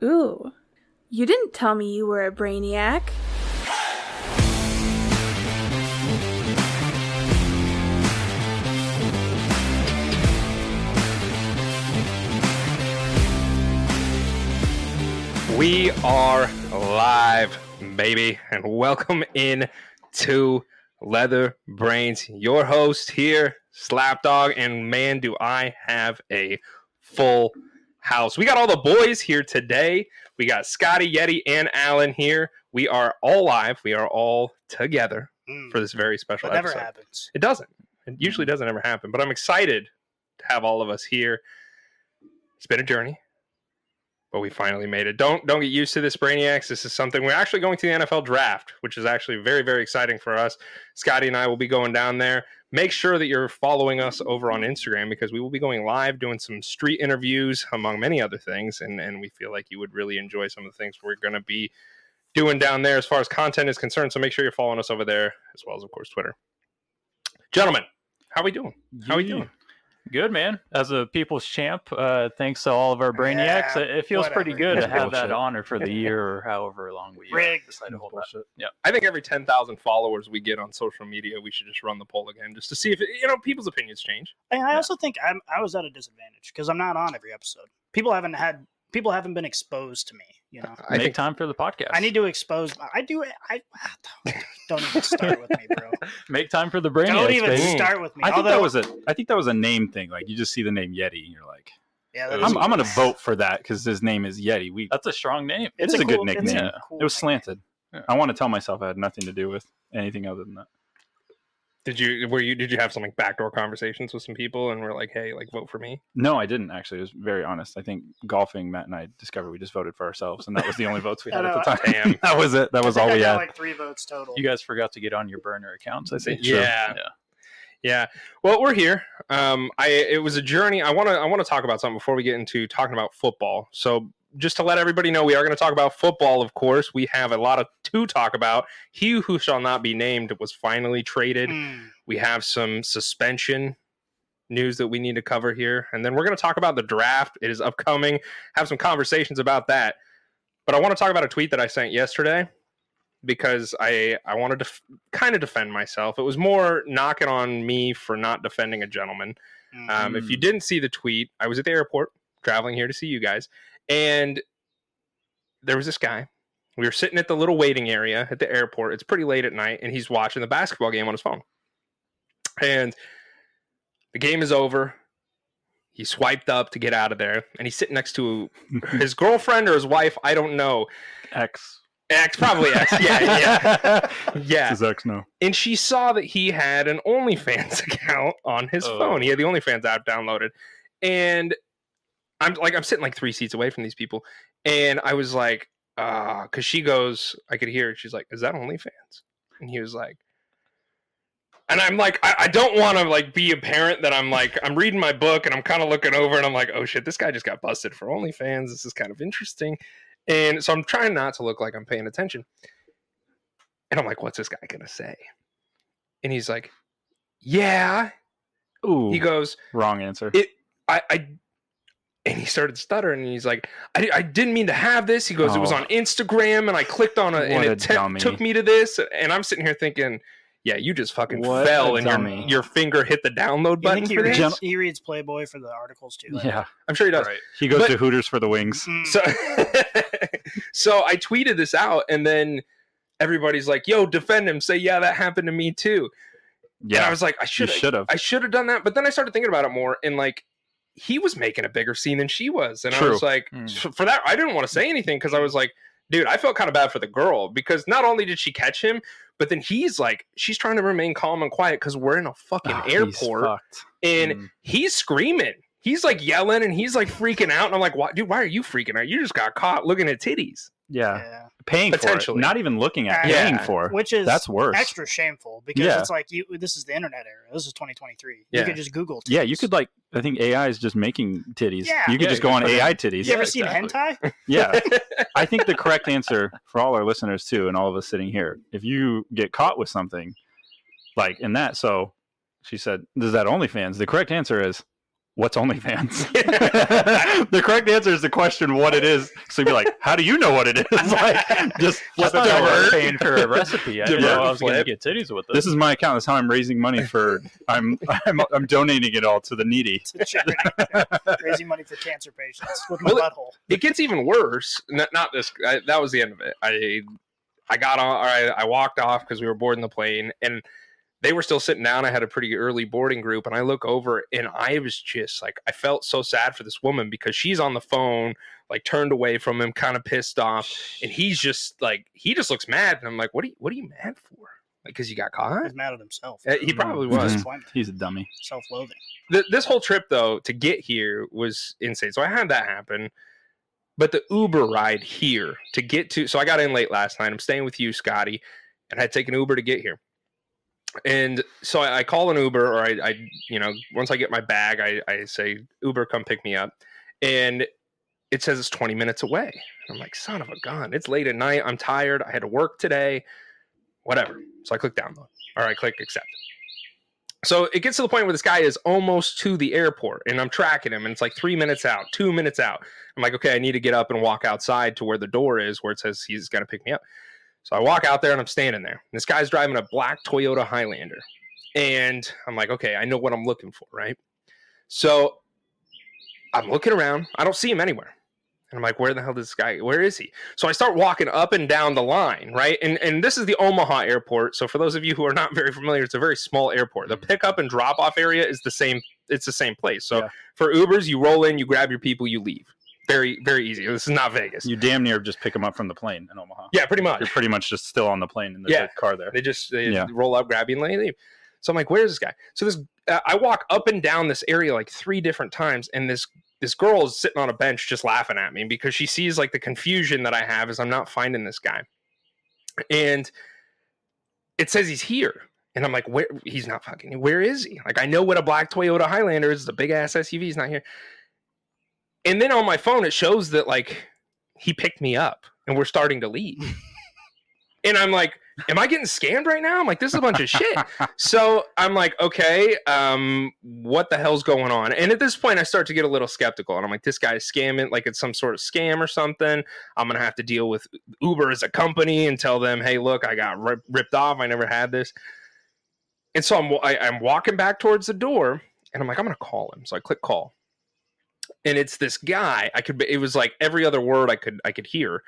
Ooh. You didn't tell me you were a brainiac. We are live, baby, and welcome in to Leather Brains. Your host here, Slapdog, and man, do I have a full house. We got all the boys here today. We got Scotty, Yeti, and Alan here. We are all live. We are all together Mm, for this very special that never episode. happens. It doesn't. It usually doesn't ever happen, but I'm excited to have all of us here. It's been a journey, but we finally made it. Don't don't get used to this, Brainiacs. This is something we're actually going to the NFL draft, which is actually very very exciting for us. Scotty and I will be going down there. Make sure that you're following us over on Instagram because we will be going live, doing some street interviews, among many other things, and and we feel like you would really enjoy some of the things we're going to be doing down there as far as content is concerned. So make sure you're following us over there, as well as of course Twitter. Gentlemen, how are we doing? How are we doing? Good man. As a people's champ, uh, thanks to all of our brainiacs. Yeah, it it feels pretty good to have that bullshit. honor for the year or however long we uh, Rigged. decide to hold that. Yeah, I think every 10,000 followers we get on social media, we should just run the poll again just to see if, it, you know, people's opinions change. And I also think I'm, I was at a disadvantage because I'm not on every episode. People haven't had people haven't been exposed to me. You know, I Make think time for the podcast. I need to expose. I do. It I ah, don't even start with me, bro. make time for the brainiacs. Don't even baby. start with me. I think Although, that was a I think that was a name thing. Like you just see the name Yeti and you're like, yeah, I'm- I'm, I'm gonna vote for that because his name is Yeti. We That's a strong name. it's, It's a, good cool- it's nickname. a cool it was slanted. Yeah. I want to tell myself I had nothing to do with anything other than that. Did you were you did you have some like backdoor conversations with some people and we're like, hey, like vote for me? No, I didn't actually. It was very honest. I think golfing, Matt and I discovered we just voted for ourselves, and that was the only votes we had I at the time. Damn. that was it. That was all I we had. like three votes total. You guys forgot to get on your burner accounts. I think. Yeah. Yeah. Yeah. Well, we're here. Um, I it was a journey. I want to I want to talk about something before we get into talking about football. So just to let everybody know, we are going to talk about football. Of course, we have a lot of to talk about. He who shall not be named was finally traded. Hmm. We have some suspension news that we need to cover here, and then we're going to talk about the draft. It is upcoming. Have some conversations about that. But I want to talk about a tweet that I sent yesterday because I I wanted to f- kind of defend myself. It was more knocking on me for not defending a gentleman. Hmm. Um, if you Mm. didn't see the tweet, I was at the airport traveling here to see you guys, and there was this guy. We were sitting at the little waiting area at the airport. It's pretty late at night, and he's watching the basketball game on his phone. And the game is over. He swiped up to get out of there, and he's sitting next to his girlfriend or his wife. I don't know. X. X, probably X. Yeah, yeah, yeah. This is X no. And she saw that he had an OnlyFans account on his Oh. phone. He had the OnlyFans app downloaded, and I'm like, I'm sitting like three seats away from these people, and I was like, uh, because she goes, I could hear. it. She's like, "Is that OnlyFans?" And he was like, and I'm like, I, I don't want to like be a parent that I'm like, I'm reading my book and I'm kind of looking over and I'm like, oh shit, this guy just got busted for OnlyFans. This is kind of interesting, and so I'm trying not to look like I'm paying attention. And I'm like, what's this guy gonna say? And he's like, yeah. Ooh, He goes, wrong answer. It- I, I, and he started stuttering, and he's like, I, I didn't mean to have this. He goes, it was Oh. on Instagram, and I clicked on it, and it te- took me to this. And I'm sitting here thinking, yeah, you just fucking What fell, and your, dummy. your finger hit the download You button think he reads. Gen- he reads Playboy for the articles too? like- yeah, I'm sure he does. Right. he goes But- to Hooters for the wings. So, so I tweeted this out, and then everybody's like, "Yo, defend him." Say, "Yeah, that happened to me too." And I was like, "I should should have. I should have done that. But then I started thinking about it more, and like he was making a bigger scene than she was, and I was like, Mm. for that, I didn't want to say anything because I was like, dude, I felt kind of bad for the girl because not only did she catch him, but then he's like, she's trying to remain calm and quiet because we're in a fucking Oh, airport, fucked. and Mm. he's screaming. He's like yelling and he's like freaking out, and I'm like, "Why, dude? Why are you freaking out? You just got caught looking at titties." Yeah, Yeah. paying for it, Potentially. not even looking at uh, Yeah. paying for. Which is That's worse. extra shameful because Yeah. it's like you. This is the internet era. This is 2023. Yeah. You could just Google. Yeah, you could like. I think AI is just making titties. Yeah. you could Yeah, just you go on put in- AI titties. You ever Yeah, seen exactly. hentai? Yeah, I think the correct answer for all our listeners too, and all of us sitting here, if you get caught with something like in that, so she said, "Does that OnlyFans?" The correct answer is, what's OnlyFans? the correct answer is the question what it is. So you'd be like, how do you know what it is? Like, just I flip it thought I was paying for a recipe. I didn't know I was going to get titties with This this. is my account. That's how I'm raising money for. I'm I'm I'm donating it all to the needy. Raising money for cancer patients with my Well, butthole. it gets even worse. Not, not this. I, that was the end of it. I I got on. I, I walked off because we were boarding the plane, and they were still sitting down. I had a pretty early boarding group, and I look over, and I was just like, I felt so sad for this woman because she's on the phone, like turned away from him, kind of pissed off, and he's just like, he just looks mad, and I'm like, what are you, what are you mad for? Like, because you got caught? He's mad at himself. Uh, He probably Mhm. was. Disappointment, He's a dummy. self-loathing. th- this whole trip though to get here was insane. So I had that happen, but the Uber ride here to get to. So I got in late last night. I'm staying with you, Scotty, and I had taken Uber to get here. And so I, I call an Uber, or I, I, you know, once I get my bag, I, I say Uber, come pick me up, and it says it's 20 minutes away. I'm like, son of a gun! It's late at night. I'm tired. I had to work today. Whatever. So I click download, All right, click accept. So it gets to the point where this guy is almost to the airport and I'm tracking him and it's like three minutes out, two minutes out. I'm like, okay, I need to get up and walk outside to where the door is where it says he's going to pick me up. So I walk out there and I'm standing there. This guy's driving a black Toyota Highlander. And I'm like, okay, I know what I'm looking for, right? So I'm looking around. I don't see him anywhere. And I'm like, where the hell is this guy? Where is he? So I start walking up and down the line, right? And and this is the Omaha airport. So for those of you who are not very familiar, it's a very small airport. The pickup and drop off area is the same. It's the same place. So Yeah. for Ubers, you roll in, you grab your people, you leave. Very very easy. This is not Vegas. You damn near just pick him up from the plane in Omaha. yeah, pretty much. You're pretty much just still on the plane in the Yeah. car there. They just they Yeah. roll up, grab you, and let you leave. So I'm like, where's this guy? So this uh, I walk up and down this area like three different times, and this this girl is sitting on a bench just laughing at me because she sees like the confusion that I have as I'm not finding this guy, and it says he's here. And I'm like, where? He's not fucking. Where is he? Like, I know what a black Toyota Highlander is. The big ass SUV. He's not here. And then on my phone, it shows that like he picked me up and we're starting to leave. and I'm like, am I getting scammed right now? I'm like, this is a bunch of shit. So I'm like, okay, um, what the hell's going on? And at this point, I start to get a little skeptical, and I'm like, this guy's scamming, like it's some sort of scam or something. I'm gonna have to deal with Uber as a company and tell them, hey, look, I got rip- ripped off. I never had this. And so I'm I, I'm walking back towards the door, and I'm like, I'm gonna call him. So I click call, and it's this guy. I could. It was like every other word I could I could hear.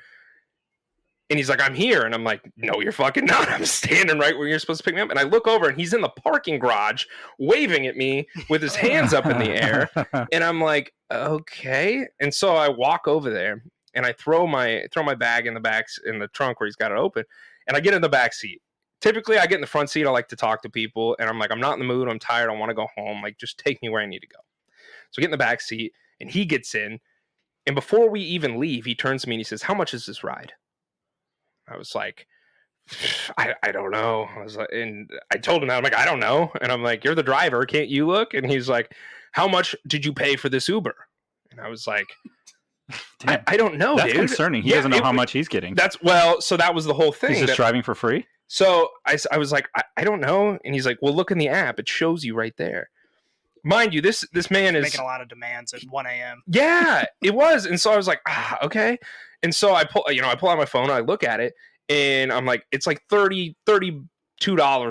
And he's like, I'm here. And I'm like, no, you're fucking not. I'm standing right where you're supposed to pick me up. And I look over and he's in the parking garage waving at me with his hands up in the air. And I'm like, okay. And so I walk over there and I throw my throw my bag in the back in the trunk where he's got it open. And I get in the back seat. Typically I get in the front seat. I like to talk to people. And I'm like, I'm not in the mood. I'm tired. I want to go home. Like, just take me where I need to go. So I get in the back seat and he gets in. And before we even leave, he turns to me and he says, How much is this ride? I was like, I, I don't know. I was like, and I told him that I'm like, I don't know. And I'm like, you're the driver, can't you look? And he's like, how much did you pay for this Uber? And I was like, I, I don't know, that's dude. concerning. He Yeah, doesn't know it- how much he's getting. That's well, so that was the whole thing. He's just that- driving for free. so I, I was like, I, I don't know. And he's like, well, look in the app. It shows you right there. Mind you, this this man is making a lot of demands at 1 a.m. yeah, it was. And so I was like, ah, okay. And so I pull, you know, I pull out my phone, I look at it, and I'm like, it's like 30 $32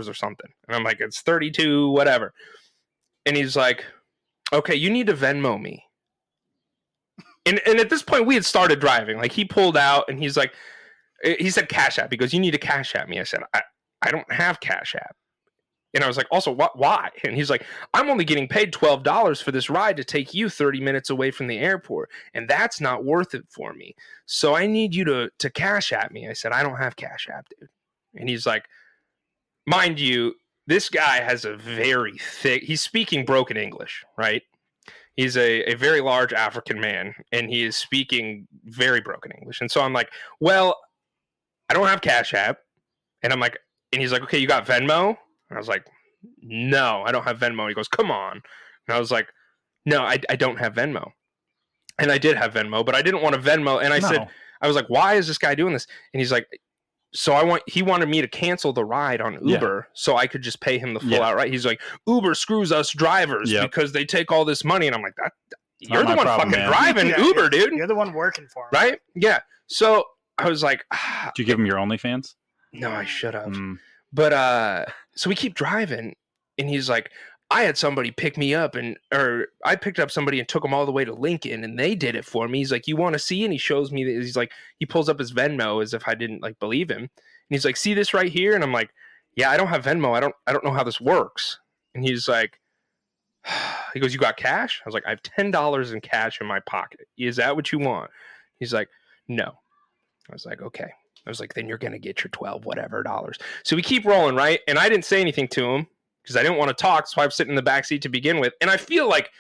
or something. And I'm like, it's 32, whatever. And he's like, okay, you need to Venmo me. And and at this point we had started driving. Like he pulled out and he's like, eh, he said Cash App. He goes, you need to Cash App me. I said, I, I don't have Cash App. And I was like, also, what? Why? And he's like, I'm only getting paid twelve dollars for this ride to take you thirty minutes away from the airport, and that's not worth it for me. So I need you to to Cash App me. I said, I don't have Cash App, dude. And he's like, mind you, this guy has a very thick. He's speaking broken English, right? He's a, a very large African man, and he is speaking very broken English. And so I'm like, well, I don't have Cash App, and I'm like, and he's like, okay, you got Venmo? And I was like, no, I don't have Venmo. And he goes, come on. And I was like, no, I, I don't have Venmo. And I did have Venmo, but I didn't want to Venmo. And I said, I was like, why is this guy doing this? And he's like, so I want he wanted me to cancel the ride on Yeah. Uber so I could just pay him the full Yeah. out right. He's like, Uber screws us drivers Yep. because they take all this money, and I'm like, that you're the one problem, fucking man." driving Yeah, Uber, you're- dude. You're the one working for him. Right? Yeah. So I was like, ah, Do you give him your OnlyFans? no, I should have. Mm. But uh so we keep driving and he's like I had somebody pick me up and or I picked up somebody and took them all the way to Lincoln and they did it for me. He's like, "You want to see?" And he shows me that he's like he pulls up his Venmo as if I didn't like believe him. And he's like, "See this right here?" And I'm like, "Yeah, I don't have Venmo. I don't I don't know how this works." And he's like he goes, "You got cash?" I was like, "I have $10 in cash in my pocket. Is that what you want?" He's like, "No." I was like, "Okay." I was like, then you're gonna get your twelve whatever dollars. So we keep rolling, right? And I didn't say anything to him because I didn't want to talk. So I'm sitting in the back seat to begin with, and I feel like,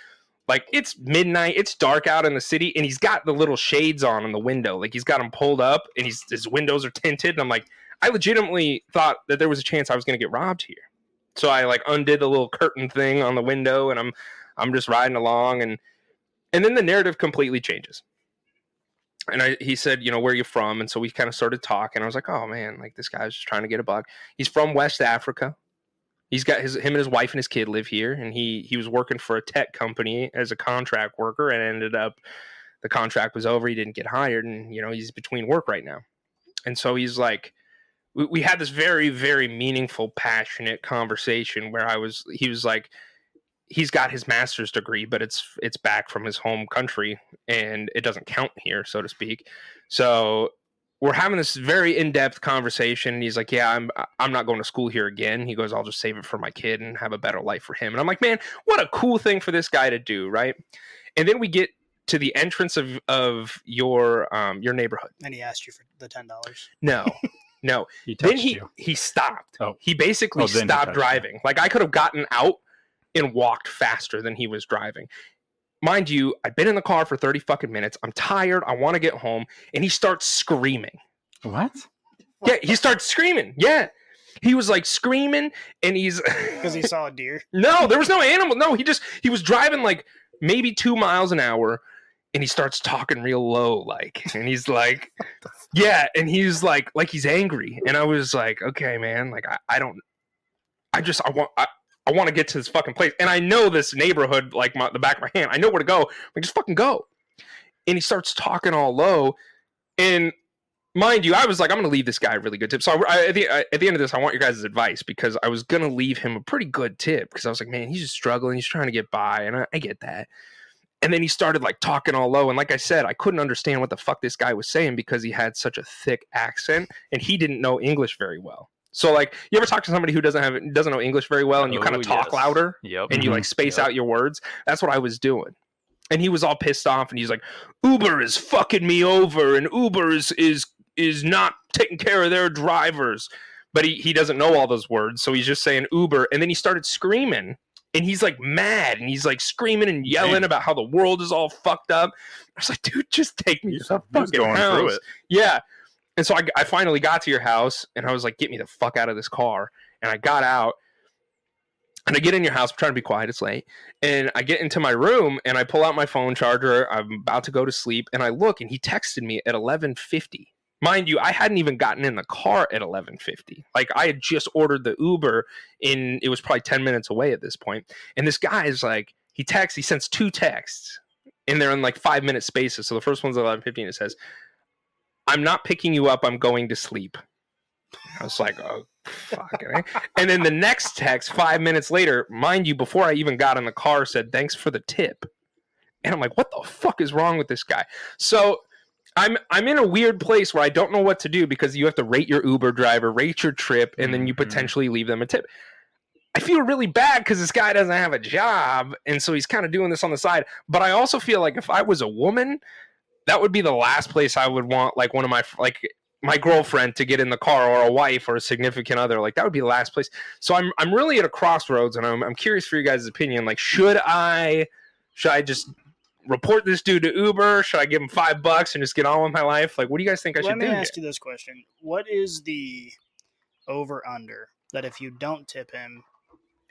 like it's midnight, it's dark out in the city, and he's got the little shades on in the window, like he's got them pulled up, and he's his windows are tinted. And I'm like, I legitimately thought that there was a chance I was gonna get robbed here. So I like undid the little curtain thing on the window, and I'm I'm just riding along, and and then the narrative completely changes and I, he said, you know, where are you from? And so we kind of started talking. I was like, oh man, like this guy's just trying to get a bug. He's from West Africa. He's got his him and his wife and his kid live here, and he he was working for a tech company as a contract worker, and ended up the contract was over. He didn't get hired, and you know he's between work right now. And so he's like, we, we had this very very meaningful, passionate conversation where I was he was like, he's got his master's degree, but it's it's back from his home country and it doesn't count here, so to speak. So we're having this very in-depth conversation and he's like yeah i'm i'm not going to school here again he goes i'll just save it for my kid and have a better life for him and i'm like man what a cool thing for this guy to do right and then we get to the entrance of of your um your neighborhood And he asked you for the ten dollars. no no He then he you. he stopped. Oh. He basically Oh, then he stopped touched you. driving. Like I could have gotten out and walked faster than he was driving. Mind you, I've been in the car for 30 fucking minutes. I'm tired. I want to get home. And he starts screaming. What? Yeah, he starts screaming. Yeah. He was like screaming and he's Because he saw a deer. No, there was no animal. No, he just he was driving like maybe two miles an hour and he starts talking real low like and he's like yeah and he's like like he's angry and i was like okay man like i, I don't i just i want i, I want to get to this fucking place. And i know this neighborhood like my, the back of my hand. I know where to go. Like just fucking go. And he starts talking all low. And mind you i was like i'm gonna leave this guy a really good tip. So I, I, at, the, I- at the end of this i want your guys' advice because i was gonna leave him a pretty good tip because i was like man he's just struggling. He's trying to get by and I, I get that. And then he started like talking all low. And like i said i couldn't understand what the fuck this guy was saying because he had such a thick accent and he didn't know english very well so like you ever talk to somebody who doesn't have doesn't know english very well and you kind Oh, of talk yes. louder Yep. and you like mm-hmm. space Yep. out your words that's what i was doing and he was all pissed off and he's like uber is fucking me over and uber is is is not taking care of their drivers but he, he doesn't know all those words so he's just saying uber and then he started screaming and he's like mad and he's like screaming and yelling Damn. about how the world is all fucked up i was like dude just take me to the fucking going house. through it. yeah and so I, I finally got to your house and i was like get me the fuck out of this car and i got out and I get in your house, I'm trying to be quiet, it's late. And I get into my room and I pull out my phone charger. I'm about to go to sleep. And I look and he texted me at 1150. Mind you, I hadn't even gotten in the car at 1150. Like I had just ordered the Uber in it was probably 10 minutes away at this point. And this guy is like, he texts, he sends two texts and they're in like five minute spaces. So the first one's at 1150 and it says, I'm not picking you up, I'm going to sleep. I was like, oh fuck. eh?" And then the next text, five minutes later, mind you, before I even got in the car, said, Thanks for the tip. And I'm like, what the fuck is wrong with this guy? So I'm I'm in a weird place where I don't know what to do because you have to rate your Uber driver, rate your trip, and then you Mhm. potentially leave them a tip. I feel really bad because this guy doesn't have a job, and so he's kind of doing this on the side. But I also feel like if I was a woman, that would be the last place I would want like one of my like my girlfriend to get in the car or a wife or a significant other. Like that would be the last place. So I'm I'm really at a crossroads, and I'm I'm curious for you guys' opinion. Like, should I should I just report this dude to Uber? Should I give him five bucks and just get on with my life? Like, what do you guys think I Let should do let me ask you this question: What is the over under that if you don't tip him,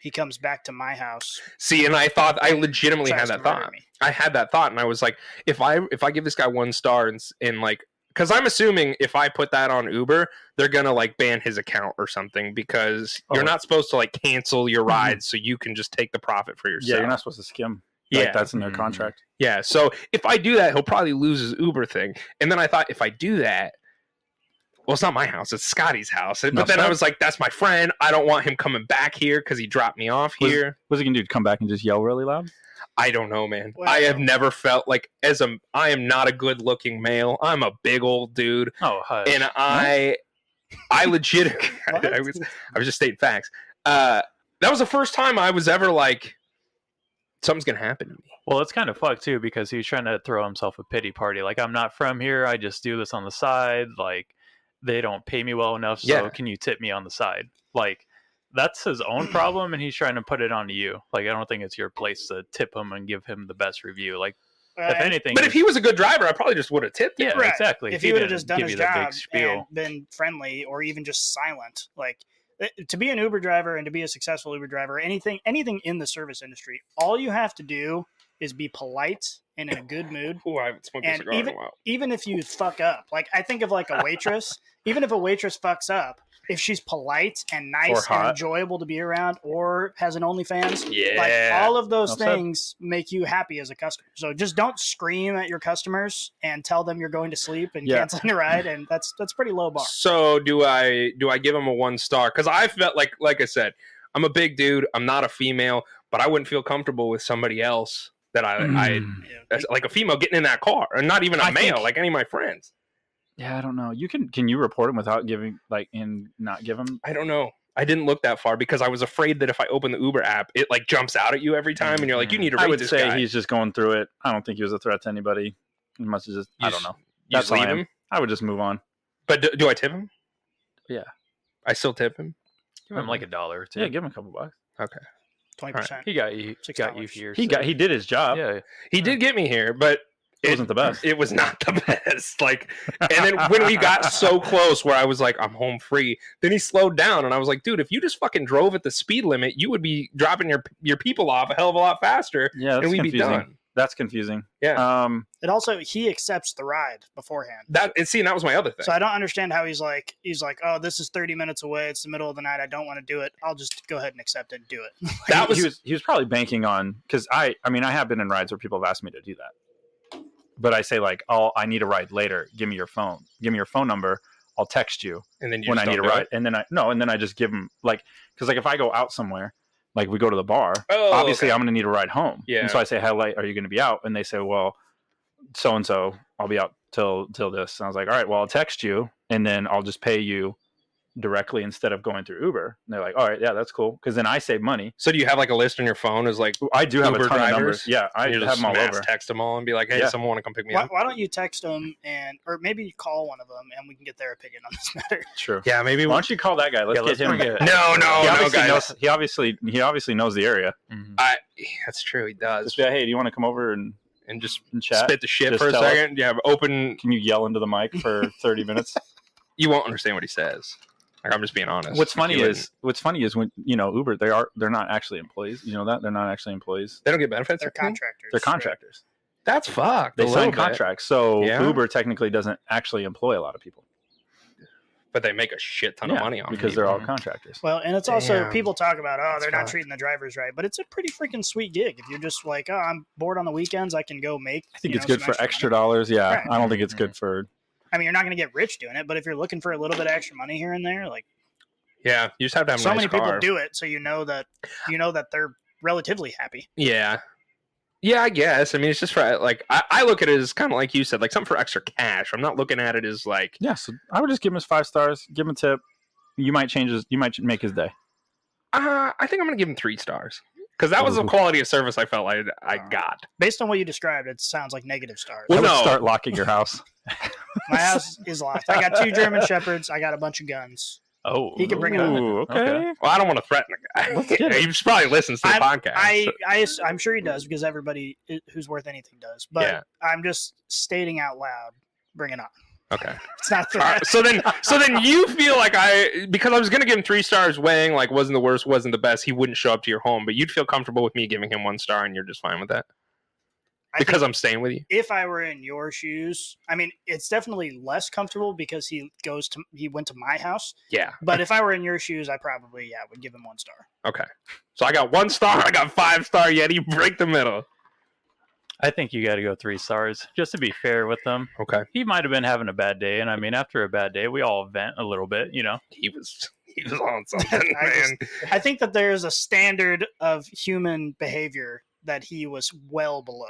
he comes back to my house? See, and I thought I legitimately had that thought. me? I had that thought, and I was like, if I if I give this guy one star and s- and like because I'm assuming if I put that on Uber, they're gonna like ban his account or something because you're Oh. not supposed to like cancel your rides so you can just take the profit for yourself. Yeah, you're not supposed to skim. Like, Yeah. that's in their Mhm. contract. Yeah. So if I do that, he'll probably lose his Uber thing. And then I thought if I do that, well, it's not my house; it's Scotty's house. But No, then I was like, that's my friend. I don't want him coming back here because he dropped me off Was- here. What's he gonna do? Come back and just yell really loud? I don't know, man. Well- I have never felt like as a I am not a good looking male. I'm a big old dude, Oh, hush. and I I legit What? I was I was just stating facts. Uh, that was the first time I was ever like, something's gonna happen to me. Well, it's kind of fucked too because he's trying to throw himself a pity party. Like, I'm not from here. I just do this on the side. Like, they don't pay me well enough. So, Yeah. can you tip me on the side? Like, that's his own problem, and he's trying to put it onto you. Like, I don't think it's your place to tip him and give him the best review. Like, if anything, But if he was a good driver, I probably just would have tipped him. yeah, Right. exactly. if he would have just done his you the big job and been friendly or even just silent like eh, to be an uber driver and to be a successful uber driver anything anything in the service industry all you have to do is be polite and in a good mood Ooh, I haven't smoked a cigar even- in a while. even if you fuck up like i think of like a waitress even if a waitress fucks up if she's polite and nice and enjoyable to be around or has an onlyfans Yeah. like all of those Well said. things make you happy as a customer. So just don't scream at your customers and tell them you're going to sleep and Yeah. canceling a ride, and that's that's pretty low bar. So do I do I give them a one star? Because I felt like like I said, I'm a big dude. I'm not a female, but I wouldn't feel comfortable with somebody else that I, I Mm. Yeah. that's like a female getting in that car, and not even a I male, think- like any of my friends. Yeah, I don't know. You can can you report him without giving like and not give him? I don't know. I didn't look that far because I was afraid that if I open the Uber app, it like jumps out at you every time, and you're like, you need to rate I would say guy. he's just going through it. I don't think he was a threat to anybody. He must have just. You I don't s- know. You That's just leave I him. I would just move on. But do, do I tip him? Yeah. I still tip him. Give him like a dollar or two. Yeah, give him a couple bucks. Twenty percent. he got you. Six got you here. He so- got he did his job. Yeah. He did get me here, but It wasn't the best. It was not the best. Like, and then when we got so close, where I was like, "I'm home free," then he slowed down, and I was like, "Dude, if you just fucking drove at the speed limit, you would be dropping your your people off a hell of a lot faster, Yeah, and we'd confusing. be done." That's confusing. Yeah. Um. It also he accepts the ride beforehand. That and see, and that was my other thing. So I don't understand how he's like he's like, oh, this is thirty minutes away. It's the middle of the night. I don't want to do it. I'll just go ahead and accept it and do it. that he, was, he was he was probably banking on because I I mean I have been in rides where people have asked me to do that, but I say like oh I need a ride later. Give me your phone. Give me your phone number. I'll text you and then you when I need a ride, it. and then I no, and then I just give them like because like if I go out somewhere, like we go to the bar, Oh, obviously okay. I'm going to need a ride home. Yeah. And so I say, how late are you going to be out? And they say, well, so and so, I'll be out till till this. And I was like, all right, well, I'll text you, and then I'll just pay you directly instead of going through Uber. And they're like, all right, yeah, that's cool, because then I save money. So do you have like a list on your phone? Is like I do have Uber a ton drivers? of numbers. Yeah, I you have them all over. text them all and be like, "Hey, Yeah. someone want to come pick me why, up?" why don't you text them and or maybe you call one of them and we can get their opinion on this matter. True. Yeah, maybe. Why don't you call that guy? Let's Yeah, let's get him. bring it- No, no, he no, guys. knows. He obviously he obviously knows the area. Mhm. I, that's true. He does. Just be like, hey, do you want to come over and, and just and chat? spit the shit Just for a tell us. second. Yeah, but open. Can you yell into the mic for thirty minutes? You won't understand what he says. Like I'm just being honest. What's funny You is what's funny is when you know Uber, they are they're not actually employees. You know that they're not actually employees. they don't get benefits. They're or anything? contractors. They're contractors. That's fucked. They sign contracts. So Yeah. Uber technically doesn't actually employ a lot of people but they make a shit ton of money on because they're all contractors. Well, and it's also people talk about oh they're That's not fucked. treating the drivers right, but it's a pretty freaking sweet gig. If you're just like oh I'm bored on the weekends, I can go make. I think it's know, good for extra money. dollars. Yeah, Right. I don't think it's good for. I mean, you're not going to get rich doing it, but if you're looking for a little bit of extra money here and there, like Yeah, you just have to have so nice many car. people do it, so you know that you know that they're relatively happy. Yeah. Yeah, I guess. I mean, it's just for like I, I look at it as kind of like you said, like something for extra cash. I'm not looking at it as like Yeah, so I would just give him his five stars. Give him a tip. You might change his. You might make his day. uh, I think I'm gonna give him three stars because that was the quality of service I felt like I Uh, got. Based on what you described, it sounds like negative stars. Well, I would no. start locking your house. My house is locked. I got two German shepherds. I got a bunch of guns. Oh, He can bring it on. Okay. Okay. Well, I don't want to threaten the Let's guy. get he probably listens to the podcast. I, I, I'm sure he does because everybody who's worth anything does. But Yeah. I'm just stating out loud. Bring it on. okay. It's not All right, threat. so then, so then you feel like I because I was gonna give him three stars, weighing like wasn't the worst, wasn't the best. He wouldn't show up to your home, but you'd feel comfortable with me giving him one star, and you're just fine with that. I because think I'm staying with you. if I were in your shoes, I mean, it's definitely less comfortable because he goes to he went to my house. Yeah. But if I were in your shoes, I probably yeah would give him one star. Okay. So I got one star. I got five star. Yeti. Break the middle. I think you got to go three stars just to be fair with them. Okay. He might have been having a bad day, and I mean, after a bad day, we all vent a little bit, you know. He was he was on something, I man. just- I think that there is a standard of human behavior that he was well below.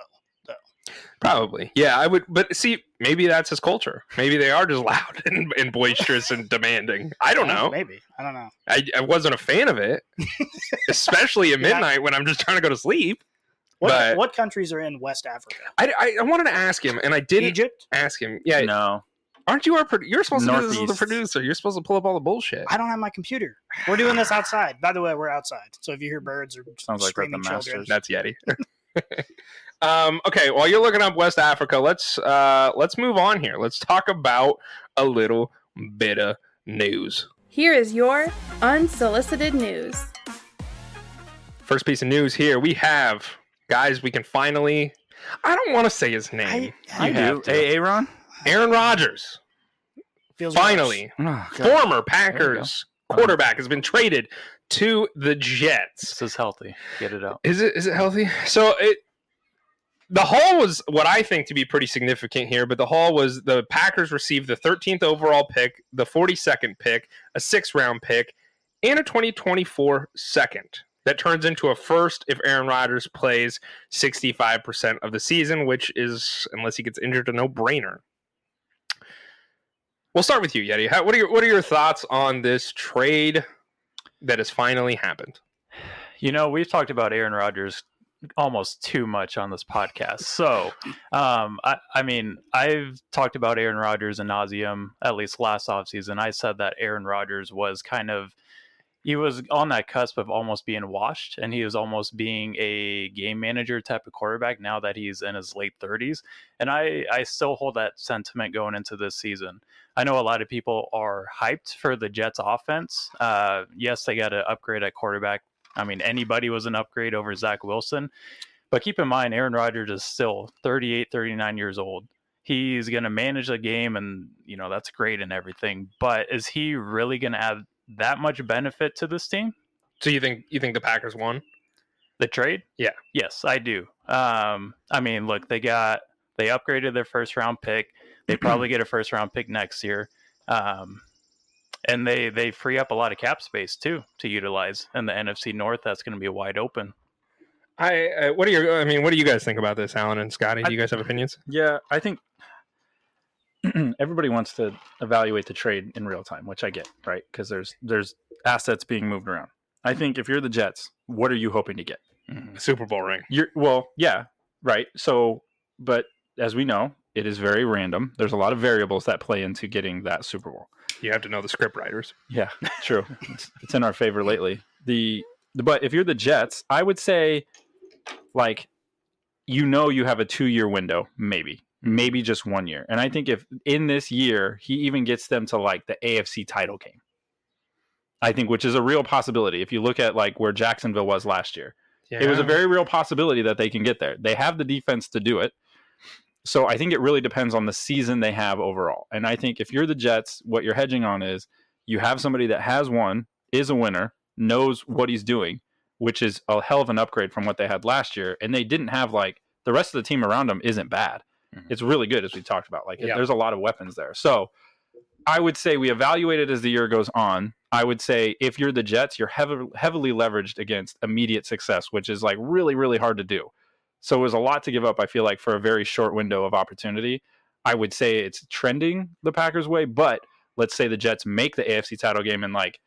Probably. Yeah, I would but see, maybe that's his culture. Maybe they are just loud and, and boisterous and demanding. I don't know. Maybe I don't know. I, I wasn't a fan of it. Especially at Yeah. midnight when I'm just trying to go to sleep. What But- what countries are in West Africa? I, I, I wanted to ask him and I didn't Egypt. ask him. Yeah, No, aren't you our pro- you're supposed to do this as the producer. You're supposed to pull up all the bullshit. I don't have my computer. We're doing this outside. By the way, we're outside. So if you hear birds or Sounds like we're the screaming children, That's Yeti. um, okay, while you're looking up West Africa, let's uh, let's move on here. Let's talk about a little bit of news. Here is your unsolicited news. First piece of news here we have guys. We can finally. I don't want to say his name. I you have do. to. Hey, Aaron. Aaron Rodgers, feels finally, Oh, former Packers quarterback, has been traded to the Jets. This is healthy. Get it out. Is it is it healthy? So it the haul was what I think to be pretty significant here, but the haul was the Packers received the 13th overall pick, the 42nd pick, a sixth round pick, and a 2024 second. That turns into a first if Aaron Rodgers plays 65% of the season, which is, unless he gets injured, a no brainer. We'll start with you, Yeti. How, what, are your, what are your thoughts on this trade that has finally happened? You know, we've talked about Aaron Rodgers almost too much on this podcast. So, um, I, I mean, I've talked about Aaron Rodgers and nauseum at least last offseason. I said that Aaron Rodgers was kind of he was on that cusp of almost being washed and he was almost being a game manager type of quarterback now that he's in his late 30s and i i still hold that sentiment going into this season i know a lot of people are hyped for the jets offense uh yes they got an upgrade at quarterback i mean anybody was an upgrade over zach wilson but keep in mind aaron rodgers is still 38 39 years old he's going to manage the game and you know that's great and everything but is he really going to add that much benefit to this team? So you think you think the Packers won? The trade? Yeah. Yes, I do. Um, I mean, look, they got they upgraded their first round pick. They probably get a first round pick next year. Um, and they they free up a lot of cap space too to utilize in the NFC North. That's going to be wide open. I uh, what are your I mean, what do you guys think about this, Alan and Scotty? Do you guys have opinions? Yeah, I think everybody wants to evaluate the trade in real time, which I get, right? Because there's there's assets being moved around. I think if you're the Jets, what are you hoping to get? Super Bowl ring. You're well, yeah, right. So, but as we know, it is very random. There's a lot of variables that play into getting that Super Bowl. You have to know the script writers. Yeah, true. it's, it's in our favor lately. The, the but if you're the Jets, I would say, like, you know, you have a two year window, maybe, maybe just one year. And I think if in this year he even gets them to like the AFC title game, I think which is a real possibility. If you look at like where Jacksonville was last year, Yeah. it was a very real possibility that they can get there. They have the defense to do it. So I think it really depends on the season they have overall. And I think if you're the Jets, what you're hedging on is you have somebody that has won, is a winner, knows what he's doing, which is a hell of an upgrade from what they had last year. And they didn't have like the rest of the team around them isn't bad. Mhm. It's really good as we talked about. Like Yeah. there's a lot of weapons there. So I would say we evaluate it as the year goes on. I would say if you're the Jets, you're heavily heavily leveraged against immediate success, which is like really really hard to do. So it was a lot to give up. I feel like for a very short window of opportunity. I would say it's trending the Packers way, but let's say the Jets make the AFC title game and like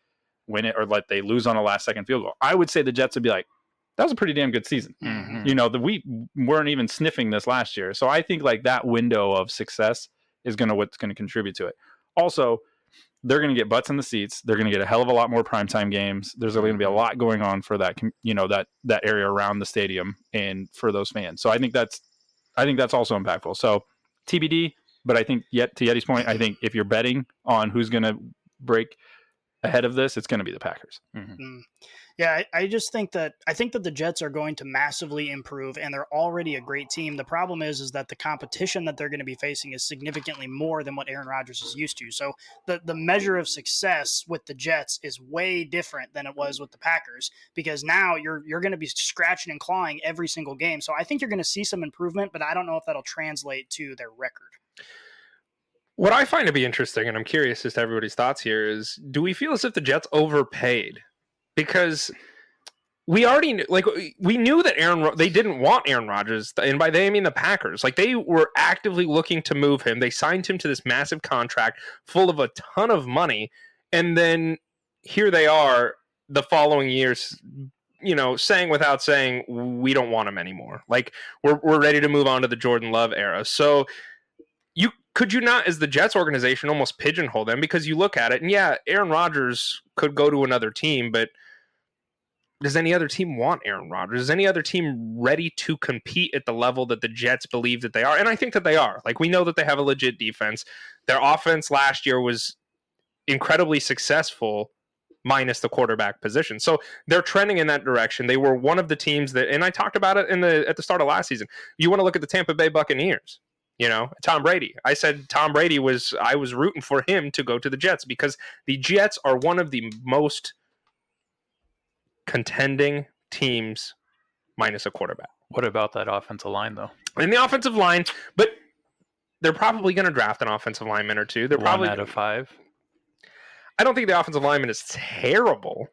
win it, or like they lose on a last second field goal. I would say the Jets would be like, that was a pretty damn good season. Mhm. You know, the, we weren't even sniffing this last year. So I think like that window of success is going to what's going to contribute to it. Also, they're going to get butts in the seats. They're going to get a hell of a lot more primetime games. There's going to be a lot going on for that, you know, that that area around the stadium and for those fans. So I think that's, I think that's also impactful. So TBD, but I think yet to Yeti's point, I think if you're betting on who's going to break ahead of this, it's going to be the Packers. Mm. Yeah, I, I just think that I think that the Jets are going to massively improve, and they're already a great team. The problem is, is that the competition that they're going to be facing is significantly more than what Aaron Rodgers is used to. So the the measure of success with the Jets is way different than it was with the Packers because now you're you're going to be scratching and clawing every single game. So I think you're going to see some improvement, but I don't know if that'll translate to their record. What I find to be interesting, and I'm curious as to everybody's thoughts here, is do we feel as if the Jets overpaid? Because we already knew, like we knew that Aaron they didn't want Aaron Rodgers, and by they I mean the Packers. Like they were actively looking to move him. They signed him to this massive contract full of a ton of money, and then here they are the following years you know, saying without saying, we don't want him anymore. Like we're we're ready to move on to the Jordan Love era. So you could you not, as the Jets organization, almost pigeonhole them because you look at it and yeah, Aaron Rodgers could go to another team, but does any other team want Aaron Rodgers? Is any other team ready to compete at the level that the Jets believe that they are? And I think that they are. Like we know that they have a legit defense. Their offense last year was incredibly successful minus the quarterback position. So they're trending in that direction. They were one of the teams that and I talked about it in the at the start of last season. You want to look at the Tampa Bay Buccaneers. You know, Tom Brady. I said Tom Brady was I was rooting for him to go to the Jets because the Jets are one of the most contending teams minus a quarterback. What about that offensive line, though? In the offensive line, but they're probably going to draft an offensive lineman or two. They're One probably out of five. I don't think the offensive lineman is terrible.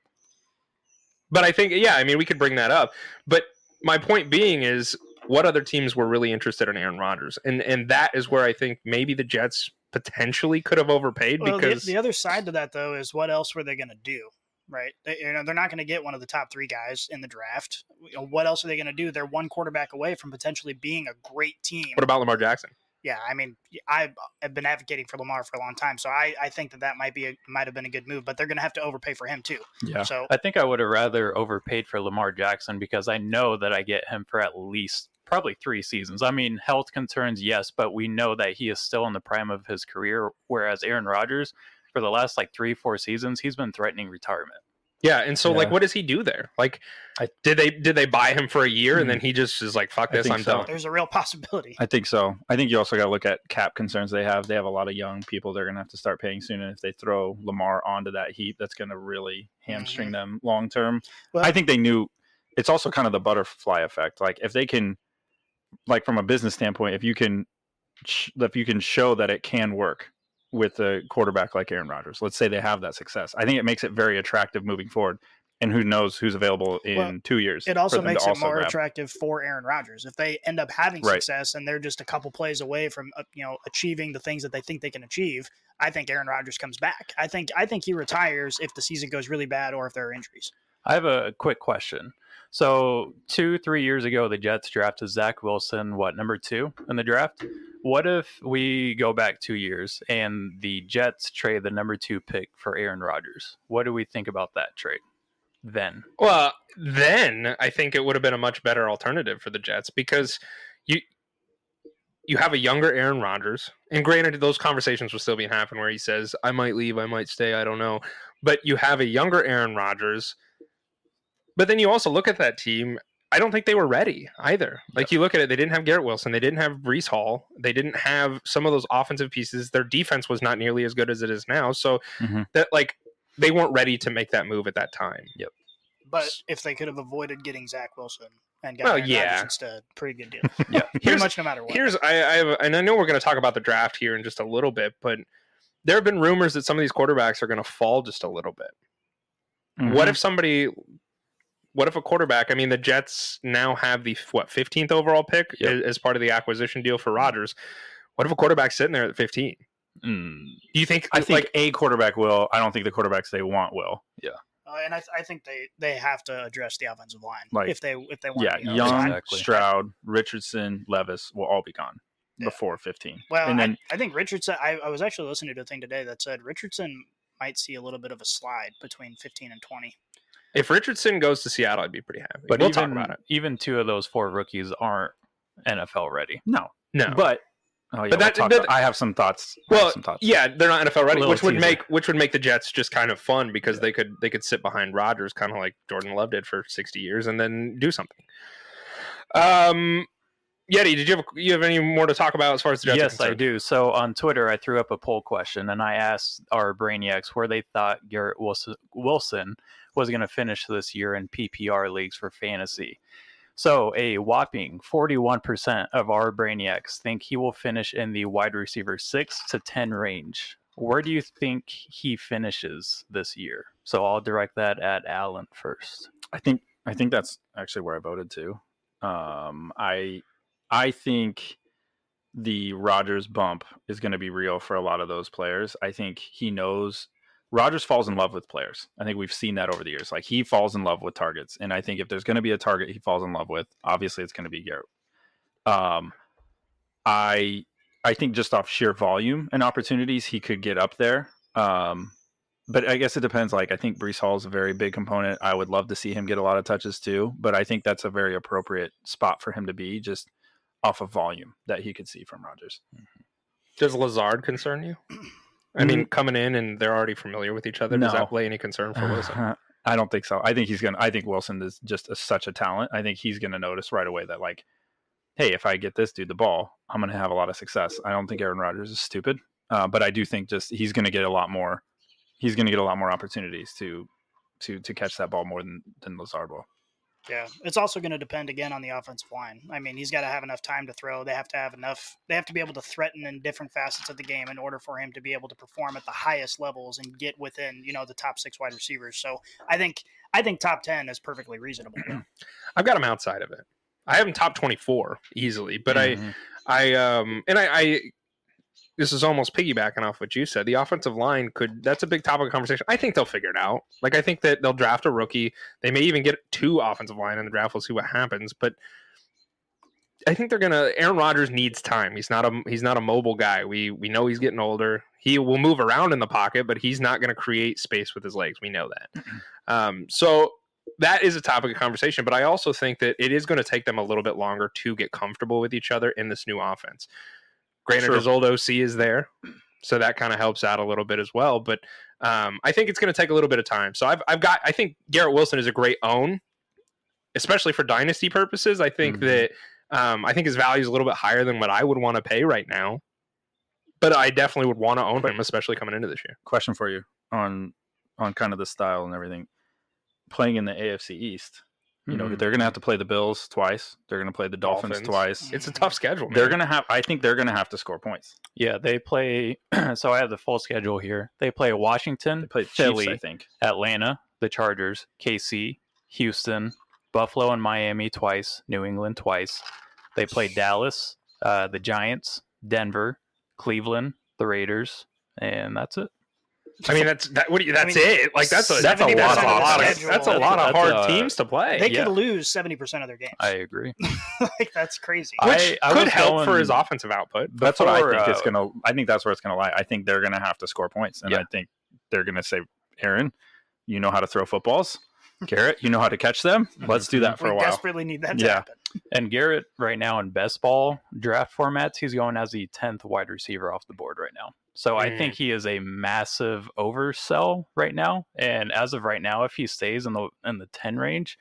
But I think, yeah, I mean, we could bring that up. But my point being is what other teams were really interested in Aaron Rodgers? And and that is where I think maybe the Jets potentially could have overpaid Well, because the, the other side to that though is what else were they going to do? Right, they, you know they're not going to get one of the top three guys in the draft. You know, what else are they going to do? They're one quarterback away from potentially being a great team. what about Lamar Jackson? yeah, I mean, I have been advocating for Lamar for a long time, so I, I think that that might be a, might have been a good move, but they're going to have to overpay for him too. Yeah. So I think I would have rather overpaid for Lamar Jackson because I know that I get him for at least probably three seasons. I mean, health concerns, yes, but we know that he is still in the prime of his career. Whereas Aaron Rodgers, for the last like three, four seasons, he's been threatening retirement. Yeah, and so like what does he do there? Like I- did they did they buy him for a year and then hmm. he just is like fuck this, I'm so. done. there's a real possibility. I think so. I think you also got to look at cap concerns they have. They have a lot of young people they're going to have to start paying soon. And if they throw Lamar onto that heap, that's going to really hamstring mm-hmm. them long term. Well- I think they knew it's also kind of the butterfly effect. Like if they can, like from a business standpoint, if you can, if you can show that it can work with a quarterback like Aaron Rodgers, let's say they have that success. I think it makes it very attractive moving forward. And who knows who's available in Well, two years? It also them to makes it also more grab. attractive for Aaron Rodgers if they end up having Right. success and they're just a couple plays away from uh, you know achieving the things that they think they can achieve. I think Aaron Rodgers comes back. I think I think he retires if the season goes really bad or if there are injuries. I have a quick question. So, two, three years ago, the Jets drafted Zach Wilson, what, number two in the draft? What if we go back two years and the Jets trade the number two pick for Aaron Rodgers? What do we think about that trade then? Well, then I think it would have been a much better alternative for the Jets because you you have a younger Aaron Rodgers, and granted, those conversations will still be happening where he says, "I might leave, I might stay, I don't know," but you have a younger Aaron Rodgers. But then you also look at that team. I don't think they were ready either. Like you look at it, they didn't have Garrett Wilson, they didn't have Breece Hall, they didn't have some of those offensive pieces. Their defense was not nearly as good as it is now. So Mhm. that like they weren't ready to make that move at that time. Yep. But if they could have avoided getting Zach Wilson and got Well, Aaron yeah. Rodgers instead, pretty good deal. Yeah. Pretty Here's- much no matter what. Here's I, I have, and I know we're going to talk about the draft here in just a little bit, but there have been rumors that some of these quarterbacks are going to fall just a little bit. Mm-hmm. What if somebody? What if a quarterback? I mean, the Jets now have the what 15th overall pick Yep. as, as part of the acquisition deal for Rodgers. What if a quarterback's sitting there at 15? Mm, Do you think? I think like a quarterback will. I don't think the quarterbacks they want will. Uh, and I, I think they, they have to address the offensive line Like- if they if they want. Yeah, to Young, Exactly. Stroud, Richardson, Levis will all be gone Yeah. before 15. Well, and then I, I think Richardson. I, I was actually listening to a thing today that said Richardson might see a little bit of a slide between 15 and 20. If Richardson goes to Seattle, I'd be pretty happy. but we'll even, talk about it. even two of those four rookies aren't NFL ready. no, No, but Oh yeah, But we'll that- talk that- about- I have some thoughts. I have Well, some thoughts. yeah, they're not NFL ready, Little which would teaser. make which would make the Jets just kind of fun because they could they could sit behind Rodgers, kind of like Jordan Love did for sixty years, and then do something. Um, Yeti, did you have you have any more to talk about as far as the Jets? are yes, I do. So on Twitter, I threw up a poll question and I asked our brainiacs where they thought Garrett Wilson, Wilson was going to finish this year in PPR leagues for fantasy. So a whopping 41% of our brainiacs think he will finish in the wide receiver 6 to 10 range. Where do you think he finishes this year? So I'll direct that at Allen first. I think I think that's actually where I voted too. Um, I I think the Rodgers bump is going to be real for a lot of those players. I think he knows Rodgers falls in love with players. I think we've seen that over the years. Like he falls in love with targets, and I think if there's going to be a target he falls in love with, obviously it's going to be Garrett. Um, I I think just off sheer volume and opportunities, he could get up there. Um, but I guess it depends. Like I think Breece Hall is a very big component. I would love to see him get a lot of touches too, but I think that's a very appropriate spot for him to be just off of volume that he could see from Rodgers. Mm-hmm. Does Lazard concern you? I mean, mm. coming in and they're already familiar with each other. Does No. that play any concern for Wilson? Uh-huh. I don't think so. I think he's gonna. I think Wilson is just a, such a talent. I think he's gonna notice right away that like, hey, if I get this dude the ball, I'm gonna have a lot of success. I don't think Aaron Rodgers is stupid, uh, but I do think just he's gonna get a lot more. He's gonna get a lot more opportunities to to to catch that ball more than than Lazard will. Yeah, it's also going to depend again on the offensive line. I mean, he's got to have enough time to throw. They have to have enough. They have to be able to threaten in different facets of the game in order for him to be able to perform at the highest levels and get within you know the top six wide receivers. So I think I think top ten is perfectly reasonable. I've got him outside of it. I have him top twenty four easily, but Mhm. I I um and I, I this is almost piggybacking off what you said. The offensive line could that's a big topic of conversation. I think they'll figure it out. Like I think that they'll draft a rookie. They may even get two offensive line in the draft. We'll see what happens. But I think they're gonna Aaron Rodgers needs time. He's not a he's not a mobile guy. We we know he's getting older. He will move around in the pocket, but he's not gonna create space with his legs. We know that. Um, so that is a topic of conversation, but I also think that it is going to take them a little bit longer to get comfortable with each other in this new offense. Granted, Sure. his old OC is there, so that kind of helps out a little bit as well. But um, I think it's going to take a little bit of time. So I've, I've got, I think Garrett Wilson is a great own, especially for dynasty purposes. I think Mhm. that um, I think his value is a little bit higher than what I would want to pay right now. But I definitely would want to own him, especially coming into this year. Question for you on on kind of the style and everything. Playing in the AFC East, you know Mhm. they're going to have to play the Bills twice. They're going to play the Dolphins, Dolphins. twice. It's a tough schedule. Man. They're going to have. I think they're going to have to score points. Yeah, they play. so I have the full schedule here. They play Washington, They play the Philly, Chiefs, I think. Atlanta, the Chargers, KC, Houston, Buffalo, and Miami twice, New England twice. They play Dallas, uh, the Giants, Denver, Cleveland, the Raiders, and that's it. I mean, that's that. What do you, that's mean, it. Like that's a that's a lot of of, options. that's a lot of That's hard a- teams to play. They Yeah. could lose seventy percent of their games. I agree. like that's crazy. Which I could was help for his offensive output. That's what I Before, think it's uh, going to. I think that's where it's going to lie. I think they're going to have to score points, and Yeah. I think they're going to say, "Aaron, you know how to throw footballs. Garrett, you know how to catch them. Let's do that for we a while." We desperately need that to Yeah. happen. And Garrett, right now in best ball draft formats, he's going as the 10th wide receiver off the board right now. So I think he is a massive oversell right now. And as of right now, if he stays in the in the 10 range,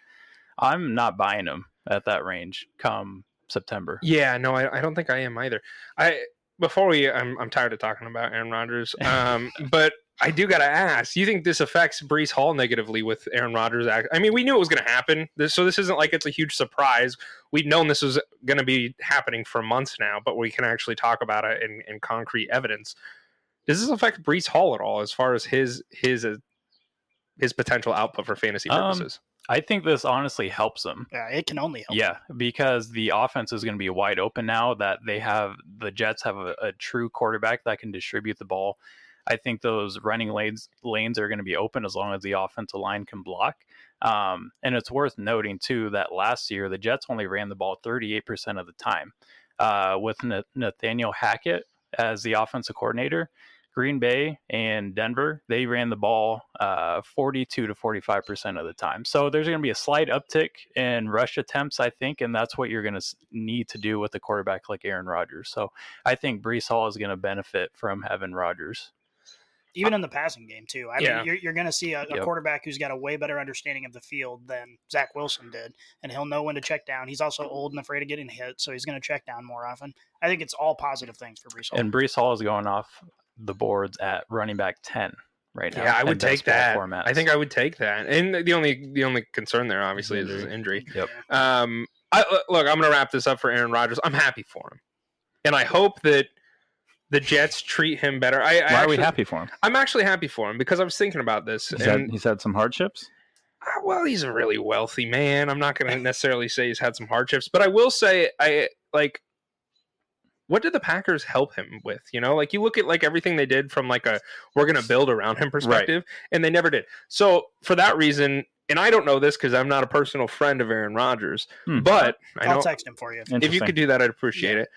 I'm not buying him at that range come September. Yeah, no, I, I don't think I am either. I before we, I'm I'm tired of talking about Aaron Rodgers. Um, but I do got to ask. You think this affects Breece Hall negatively with Aaron Rodgers? Act? I mean, we knew it was going to happen. This, so this isn't like it's a huge surprise. We've known this was going to be happening for months now, but we can actually talk about it in, in concrete evidence. Does this affect Breece Hall at all as far as his his uh, his potential output for fantasy Um, purposes? I think this honestly helps him. Yeah, it can only help. Yeah, because the offense is going to be wide open now that they have the Jets have a, a true quarterback that can distribute the ball. I think those running lanes lanes are going to be open as long as the offensive line can block. Um, and it's worth noting too that last year the Jets only ran the ball 38% of the time. Uh, with Nathaniel Hackett as the offensive coordinator, Green Bay and Denver, they ran the ball uh, 42 to 45% of the time. So there's going to be a slight uptick in rush attempts, I think, and that's what you're going to need to do with a quarterback like Aaron Rodgers. So I think Breece Hall is going to benefit from having Rodgers. even in the passing game too. I Yeah. mean, you're, you're going to see a, a Yep. quarterback who's got a way better understanding of the field than Zach Wilson did, and he'll know when to check down. He's also old and afraid of getting hit, so he's going to check down more often. I think it's all positive things for Breece Hall. And Breece Hall is going off the boards at running back 10 right now. Yeah, I would take that. formats. I think I would take that. And the only the only concern there obviously is his injury. Yep. Um, I, look, I'm going to wrap this up for Aaron Rodgers. I'm happy for him, and I hope that the Jets treat him better. I, I Why are we happy for him? I'm actually happy for him because I was thinking about this. He's had, and he's had some hardships. uh, well, he's a really wealthy man. I'm not going to necessarily say he's had some hardships, but I will say I like what did the Packers help him with? You know, like you look at like everything they did from like a we're going to build around him perspective, and they never did. So for that reason, and I don't know this because I'm not a personal friend of Aaron Rodgers, Hmm. but I I'll text him for you. if you could do that, I'd appreciate it.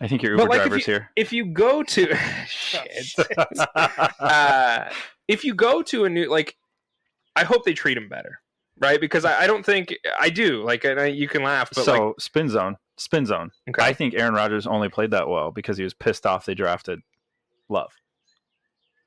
I think your But, Uber like, if driver's here. If you go to shit, uh, if you go to a new like, I hope they treat him better, right? Because I, I don't think I do. Like, and I, you can laugh, but so like, spin zone, spin zone. okay. I think Aaron Rodgers only played that well because he was pissed off they drafted Love.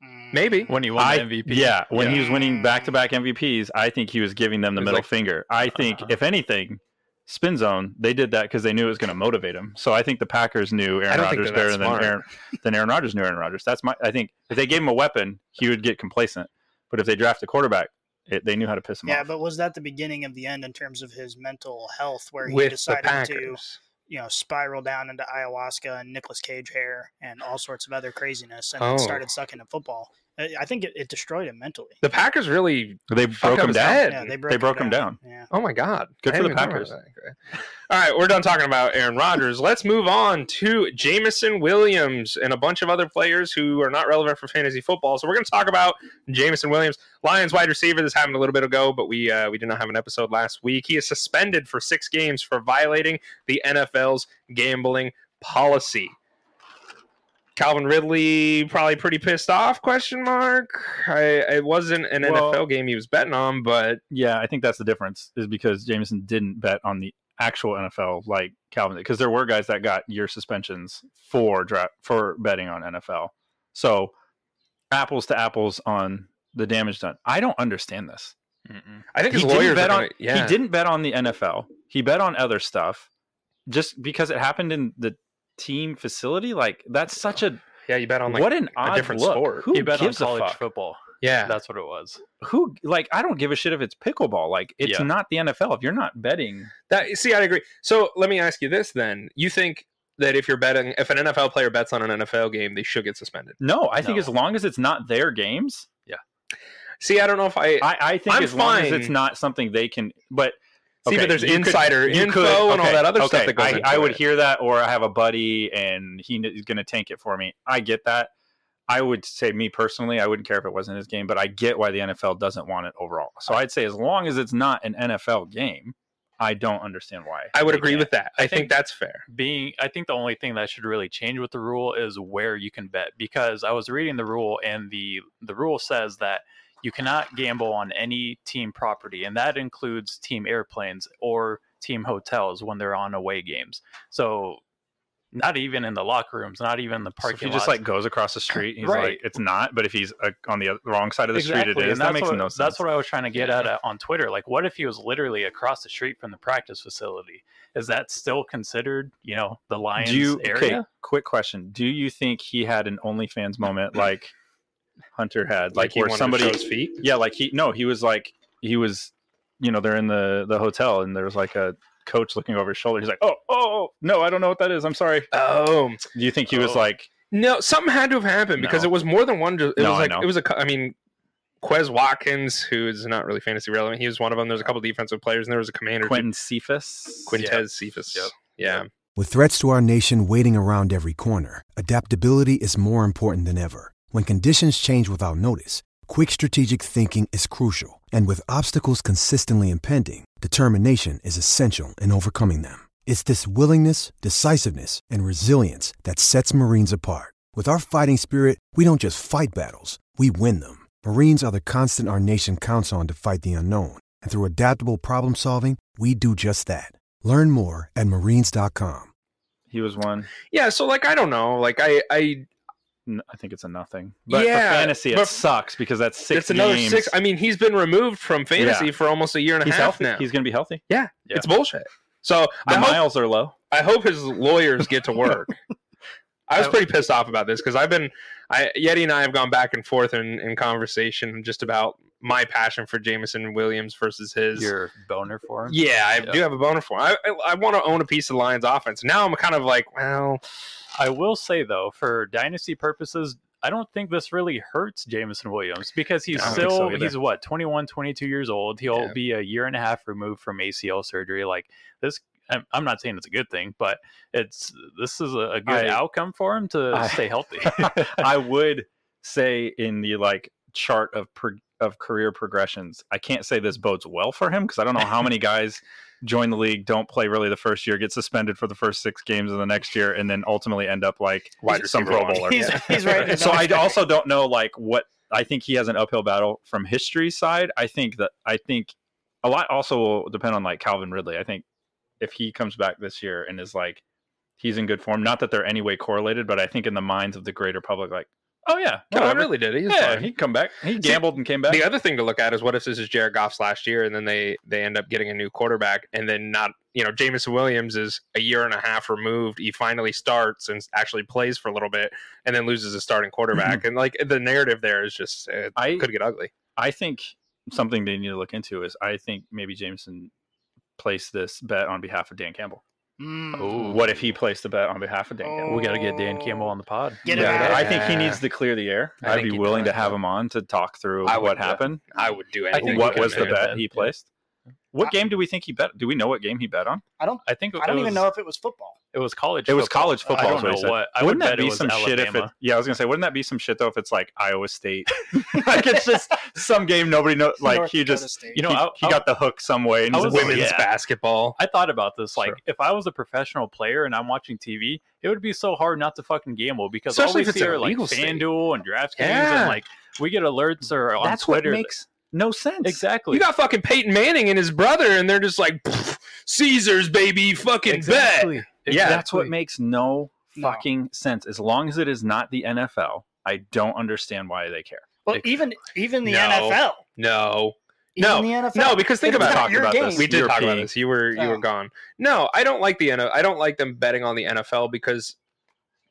Mm, maybe. when he won I, the MVP. Yeah, when Yeah. he was winning back to back MVPs, I think he was giving them the middle like- finger. I think, Uh-huh. if anything, spin zone they did that because they knew it was going to motivate him. So I think the Packers knew Aaron Rodgers better than smart. Aaron than Aaron Rodgers knew Aaron Rodgers. That's my. I think if they gave him a weapon, he would get complacent. But if they draft a quarterback, it, they knew how to piss him Yeah, off. Yeah, but was that the beginning of the end in terms of his mental health, where he with decided to, you know, spiral down into ayahuasca and Nicolas Cage hair and all sorts of other craziness, and Oh. then started sucking at football? I I think it, it destroyed him mentally. The Packers really they broke him his down. Yeah, they broke, They him broke him down. Yeah. Oh my god! Good I for the didn't even think Packers. about that. Okay. All right, we're done talking about Aaron Rodgers. Let's move on to Jameson Williams and a bunch of other players who are not relevant for fantasy football. So we're going to talk about Jameson Williams, Lions wide receiver. This happened a little bit ago, but we uh, we did not have an episode last week. He is suspended for six games for violating the NFL's gambling policy. Calvin Ridley probably pretty pissed off? Question mark. I it wasn't an Well- NFL game he was betting on, but Yeah, I think that's the difference is because Jameson didn't bet on the actual NFL like Calvin because there were guys that got year suspensions for draft for betting on NFL. So apples to apples on the damage done. I don't understand this. Mm-mm. I think He his didn't lawyers bet on gonna, yeah. he didn't bet on the NFL. He bet on other stuff just because it happened in the team facility. Like that's such a Yeah, you bet on like what an odd different look. sport. Who he bet on gives a college fuck? football. yeah. That's what it was. Who like I don't give a shit if it's pickleball. Like it's Yeah. not the NFL. If you're not betting, That see, I agree. So let me ask you this then: You think that if you're betting, if an NFL player bets on an NFL game, they should get suspended? no. I think as long as it's not their games, Yeah. See, I don't know if I, I, I think I'm as long as it's not something they can. But see, okay, but there's could- insider you info could- and all that other stuff that goes I, I would it. hear that, or I have a buddy and he's going to tank it for me. I get that. I would say me personally, I wouldn't care if it wasn't his game, but I get why the NFL doesn't want it overall. So I'd say as long as it's not an NFL game, I don't understand why. I would agree can't. with that. I, I think, think- that's fair. being i think the only thing that should really change with the rule is where you can bet because i was reading the rule and the the rule says that you cannot gamble on any team property and that includes team airplanes or team hotels when they're on away games so not even in the locker rooms not even in the So parking if he just lots. like goes across the street, he's Right. like, it's not. But if he's uh, on the wrong side of the street, it and is. That makes what, no sense. That's what I was trying to get at uh, on Twitter. Like, what if he was literally across the street from the practice facility? Is that still considered, you know, the Lions you? area? Okay, quick question. Do you think he had an OnlyFans moment like Hunter had, like, he where wanted to somebody? show his feet. Yeah, like he no, he was like he was, you know, they're in the the hotel and there was like a coach looking over his shoulder. He's like, oh, oh, oh no, I don't know what that is. I'm sorry. Oh Do you think he was Oh. like, no, something had to have happened because No. it was more than one. It No, was I like know. it was a. cou- I mean, Quez Watkins, who is not really fantasy relevant, he was one of them. There's a couple defensive players, and there was a commander, Quentin Cephus? Quintez Cephus. Yep. Yeah. With threats to our nation waiting around every corner, adaptability is more important than ever. When conditions change without notice, quick strategic thinking is crucial. And with obstacles consistently impending, determination is essential in overcoming them. It's this willingness, decisiveness, and resilience that sets Marines apart. With our fighting spirit, we don't just fight battles, we win them. Marines are the constant our nation counts on to fight the unknown. And through adaptable problem solving, we do just that. Learn more at marines.com. He was one. Yeah, so like I don't know, like I I N- I think it's a nothing. But Yeah, for fantasy, it sucks because that's six it's another games. six. I mean, he's been removed from fantasy Yeah. for almost a year and a He's half healthy. now. He's going to be healthy. yeah, Yeah. it's bullshit. So The I hope, miles are low. I hope his lawyers get to work. I was pretty pissed off about this because I've been, I Yeti and I have gone back and forth in, in conversation just about my passion for Jameson Williams versus his. Your boner for him. yeah, I Yeah. do have a boner for him. I, I, I want to own a piece of the Lions offense. Now I'm kind of like, well, I will say though, for dynasty purposes, I don't think this really hurts Jameson Williams because he's I don't think still so he's what 21, 22 years old. He'll Yeah. be a year and a half removed from ACL surgery. Like this, I'm, not saying it's a good thing, but it's this is a, good I- outcome for him to I- stay healthy. I would say in the like chart of pro- of career progressions, I can't say this bodes well for him because I don't know how many guys join the league, don't play really the first year, get suspended for the first six games of the next year, and then ultimately end up like some Pro. Bowler. He's, he's right. so I also don't know like what I think he has an uphill battle from history side. I think that I think a lot also will depend on like Calvin Ridley. I think if he comes back this year and is like he's in good form, not that they're any way correlated, but I think in the minds of the greater public, like, oh yeah, oh, Calvin whatever. really did. He yeah, fine. he come back. He gambled and came back. The other thing to look at is what if this is Jared Goff's last year, and then they they end up getting a new quarterback, and then not you know Jameson Williams is a year and a half removed. He finally starts and actually plays for a little bit, and then loses a starting quarterback, and like the narrative there is just it I- could get ugly. I think something they need to look into is I think maybe Jameson placed this bet on behalf of Dan Campbell. Mm. What if he placed the bet on behalf of Dan Campbell? we got to get Dan Campbell on the pod. Get him Yeah, out. I think he needs to clear the air. I I'd be willing to have him on to talk through I would, what yeah. happened. I would do anything. What was the bet bet, he yeah. placed? What I- game do we think he bet? Do we know what game he bet on? I don't. I think I don't it even know if it was football. It was college. It was college football. I don't what know he what. I wouldn't would that bet be it was some shit if it? Yeah, I was gonna say, wouldn't that be some shit though if it's like Iowa State? like it's just some game nobody knows. Like North he just State. You know, he, I- he I- got the hook some way. And was- like, women's Yeah. basketball. I thought about this. Like, Sure. if I was a professional player and I'm watching TV, it would be so hard not to fucking gamble because Especially all we if it's see an are like. FanDuel and DraftKings, Yeah. and like we get alerts or on That's Twitter. what that- makes no sense. exactly. You got fucking Peyton Manning and his brother, and they're just like Caesars, baby, fucking bet. exactly. Yeah, that's what makes no No. fucking sense. As long as it is not the NFL, I don't understand why they care. Well, even even the No. NFL. No, Even No. the NFL. No, because think If it's about it. your about game. this. we did You're talk about this. You were you were Oh. gone. No, I don't like the NFL. I don't like them betting on the NFL because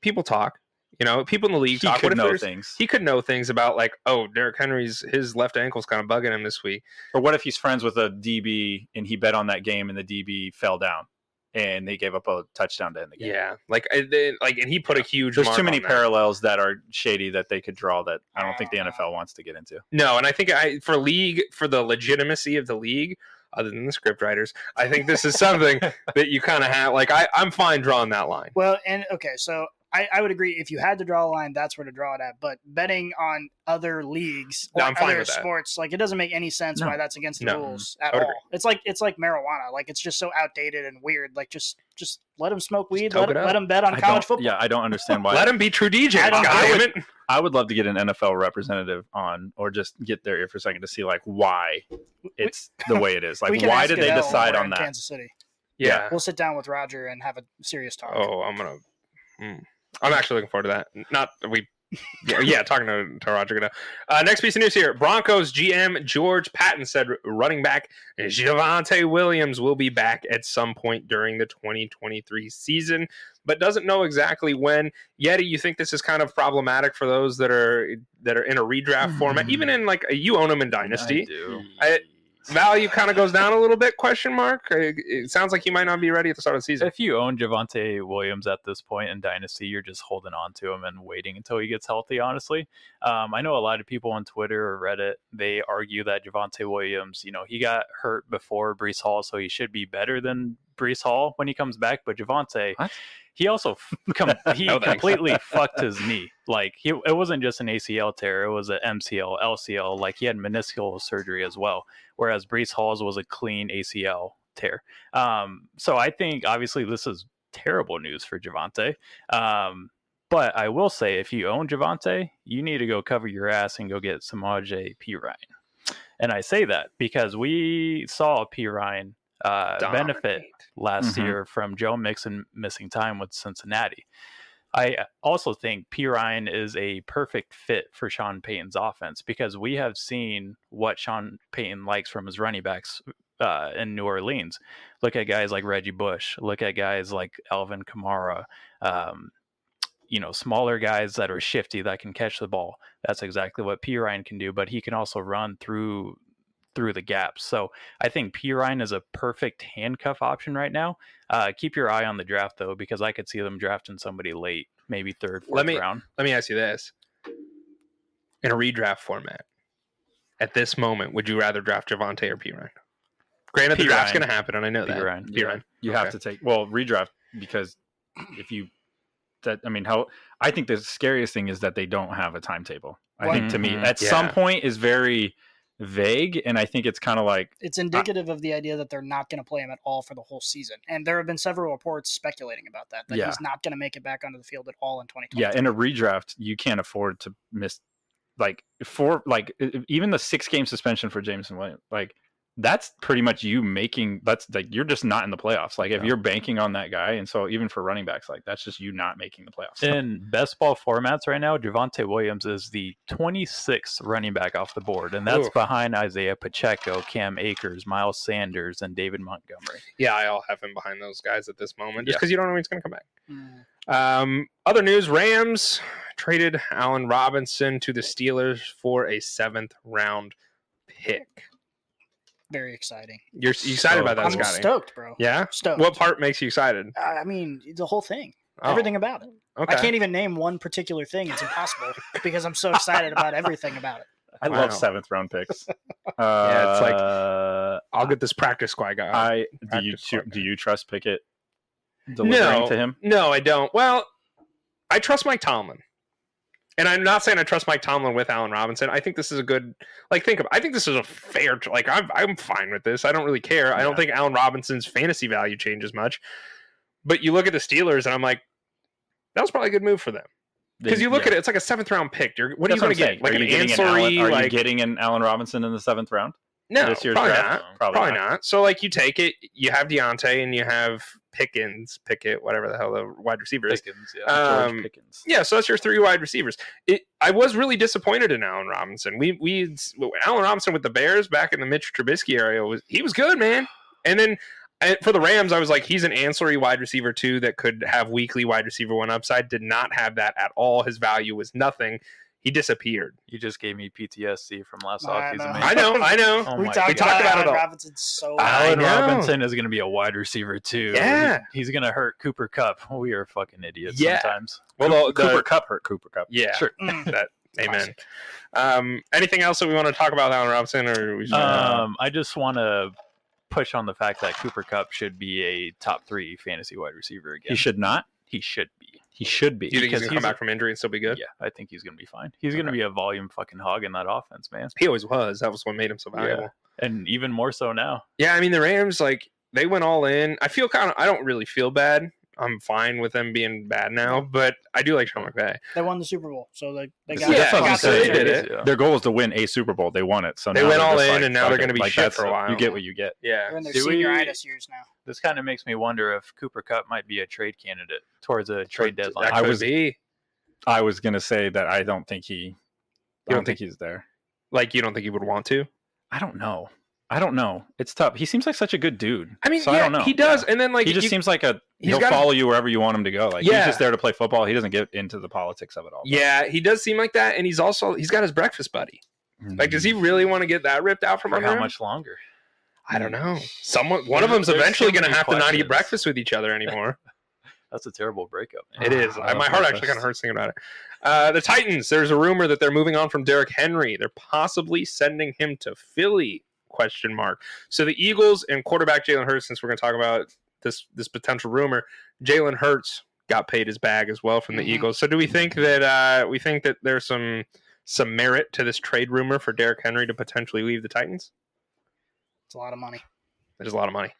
people talk. You know, people in the league He talk. What could if know there's- things. He could know things about like, oh, Derrick Henry's his left ankle's kind of bugging him this week. Or what if he's friends with a DB and he bet on that game and the DB fell down and they gave up a touchdown to end the game? Yeah, like they, like, and he put a huge. There's mark too many on that. parallels that are shady that they could draw that I don't think the ah. NFL wants to get into. No, and I think I for league for the legitimacy of the league, other than the script writers, I think this is something that you kind of have. Like I, I'm fine drawing that line. Well, and okay, so I, I would agree. If you had to draw a line, that's where to draw it at. But betting on other leagues or No, other sports, like it doesn't make any sense No. why that's against the No. rules at all. agree. It's like it's like marijuana. Like it's just so outdated and weird. Like just just let them smoke weed. Let, it let them bet on I college football. Yeah, I don't understand why. Let him be true DJ. I I would- I would love to get an NFL representative on, or just get their ear for a second to see like why it's the way it is. Like, why did they decide on that? Kansas City. Yeah. We'll sit down with Roger and have a serious talk. Oh, I'm gonna. mm. I'm actually looking forward to that. Not we. Yeah, yeah talking to, to Roger Goodell. Uh, next piece of news here: Broncos GM George Paton said running back Javonte Williams will be back at some point during the 2023 season, but doesn't know exactly when. Yeti, you think this is kind of problematic for those that are that are in a redraft format, even in like a, you own them in Dynasty. I do. I- Value kind of goes down a little bit? Question mark. It, it sounds like he might not be ready at the start of the season. If you own Javonte Williams at this point in Dynasty, you're just holding on to him and waiting until he gets healthy, honestly. Um, I know a lot of people on Twitter or Reddit, they argue that Javonte Williams, you know, he got hurt before Breece Hall, so he should be better than Breece Hall when he comes back. But Javonte, What? He also com- he No completely fucked his knee. Like he, it wasn't just an ACL tear; it was an MCL, LCL. Like he had meniscal surgery as well. Whereas Breece Hall's was a clean ACL tear. Um, so I think obviously this is terrible news for Javonte. Um, But I will say, if you own Javonte, you need to go cover your ass and go get Samaje Perine. And I say that because we saw P Ryan uh, benefit last Mhm. year from Joe Mixon missing time with Cincinnati. I also think Perine is a perfect fit for Sean Payton's offense because we have seen what Sean Payton likes from his running backs uh, in New Orleans. Look at guys like Reggie Bush. Look at guys like Alvin Kamara. Um, you know, smaller guys that are shifty that can catch the ball. That's exactly what Perine can do, but he can also run through through the gaps. So I think Perine is a perfect handcuff option right now. Uh, keep your eye on the draft though, because I could see them drafting somebody late, maybe third, fourth Let me- round. Let me ask you this: in a redraft format, at this moment, would you rather draft Javonte or Perine? Granted, the draft's going to happen, and I know P. that. Ryan. Perine. You Okay. have to take well redraft because if you that I mean how I think the scariest thing is that they don't have a timetable. I think to me Mhm. at some point is very vague and I think it's kind of like It's indicative of the idea that they're not going to play him at all for the whole season. And there have been several reports speculating about that, that Yeah. he's not going to make it back onto the field at all in 2020. yeah, in a redraft you can't afford to miss like for like even the 6 game suspension for Jameson Williams like that's pretty much you making that's like you're just not in the playoffs. Like if Yeah. you're banking on that guy and so even for running backs like that's just you not making the playoffs. In best ball formats right now, Javonte Williams is the 26th running back off the board, and that's Oof. behind Isaiah Pacheco, Cam Akers, Miles Sanders, and David Montgomery. Yeah, I all have him behind those guys at this moment, just Yeah. because you don't know when he's going to come back. Mm. Um, other news: Rams traded Allen Robinson to the Steelers for a seventh round pick. Very exciting. You're you excited So about that, Scotty. I'm Scotty? stoked, bro. Yeah. Stoked. What part makes you excited? I mean, the whole thing, Oh, everything about it. Okay. I can't even name one particular thing. It's impossible because I'm so excited about everything about it. I love seventh round picks. uh, Yeah, it's like- uh, I'll get this practice squad guy. I do you practice do you trust Pickett delivering no, to him? No, I don't. Well, I trust Mike Tomlin. And I'm not saying I trust Mike Tomlin with Allen Robinson. I think this is a good, like, think of. I think this is a fair. Like, I'm, I'm fine with this. I don't really care. I don't think Allen Robinson's fantasy value changes much. But you look at the Steelers, and I'm like, that was probably a good move for them because you look at it. It's like a seventh round pick. You're, what are you going to get? Like are an an? Allen, are like you getting an Allen Robinson in the seventh round? No, this year's probably draft? not. Probably Probably, not. not. So like you take it. You have Diontae, and you have Pickens, Pickett, whatever the hell the wide receiver is. Pickens, yeah. Um, Pickens. Yeah, so that's your three wide receivers. It, I was really disappointed in Allen Robinson. We we Allen Robinson with the Bears back in the Mitch Trubisky area was he was good, man. And then for the Rams, I was like, he's an ancillary wide receiver too that could have weekly wide receiver one upside. Did not have that at all. His value was nothing. He disappeared. you just gave me PTSD from last I offseason. know. man. I know, I know. Oh we talked, we talked about, about it Allen all. Robinson so Allen know. Robinson is going to be a wide receiver too. Yeah. He- he's going to hurt Cooper Kupp. We are fucking idiots Yeah. sometimes. Well, the, Cooper Kupp hurt Cooper Kupp. yeah, Sure. Mm. that. Amen. Um, anything else that we want to talk about, Allen Robinson, or we should, Um, I just want to push on the fact that Cooper Kupp should be a top three fantasy wide receiver again. He should not. He should be. He should be. do you think he's gonna come back from injury and still be good? Yeah, I think he's going to be fine. He's going to be a volume fucking hog in that offense, man. He always was. That was what made him so Yeah. valuable. And even more so now. Yeah, I mean the Rams like they went all in. I feel kind of I don't really feel bad. I'm fine with them being bad now, but I do like Sean McVay. They won the Super Bowl, so they, they got, that's what got was their gonna say. They did it. Yeah. Their goal is to win a Super Bowl. They won it. So They went all in, like, and now they're gonna be like, shit for a while. You get what you get. Yeah, They're in their Do we- senioritis years now. This kind of makes me wonder if Cooper Kupp might be a trade candidate towards a trade deadline. That I was- be. I was gonna say that I don't think he. I don't don't think he's there. Like you don't think he would want to? I don't know. I don't know. It's tough. He seems like such a good dude. I mean, So yeah, I don't know. he does. Yeah. And then like he just you- seems like a he'll follow you wherever you want him to go. Like Yeah. he's just there to play football. He doesn't get into the politics of it all. yeah, he does seem like that, and he's also he's got his breakfast buddy. Like, does he really want to get that ripped out from For under how him? much longer? I don't know. Someone, one of them's there's eventually going to have to not eat breakfast with each other anymore. That's a terrible breakup. Man. It is. I I, my heart actually kind of hurts thinking about it. Uh, the Titans. There's a rumor that they're moving on from Derrick Henry. They're possibly sending him to Philly? Question mark. So the Eagles and quarterback Jalen Hurts. Since we're going to talk about this this potential rumor, Jalen Hurts got paid his bag as well from the Mhm. Eagles. So do we think that uh, we think that there's some some merit to this trade rumor for Derrick Henry to potentially leave the Titans? It's a lot of money. There's a lot of money.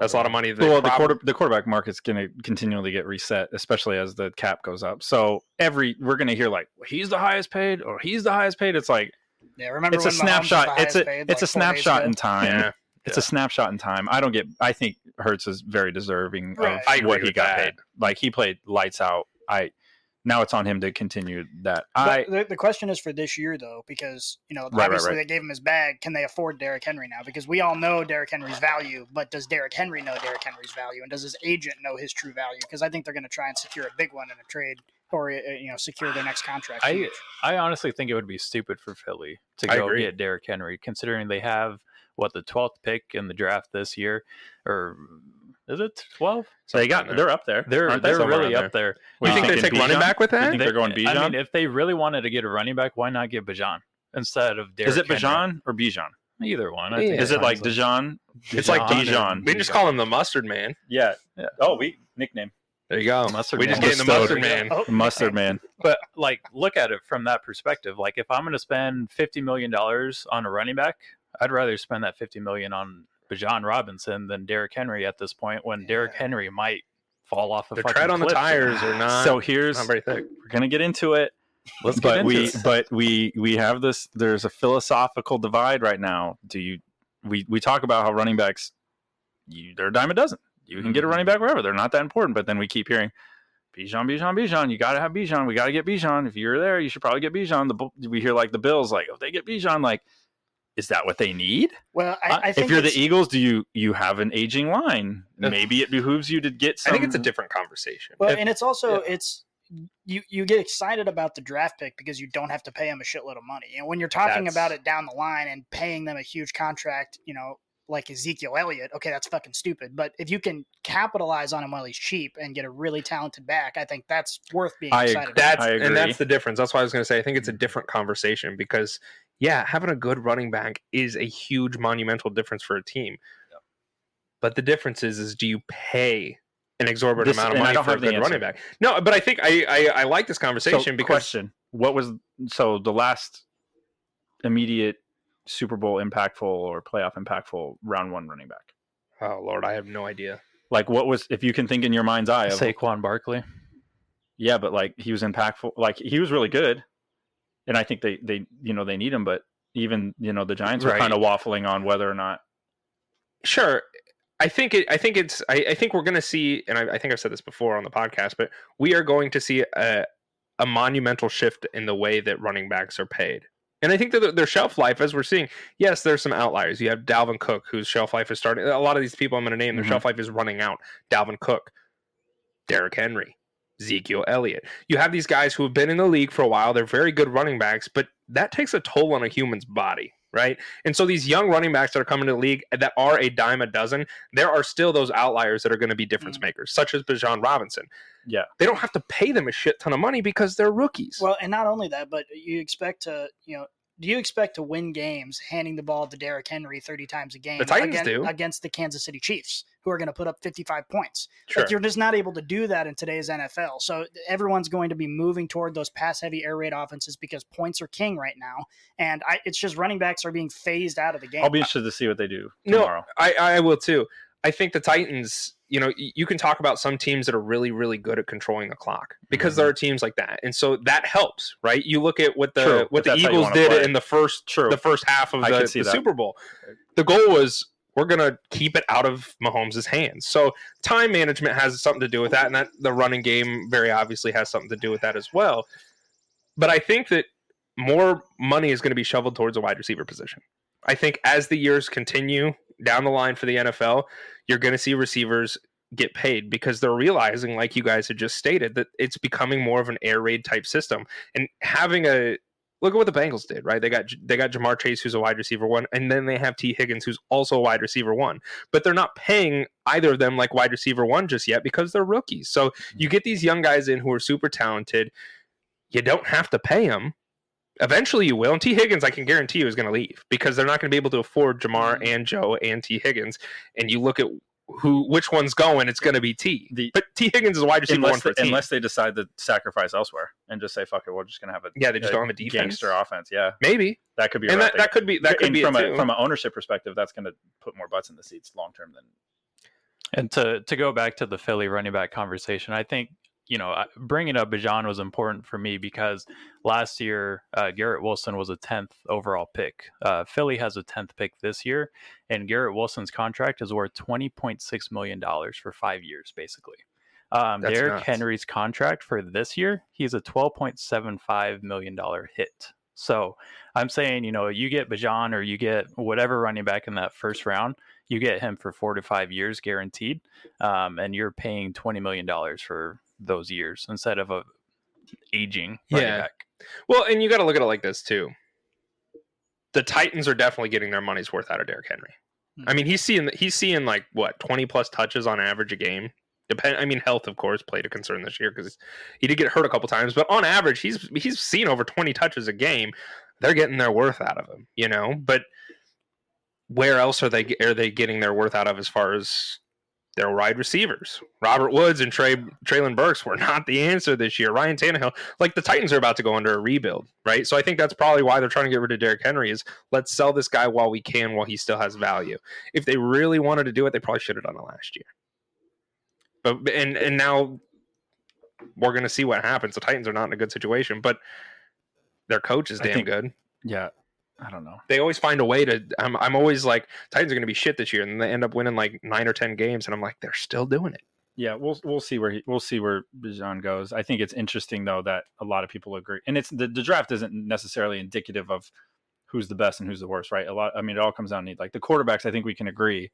That's a lot of money. that well, the quarter the quarterback market's going to continually get reset, especially as the cap goes up. So every we're going to hear like he's the highest paid or he's the highest paid. It's like Yeah, remember it's a when Mahomes the snapshot. It's a paid, it's like, a snapshot in time. Yeah. It's a snapshot in time. I don't get. I think Hurts is very deserving Right. of what he got that. paid. Like he played lights out. I now it's on him to continue that. But I the, the question is for this year, though, because you know Right, right, obviously right. they gave him his bag. Can they afford Derrick Henry now? Because we all know Derrick Henry's value, but does Derrick Henry know Derrick Henry's value, and does his agent know his true value? Because I think they're going to try and secure a big one in a trade, or uh, uh, you know, secure their next contract. I huge. I honestly think it would be stupid for Philly to I go agree. get Derrick Henry, considering they have what the twelfth pick in the draft this year, or mm, is it twelve? so they got Something they're up there. They're aren't they? they're really up there. You What, think they thinking take running back with You that? think they're going I Bijan? mean, if they really wanted to get a running back, why not get Bajan instead of Derrick is it Henry? Bajan or Bijan? Either one. I Yeah. think Is it like fine. Dijon? It's like Dijon. Dijon. We just call him the mustard man. Yeah. Yeah. Oh, we nickname There you go. Mustard we just man. gave the mustard man. Oh, mustard man. But like, look at it from that perspective. Like, if I'm going to spend fifty million dollars on a running back, I'd rather spend that fifty million on Bajan Robinson than Derrick Henry at this point. When Derrick Henry might fall off a The fucking tread on the tires are not. so here's not very thick. we're gonna get into it. Let's get but into we it. but we we have this there's a philosophical divide right now. Do you we we talk about how running backs you they're a dime a dozen. You can get a running back wherever. They're not that important, but then we keep hearing Bijan, Bijan, Bijan. You got to have Bijan. We got to get Bijan. If you're there, you should probably get Bijan. The we hear like the Bills, like if they get Bijan, like is that what they need? Well, I, I uh, think if you're the Eagles, do you you have an aging line? Maybe it behooves you to get. Some, I think it's a different conversation. Well, If- and it's also it's you you get excited about the draft pick because you don't have to pay them a shitload of money. And when you're talking That's- about it down the line and paying them a huge contract, you know, like Ezekiel Elliott, okay, that's fucking stupid. But if you can capitalize on him while he's cheap and get a really talented back, I think that's worth being I excited agree. about. That's I agree. and that's the difference. That's why I was going to say I think it's a different conversation because yeah, having a good running back is a huge monumental difference for a team. But the difference is is do you pay an exorbitant This- amount of money for a have the good running back? No, but I think I I, I like this So, conversation because question: What was so the last immediate Super Bowl impactful or playoff impactful round one running back? oh lord, I have no idea. Like, what was if you can think in your mind's eye? Of, Saquon Barkley. yeah, but like he was impactful. Like he was really good, and I think they they you know they need him, but even you know the Giants were kind of waffling on whether or not. Sure. I think it. I think it's. I, I think we're going to see, and I, I think I've said this before on the podcast, but we are going to see a a monumental shift in the way that running backs are paid. And I think that their- shelf life, as we're seeing, yes, there's some outliers. You have Dalvin Cook, whose shelf life is starting. A lot of these people I'm going to name, their Mhm. shelf life is running out. Dalvin Cook, Derrick Henry, Ezekiel Elliott. You have these guys who have been in the league for a while. They're very good running backs, but that takes a toll on a human's body, right? And so these young running backs that are coming to the league that are a dime a dozen, there are still those outliers that are going to be difference Mm. makers, such as Bajan Robinson. Yeah. They don't have to pay them a shit ton of money because they're rookies. Well, and not only that, but you expect to, you know, do you expect to win games handing the ball to Derrick Henry 30 times a game The Titans against, do. against the Kansas City Chiefs, who are going to put up 55 points? sure. Like you're just not able to do that in today's NFL. So everyone's going to be moving toward those pass heavy air raid offenses because points are king right now. And I, it's just running backs are being phased out of the game. I'll be interested to see what they do No, tomorrow. I, I will too. I think the Titans, you know, you can talk about some teams that are really, really good at controlling the clock because Mhm. there are teams like that, and so that helps, right? You look at what the True, what the that's how you Eagles did play. in the first True. the first half of the, the. Super Bowl. The goal was we're gonna keep it out of Mahomes' hands. So time management has something to do with that, and that the running game very obviously has something to do with that as well. But I think that more money is going to be shoveled towards a wide receiver position. I think as the years continue down the line for the NFL, you're going to see receivers get paid because they're realizing, like you guys had just stated, that it's becoming more of an air raid type system. And having a look at what the Bengals did, right? They got they got Ja'Marr Chase, who's a wide receiver one, and then they have Tee Higgins, who's also a wide receiver one. But they're not paying either of them like wide receiver one just yet because they're rookies. So you mm. get these young guys in who are super talented. You don't have to pay them. Eventually, you will. And Tee Higgins, I can guarantee you, is going to leave because they're not going to be able to afford Ja'Marr mm-hmm. and Joe and Tee Higgins. And you look at who, which one's going, it's going to be T. The- but Tee Higgins is a wide receiver one Unless for they, a unless they decide to sacrifice elsewhere and just say fuck it, we're just gonna have a yeah, they just a don't have a defense. gangster offense. Yeah, Maybe, that could be. and that, that could be that could and be from a too. from an ownership perspective, that's going to put more butts in the seats long term than And to to go back to the Philly running back conversation, I think you know bringing up Bijan was important for me because last year uh, Garrett Wilson was a tenth overall pick. Uh, Philly has a tenth pick this year, and Garrett Wilson's contract is worth twenty point six million dollars for five years, basically. Um, That's Derrick nuts. Henry's contract for this year, he's a twelve point seven five million dollar hit. So I'm saying, you know, you get Bajan or you get whatever running back in that first round, you get him for four to five years guaranteed, um, and you're paying twenty million dollars for those years instead of a aging running Yeah. back. Well, and you got to look at it like this too. The Titans are definitely getting their money's worth out of Derrick Henry. I mm-hmm. mean, he's seeing he's seeing like what twenty plus touches on average a game. Depend. I mean, health of course played a concern this year because he did get hurt a couple times, but on average, he's he's seen over twenty touches a game. They're getting their worth out of him, you know. But where else are they are they getting their worth out of as far as their wide receivers? Robert Woods and Trey Treylon Burks were not the answer this year. Ryan Tannehill, like the Titans are about to go under a rebuild, right? So I think that's probably why they're trying to get rid of Derrick Henry is let's sell this guy while we can while he still has value. If they really wanted to do it, they probably should have done it last year. But and and now we're gonna see what happens. The Titans are not in a good situation, but their coach is damn think- good. Yeah, I don't know. They always find a way to. I'm I'm always like Titans are gonna be shit this year, and they end up winning like nine or ten games, and I'm like they're still doing it. Yeah, we'll we'll see where he, we'll see where Bijan goes. I think it's interesting though that a lot of people agree, and it's the, the draft isn't necessarily indicative of who's the best and who's the worst, right? A lot. I mean, it all comes down to need. Like the quarterbacks, I think we can agree.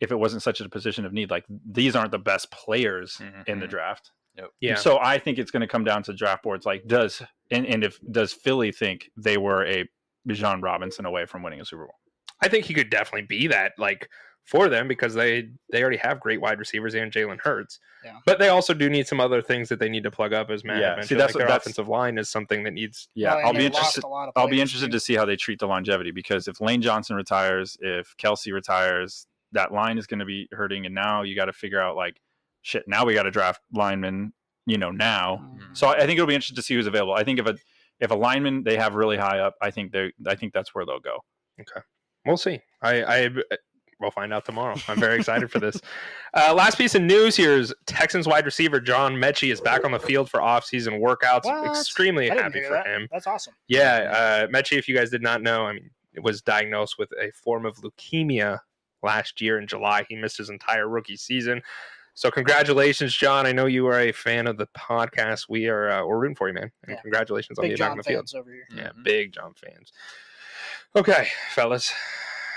If it wasn't such a position of need, like these aren't the best players in the Mhm. draft. Yeah. So I think it's going to come down to draft boards. Like, does and, and if does Philly think they were a Bijan Robinson away from winning a Super Bowl? I think he could definitely be that like for them because they they already have great wide receivers and Jalen Hurts. Yeah. But they also do need some other things that they need to plug up as Matt Yeah, had see, that's like what- their that's- offensive line is something that needs Yeah, Well, I'll be interested. lost a lot of I'll be interested too. to see how they treat the longevity because if Lane Johnson retires, if Kelce retires, that line is going to be hurting. And now you got to figure out like, shit. Now we got to draft linemen. You know now. Mm. So I I think it'll be interesting to see who's available. I think if a if a lineman they have really high up, I think they I think that's where they'll go. Okay, we'll see. I, I we'll find out tomorrow. I'm very excited for this. Uh, last piece of news here is Texans wide receiver John Metchie is back on the field for offseason workouts. What? Extremely happy for that. him. That's awesome. Yeah, uh, Metchie, if you guys did not know, I mean, was diagnosed with a form of leukemia last year in July. He missed his entire rookie season. So congratulations, John. I know you are a fan of the podcast. We are uh, we're rooting for you, man. And Yeah. congratulations on Big being back on the field. over here. Yeah, Mhm. big John fans. Okay, fellas.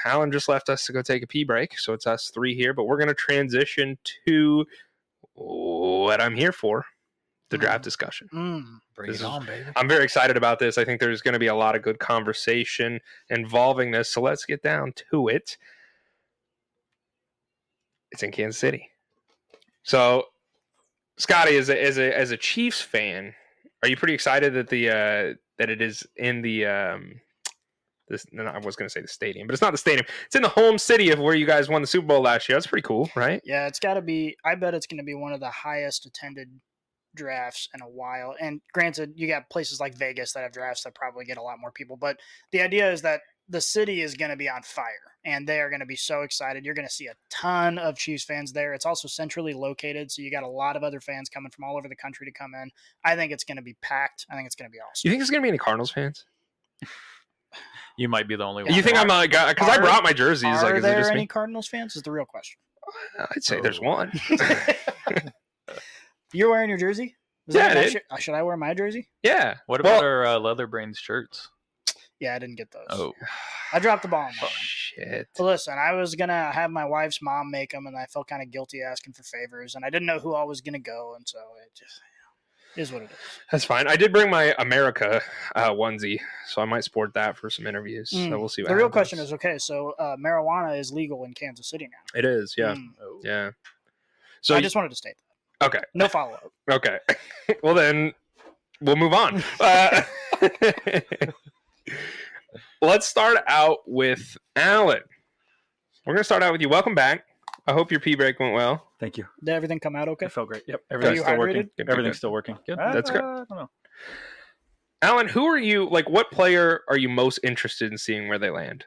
Alan just left us to go take a pee break, so it's us three here, but we're going to transition to what I'm here for the draft Mm. discussion. Mm. Bring This it is- on, baby. I'm very excited about this. I think there's going to be a lot of good conversation involving this, so let's get down to it. It's in Kansas City. So, Scotty, as a, as a as a Chiefs fan, are you pretty excited that the uh, that it is in the um, this? No, I was going to say the stadium, but it's not the stadium. It's in the home city of where you guys won the Super Bowl last year. That's pretty cool, right? Yeah, it's got to be. I bet it's going to be one of the highest attended drafts in a while. And granted, you got places like Vegas that have drafts that probably get a lot more people. But the idea is that the city is going to be on fire, and they are going to be so excited. You're going to see a ton of Chiefs fans there. It's also centrally located, so you got a lot of other fans coming from all over the country to come in. I think it's going to be packed. I think it's going to be awesome. You think there's going to be any Cardinals fans? You might be the only Yeah. one. You think I'm a guy because I brought my jerseys? Are Like, is it there just any me? Cardinals fans? Is the real question. I'd say there's Oh. one. You're wearing your jersey? Is Yeah, that I my did. shirt? Uh, Should I wear my jersey? yeah. What Well- about our uh, leather brains shirts? Yeah, I didn't get those. Oh, I dropped the ball on that. Oh, one. shit. So listen, I was gonna have my wife's mom make them, and I felt kind of guilty asking for favors, and I didn't know who I was gonna go, and so it just you know, is what it is. That's fine. I did bring my America uh, onesie, so I might sport that for some interviews. So Mm. we'll see. What The real happens. question is, okay, so uh, marijuana is legal in Kansas City now. it is, yeah, Mm. oh. yeah. So So I just wanted to state that. okay, No follow up. okay. well then, we'll move on. Uh, let's start out with Alan. We're gonna start out with you. Welcome back. I hope your pee break went well. Thank you. Did everything come out okay? It felt great. Yep. Everything's still working. hydrated? Good, good, Everything's good. still working. Good. Uh, That's good. I don't know. Alan, who are you? Like, what player are you most interested in seeing where they land?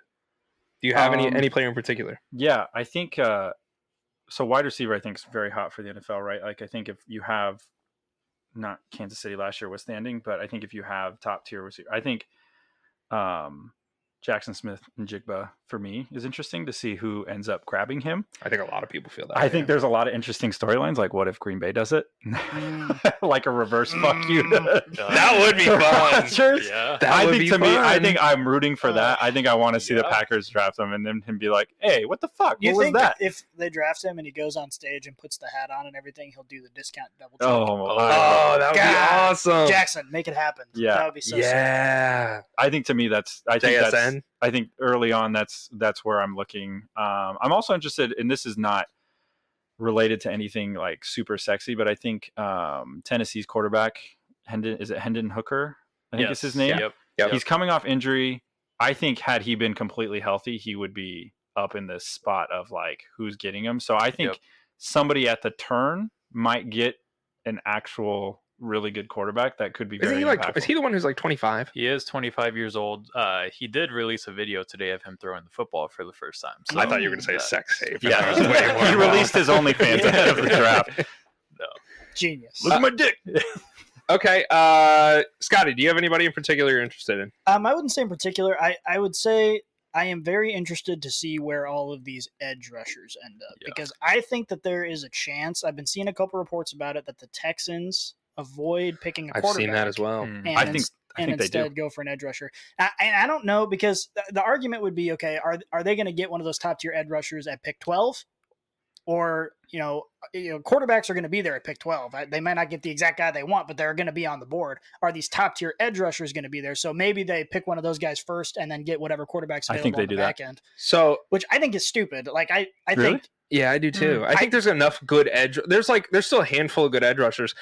Do you have any Um, any player in particular? Yeah, I think uh, so wide receiver I think is very hot for the NFL, right? Like I think if you have not Kansas City last year was standing, but I think if you have top tier receiver, I think um Jackson Smith and Jigba for me is interesting to see who ends up grabbing him. I think a lot of people feel that. I think there's a lot of interesting storylines. Like, what if Green Bay does it? Mm. like a reverse fuck you. To, That would be fun. Rodgers. Yeah. That I would think be to me, I think I'm rooting for Uh, that. I think I want to see the. Packers draft him and then him be like, "Hey, what the fuck? You what was that?" if they draft him and he goes on stage and puts the hat on and everything, he'll do the discount double check? Oh, Oh, I- that would be God. awesome. Jackson, make it happen. Yeah. that would be so. sick. yeah. I think to me that's I think that's JSN. I think early on that's that's where I'm looking. Um, I'm also interested, and this is not related to anything like super sexy, but I think um, Tennessee's quarterback Hendon is it Hendon Hooker? I think it's his name. Yep. Yep. He's coming off injury. I think had he been completely healthy, he would be up in this spot of like who's getting him. So I think Yep. somebody at the turn might get an actual really good quarterback that could be Isn't very he like? impactful. Is he the one who's like 25? He is 25 years old. Uh, he did release a video today of him throwing the football for the first time. So I thought you were going to say a uh, sex tape. Yeah. Was way more he released his OnlyFans at the end of the draft. No. Genius. Look at my dick. Okay, uh, Scotty, do you have anybody in particular you're interested in? Um, I wouldn't say in particular. I, I would say I am very interested to see where all of these edge rushers end up Yeah. because I think that there is a chance. I've been seeing a couple reports about it that the Texans avoid picking a I've quarterback. I've seen that as well. mm, And I think ins- I and think they instead do. go for an edge rusher. I, and I don't know because the, the argument would be okay. Are are they going to get one of those top tier edge rushers at pick twelve, or you know, you know, quarterbacks are going to be there at pick twelve. I- They might not get the exact guy they want, but they're going to be on the board. Are these top tier edge rushers going to be there? So maybe they pick one of those guys first and then get whatever quarterbacks I available think they on the do that. back end, So which I think is stupid. Like I, I Really? think yeah, I do too. Mm, I think I- there's enough good edge. There's like there's still a handful of good edge rushers.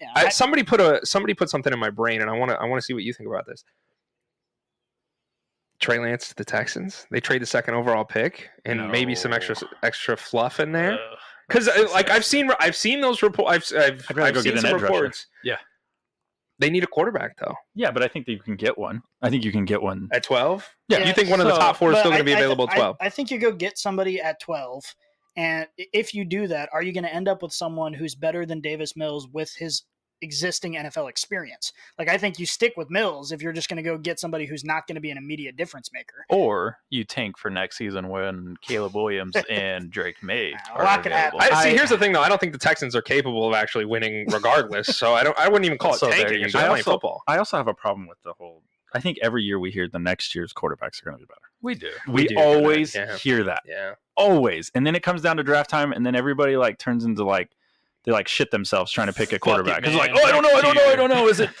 Yeah, I, I- somebody put a somebody put something in my brain, and I want to I want to see what you think about this. Trey Lance to the Texans. They trade the second overall pick and maybe some extra extra fluff in there. Ugh. Because uh, like I've seen I've seen those reports. I've I've, I'd rather I've go seen get an some edge rusher. reports. Yeah. They need a quarterback though. Yeah, but I think that you can get one. I think you can get one. At twelve. Yeah, You think one of the top four is still going to be I th- available at I- twelve? I, think you go get somebody at 12. And if you do that, are you going to end up with someone who's better than Davis Mills with his existing NFL experience? Like, I think you stick with Mills if you're just going to go get somebody who's not going to be an immediate difference maker. Or you tank for next season when Caleb Williams and Drake Maye A are lot could available. happen. I, see, here's the thing though. I don't think the Texans are capable of actually winning regardless. so I don't. I wouldn't even call it So tanking. you It's go. just I also- football. I also have a problem with the whole. I think every year we hear the next year's quarterbacks are going to be better. we do. We, do hear that, always yeah. hear that. Yeah. Always. And then it comes down to draft time, and then everybody like turns into like they like shit themselves trying to pick a quarterback. It's like, oh, I don't know, I don't know, I don't know. Is it?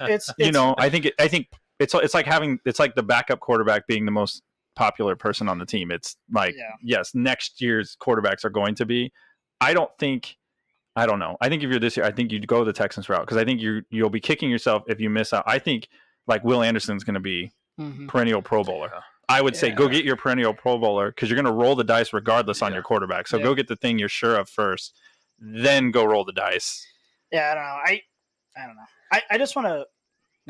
It's, you it's- know, I think it, I think it's it's like having it's like the backup quarterback being the most popular person on the team. It's like Yeah. yes, next year's quarterbacks are going to be. I don't think. I don't know. I think if you're this year, I think you'd go the Texans route because I think you you'll be kicking yourself if you miss out. I think like Will Anderson's going to be Mhm. perennial Pro Bowler. Yeah. I would say go get your perennial Pro Bowler because you're going to roll the dice regardless on Yeah. your quarterback. So Yeah. go get the thing you're sure of first, then go roll the dice. Yeah, I don't know. I, I don't know. I, I just want to,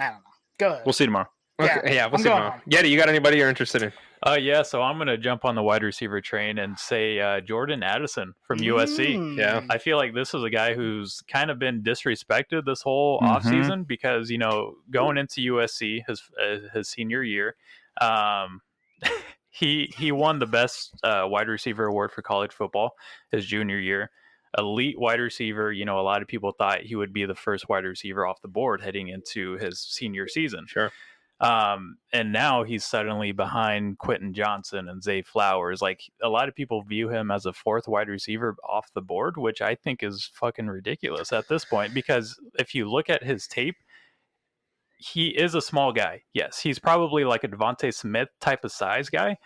I don't know. Go ahead. We'll see tomorrow. Yeah, Okay. Yeah. we'll I'm see. tomorrow. Yeti, you got anybody you're interested in? Uh, yeah, so I'm going to jump on the wide receiver train and say uh, Jordan Addison from USC. Mm. Yeah. I feel like this is a guy who's kind of been disrespected this whole Mhm. offseason because, you know, going into USC his uh, his senior year, um, he he won the best uh, wide receiver award for college football his junior year. Elite wide receiver, you know, a lot of people thought he would be the first wide receiver off the board heading into his senior season. Sure. Um, and now he's suddenly behind Quentin Johnston and Zay Flowers. Like a lot of people view him as a fourth wide receiver off the board, which I think is fucking ridiculous at this point. Because if you look at his tape, he is a small guy. Yes, he's probably like a DeVonta Smith type of size guy,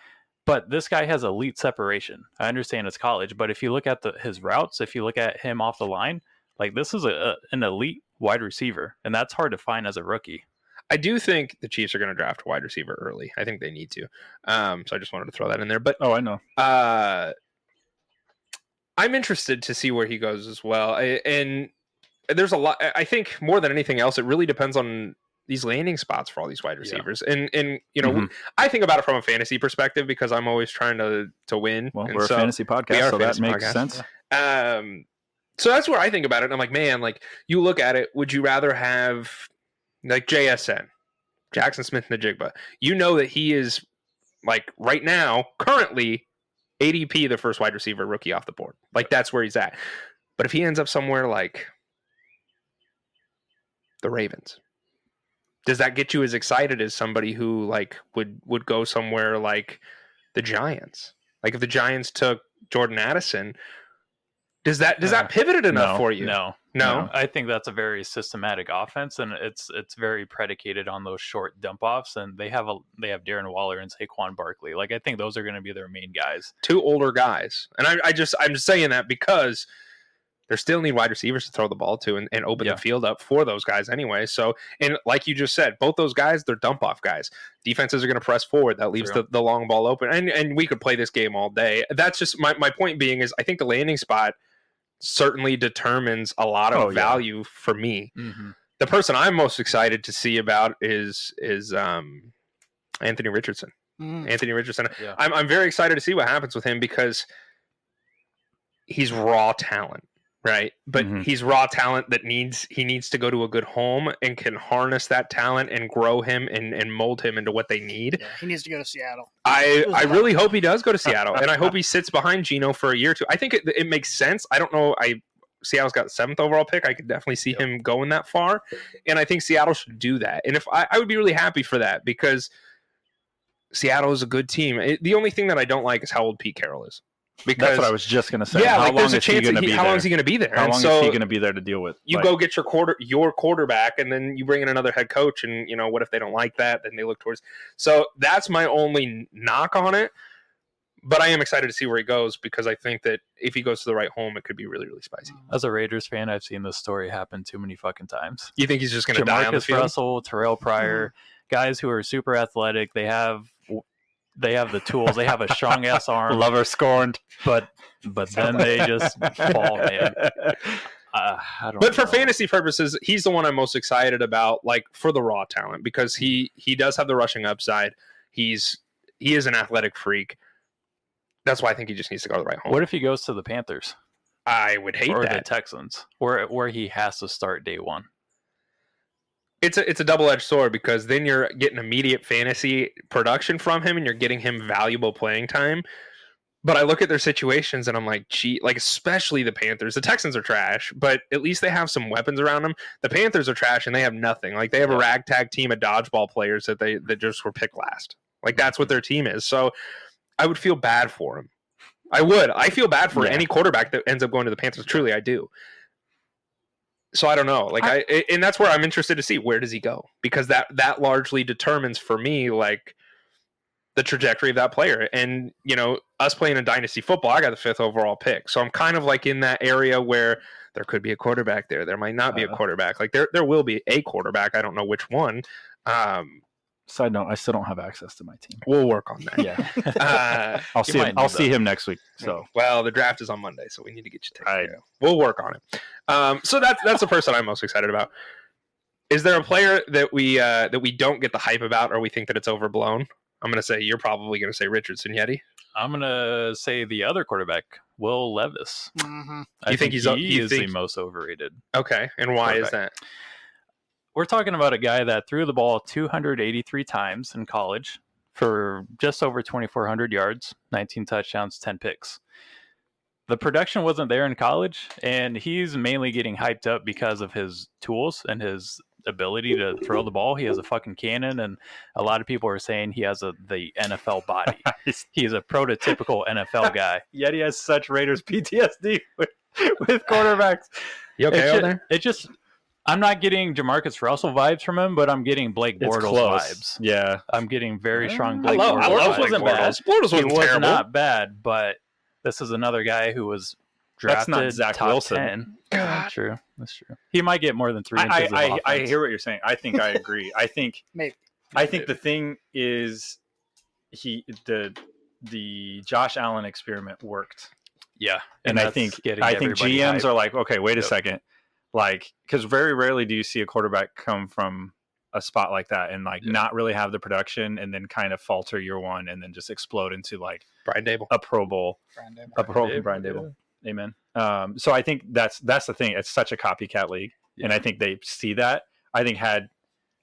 but this guy has elite separation. I understand it's college, but if you look at the his routes, if you look at him off the line, like this is a, a an elite wide receiver, and that's hard to find as a rookie. I do think the Chiefs are going to draft a wide receiver early. I think they need to. Um, so I just wanted to throw that in there. But Oh, I know. uh, I'm interested to see where he goes as well. I, and there's a lot. I think more than anything else, it really depends on these landing spots for all these wide Yeah. receivers. And and you know, Mhm. I think about it from a fantasy perspective because I'm always trying to to win. Well, and we're so, a fantasy podcast, so fantasy that makes podcast. sense. Um, so that's where I think about it. I'm like, man, like you look at it, would you rather have like JSN, Jackson Smith-Njigba? You know that he is like right now, currently ADP, the first wide receiver rookie off the board. Like that's where he's at. But if he ends up somewhere like the Ravens, does that get you as excited as somebody who like would would go somewhere like the Giants? Like if the Giants took Jordan Addison, does that does Uh, that pivot it enough no, for you? No, No? I think that's a very systematic offense, and it's it's very predicated on those short dump offs. And they have a they have Darren Waller and Saquon Barkley. Like I think those are going to be their main guys. two older guys. And I, I just I'm just saying that because they still need wide receivers to throw the ball to and, and open Yeah. the field up for those guys anyway. So and like you just said, both those guys, they're dump off guys. Defenses are gonna press forward. That leaves the, the long ball open. And and we could play this game all day. That's just my, my point being is I think the landing spot certainly determines a lot of Oh, yeah. value for me. Mm-hmm. The person I'm most excited to see about is is um Anthony Richardson. Mm. Anthony Richardson. Yeah. I'm I'm very excited to see what happens with him because he's raw talent, right? But Mhm. he's raw talent that needs he needs to go to a good home and can harness that talent and grow him and, and mold him into what they need. Yeah, he needs to go to Seattle. I I really hope he does go to Seattle and I hope he sits behind Geno for a year or two. I think it, it makes sense. I don't know. I Seattle's got seventh overall pick. I could definitely see Yep. him going that far, and I think Seattle should do that. And if I, I would be really happy for that because Seattle is a good team. It- the only thing that I don't like is how old Pete Carroll is. Because That's what I was just gonna say. yeah, how like long there's a is he chance gonna he, be how there? long is he going to be there? How And long so is he going to be there to deal with? you Like, go get your quarter your quarterback, and then you bring in another head coach, and you know what if they don't like that? Then they look towards. So that's my only knock on it. But I am excited to see where he goes because I think that if he goes to the right home, it could be really, really spicy. As a Raiders fan, I've seen this story happen too many fucking times. You think he's just going to die on the Jamarcus field? Russell, Terrelle Pryor, mm-hmm. guys who are super athletic. They have they have the tools. They have a strong ass arm, lover scorned. but but then they just fall, man. Uh, I don't. But for know. fantasy purposes, he's the one I'm most excited about, like for the raw talent, because he he does have the rushing upside. He's he is an athletic freak. That's why I think he just needs to go to the right home. what if he goes to the Panthers I would hate or the. Texans, where where he has to start day one? It's a it's a double edged sword because then you're getting immediate fantasy production from him, and you're getting him valuable playing time. But I look at their situations and I'm like, gee, like especially the Panthers. The Texans are trash, but at least they have some weapons around them. The Panthers are trash and they have nothing. Like they have a ragtag team of dodgeball players that they that just were picked last. Like that's what their team is. So I would feel bad for him. I would. I feel bad for Yeah. any quarterback that ends up going to the Panthers. Truly, I do. So I don't know. Like I, I and that's where I'm interested to see where does he go because that that largely determines for me like the trajectory of that player. And you know, us playing in dynasty football, I got the fifth overall pick, so I'm kind of like in that area where there could be a quarterback there. There might not be a Uh. quarterback. Like there there will be a quarterback. I don't know which one. Um, Side note: I still don't have access to my team. we'll work on that. Yeah, Uh, I'll see. Him, I'll need see him next week. So well, the draft is on Monday, so we need to get you taken I- care. We'll work on it. Um, so that's that's the person I'm most excited about. Is there a player that we uh, that we don't get the hype about, or we think that it's overblown? I'm going to say you're probably going to say Richardson, Yeti. I'm gonna say the other quarterback, Will Levis. hmm I You think he's he you is think- the most overrated. Okay, and why is that? We're talking about a guy that threw the ball 283 times in college for just over 2,400 yards, 19 touchdowns, 10 picks. The production wasn't there in college, and he's mainly getting hyped up because of his tools and his ability to throw the ball. He has a fucking cannon, and a lot of people are saying he has a the NFL body. He's a prototypical NFL guy. Yet he has such Raiders PTSD with, with quarterbacks. You okay it, over there? it just I'm not getting Jamarcus Russell vibes from him, but I'm getting Blake Bortles vibes. Yeah, I'm getting very strong I Blake love, I Bortles love vibes. Blake wasn't bad. Bortles. Bortles wasn't was terrible. not bad, but this is another guy who was drafted. That's drafted not Zach top Wilson. 10. God. True, that's true. He might get more than three I, inches I, of I, I hear what you're saying. I think I agree. I think Maybe. I think the thing is he the the Josh Allen experiment worked. Yeah, and, I think getting I think GMs hyped. are like, okay, wait a Yep. second, like because very rarely do you see a quarterback come from a spot like that and like Yeah. not really have the production and then kind of falter year one and then just explode into like Brian Daboll. a Pro Bowl, Brian Daboll. a Pro Dable, Brian Daboll. Amen. Um, so I think that's that's the thing. It's such a copycat league, and I think they see that. I think had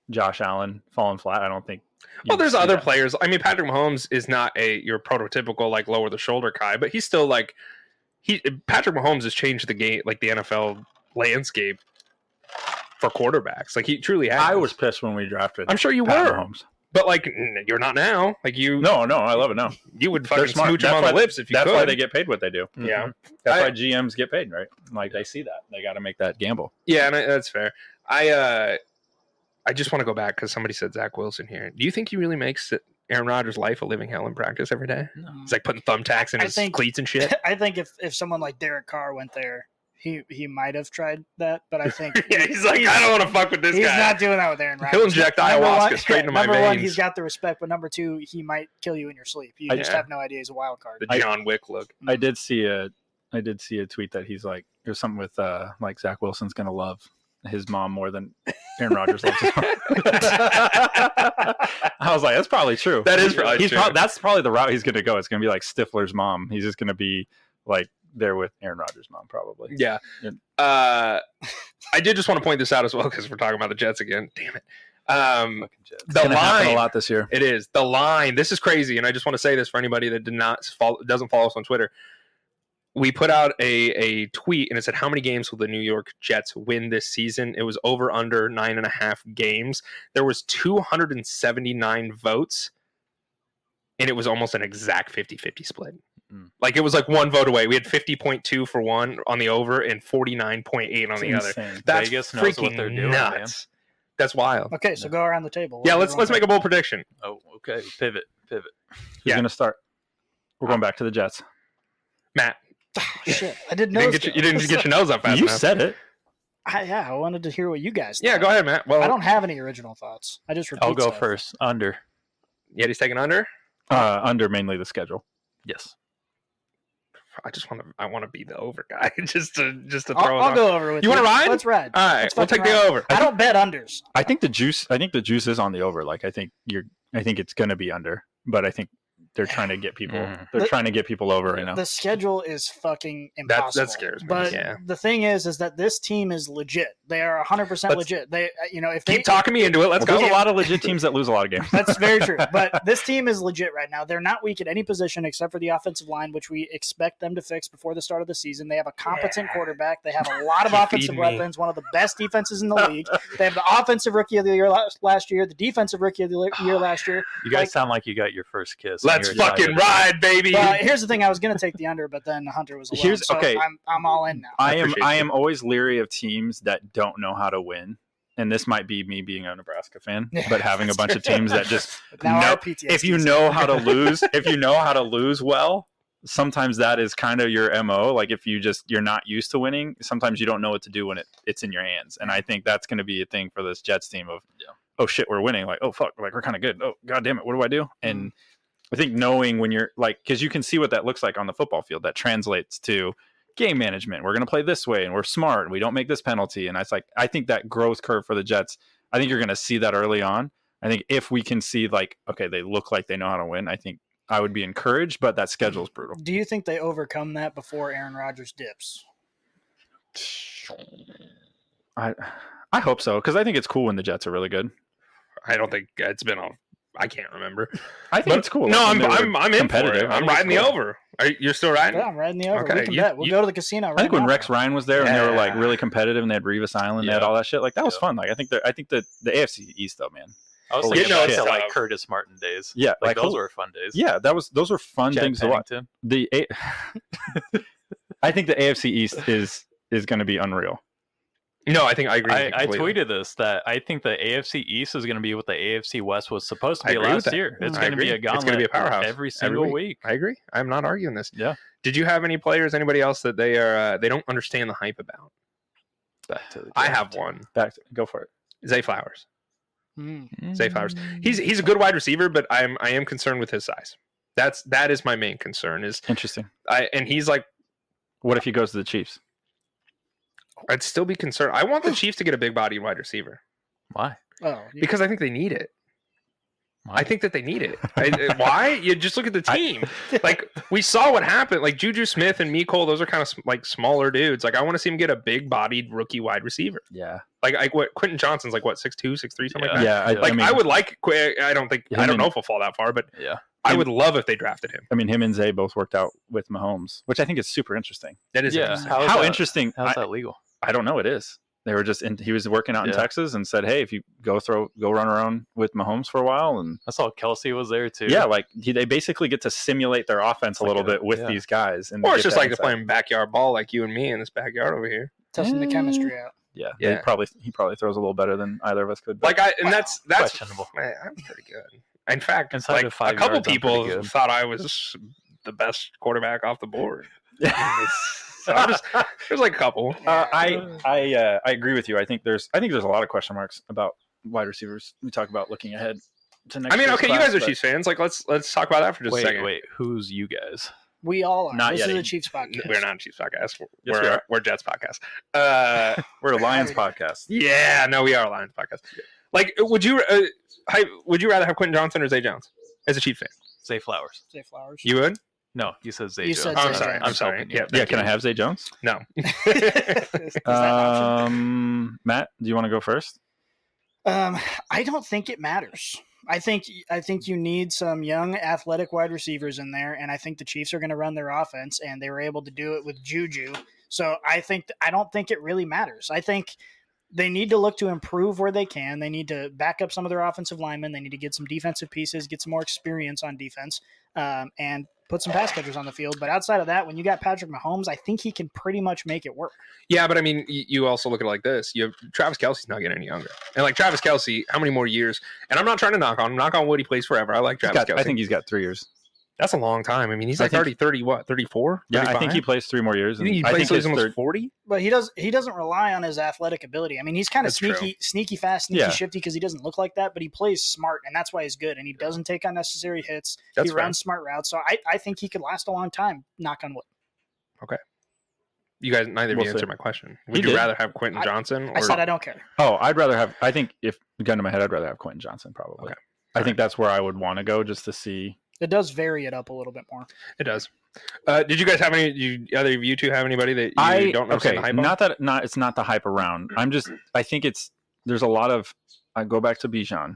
Josh Allen fallen flat, I don't think. Well, there's other that. players. I mean, Patrick Mahomes is not a your prototypical like lower the shoulder guy, but he's still like he Patrick Mahomes has changed the game, like the NFL landscape for quarterbacks. Like he truly has. I was pissed when we drafted. I'm sure you Pat were, Mahomes. but like n- you're not now. Like you, No, no, I love it. No, you would they're fucking smart. smooch him That's on why- the lips if you that's could. why they get paid what they do. yeah, That's I- why GMs get paid, right? Like they see that they got to make that gamble. yeah, and I, that's fair. I uh, I just want to go back because somebody said Zach Wilson here. Do you think he really makes it, Aaron Rodgers' life a living hell in practice every day? He's like putting thumbtacks in I his think- cleats and shit. I think if, if someone like Derek Carr went there, he he might have tried that, but I think yeah, he's like, I don't want to fuck with this he's guy. He's not doing that with Aaron Rodgers. He'll inject Number ayahuasca one- straight into my brain. number one, he's got the respect, but number two, he might kill you in your sleep. You I- just Yeah. have no idea he's a wild card. the John Wick look. I did see a, I did see a tweet that he's like, there's something with uh, like Zach Wilson's gonna love his mom more than Aaron Rodgers loves his mom. I was like, that's probably true. That is probably he's true. prob- that's probably the route he's gonna go. It's gonna be like Stifler's mom. He's just gonna be like there with Aaron Rodgers' mom, probably. Yeah. Yeah. Uh, I did just want to point this out as well because we're talking about the Jets again. Damn it. Um, Jets. the Gonna a lot this year. It is the line. This is crazy, and I just want to say this for anybody that did not follow, doesn't follow us on Twitter. We put out a a tweet, and it said, "How many games will the New York Jets win this season?" It was over under nine and a half games. There was two hundred and seventy nine votes, and it was almost an exact 50-50 split. Mm. Like it was like one vote away. We had fifty point two for one on the over and forty nine point eight on It's the other. That's Vegas knows what freaking they're doing, man. nuts. That's wild. Okay, so go around the table. Yeah, let's let's make a bold prediction. Oh, okay. Pivot, pivot. Who's Yeah. gonna start? We're going back to the Jets. Matt, Oh, shit, I didn't you know. didn't, get your, you didn't get your nose up fast you enough. said it. I, yeah, I wanted to hear what you guys. Yeah, go ahead, Matt. Well, I don't have any original thoughts. I just repeat I'll go stuff. first. Under. Yeti's taking under. Uh, under mainly the schedule. Yes. I just want to. I want to be the over guy, just to just to I'll, throw. I'll go over with You wanna ride? Let's ride. All right, Let's we'll fucking take the ride. over. I don't bet unders. I think the juice. I think the juice is on the over. Like I think you're. I think it's gonna be under, but I think they're trying to get people. Mhm. They're The- trying to get people over right now. The schedule is fucking That- impossible. that scares me, But yeah. the thing is, is that this team is legit. They are 100 percent legit. They, uh, you know, if they Keep talking me into it. Let's Well, go. there's a lot of legit teams that lose a lot of games. That's very true. But this team is legit right now. They're not weak at any position except for the offensive line, which we expect them to fix before the start of the season. They have a competent quarterback. They have a lot of offensive feeding me. weapons, one of the best defenses in the league. They have the offensive rookie of the year last, last year, the defensive rookie of the year last year. You guys Like- sound like you got your first kiss. and Let's you're fucking excited. ride, baby. But here's the thing: I was going to take the under, but then Hunter was alone. Here's- so okay. I'm I'm all in now. I am. I you. am always leery of teams that don't know how to win, and this might be me being a Nebraska fan, Yeah, but having a that's bunch of teams that just now no- our PTSD. if you know how to lose, if you know how to lose well, sometimes that is kind of your mo. Like if you just you're not used to winning, sometimes you don't know what to do when it, it's in your hands. And I think that's going to be a thing for this Jets team of, Yeah. oh shit, we're winning. Like oh fuck, like we're kind of good. Oh god damn it, what do I do? Mm-hmm. And I think knowing when you're like because you can see what that looks like on the football field, that translates to game management. We're going to play this way, and we're smart. And we don't make this penalty. And it's like I think that growth curve for the Jets. I think you're going to see that early on. I think if we can see like okay, they look like they know how to win. I think I would be encouraged, but that schedule is brutal. Do you think they overcome that before Aaron Rodgers dips? I I hope so because I think it's cool when the Jets are really good. I don't think it's been on. I can't remember. I think But it's cool. No, I'm I'm I'm in for it. competitive. I I'm think it's riding the over. Are you, you're still riding? Yeah, I'm riding the over. Okay, we can you- bet. We'll you- go to the casino. Right I think when. Rex Ryan was there and they were like really competitive and they had Revis Island, they had all that shit. Like that was Yeah. fun. Like I think the I think the the AFC East though, man. I was Holy thinking shit. back to like Curtis Martin days. Yeah, Like, like, those holy- were fun days. yeah, that was those were fun Chad things to watch. The A- I think the AFC East is is going to be unreal. No, I think I agree. I, I tweeted this that I think the AFC East is going to be what the AFC West was supposed to be last year. It's I going to be a a It's gonna be a powerhouse every every single week. week. I agree. I'm not arguing this. Yeah. Did you have any players, anybody else that they are uh, they don't understand the hype about? Back to the I have one. Back to, go for it. Zay Flowers. Mm. Zay Flowers. He's he's a good wide receiver, but I'm I am concerned with his size. That's that is my main concern. Is Interesting. I and he's like What if he goes to the Chiefs? I'd still be concerned. I want the Chiefs to get a big body wide receiver. Why? Oh, you- because I think they need it. I think that they need it. I, I- why? You just look at the team. like we saw what happened. Like Juju Smith and Mecole, those are kind of like smaller dudes. Like I want to see him get a big-bodied rookie wide receiver. Yeah, Like like what Quentin Johnston's like what six two, six three, something like that. yeah. I, Like I I, would like. I don't think. I don't and- know if he'll fall that far, but Yeah. I Him- would love if they drafted him. I mean, him and Zay both worked out with Mahomes, which I think is super interesting. That is Yeah. interesting. How is How that- interesting! How's that legal? I don't know. It is. They were just in. He was working out in Texas and said, "Hey, if you go throw, go run around with Mahomes for a while, and I saw Kelce was there too. yeah, like he, they basically get to simulate their offense a Like little a- bit with yeah. these guys, and Or it's just like they're playing backyard ball, like you and me in this backyard over here. testing the Eh. chemistry out. Yeah, Yeah. They probably he probably throws a little better than either of us could. Like I, and Wow. that's that's Questionable. Man, I'm pretty good. In fact, Inside like of five a couple yards, people thought I was the best quarterback off the board. So just, there's like a couple. Uh, I I uh, I agree with you. I think there's I think there's a lot of question marks about wide receivers. We talk about looking ahead to next. I mean, year's okay, you guys are but- Chiefs fans. Like, let's let's talk about that for just wait, a second. wait. Who's you guys? We all are. Not this yet. is a Chiefs podcast. We're not a Chiefs podcast. We're, Yes, we we're, are. we're Jets podcast. Uh, We're a Lions podcast. yeah, no, we are a Lions podcast. Like, would you uh, hi- would you rather have Quentin Johnston or Zay Jones as a Chiefs fan? Zay Flowers. Say flowers. You would? No, you said Zay You Jones. said Oh, I'm Zay sorry. Jones. I'm sorry. Yeah, Yeah, thank can I have Zay Jones? No. Is that an option? Um, Matt, do you want to go first? Um, I don't think it matters. I think I think you need some young athletic wide receivers in there, and I think the Chiefs are going to run their offense, and they were able to do it with Juju. So I think I don't think it really matters. I think they need to look to improve where they can. They need to back up some of their offensive linemen. They need to get some defensive pieces, get some more experience on defense, um, and put some pass catchers on the field. But outside of that, when you got Patrick Mahomes, I think he can pretty much make it work. Yeah, but I mean, you, you also look at it like this. You have Travis Kelce's not getting any younger, and like Travis Kelce, how many more years? And I'm not trying to knock on him. Knock on wood, he plays forever. I like Travis got- Kelce. I think he's got three years. That's a long time. I mean, he's like think- 30, 30 what, 34? Yeah, I think he plays three more years. You think he and I plays think till he's almost 40? But he does he doesn't rely on his athletic ability. I mean, he's kind of That's true. sneaky, sneaky fast, sneaky Yeah. shifty because he doesn't look like that, but he plays smart, and that's why he's good. And he doesn't take unnecessary hits. That's he fair. runs smart routes, so I, I think he could last a long time. Knock on wood. Okay. You guys, neither We'll you answered my question. Would He you did. rather have Quentin I- Johnson? Or, I said I don't care. Oh, I'd rather have. I think if gun to my head, I'd rather have Quentin Johnston probably. Okay. I think that's where I would want to go just to see. It does vary it up a little bit more. it does. Uh, did you guys have any? You, either of you two have anybody that you I don't know? okay, the hype on? not that not it's not the hype around. I'm just I think it's there's a lot of I go back to Bijan.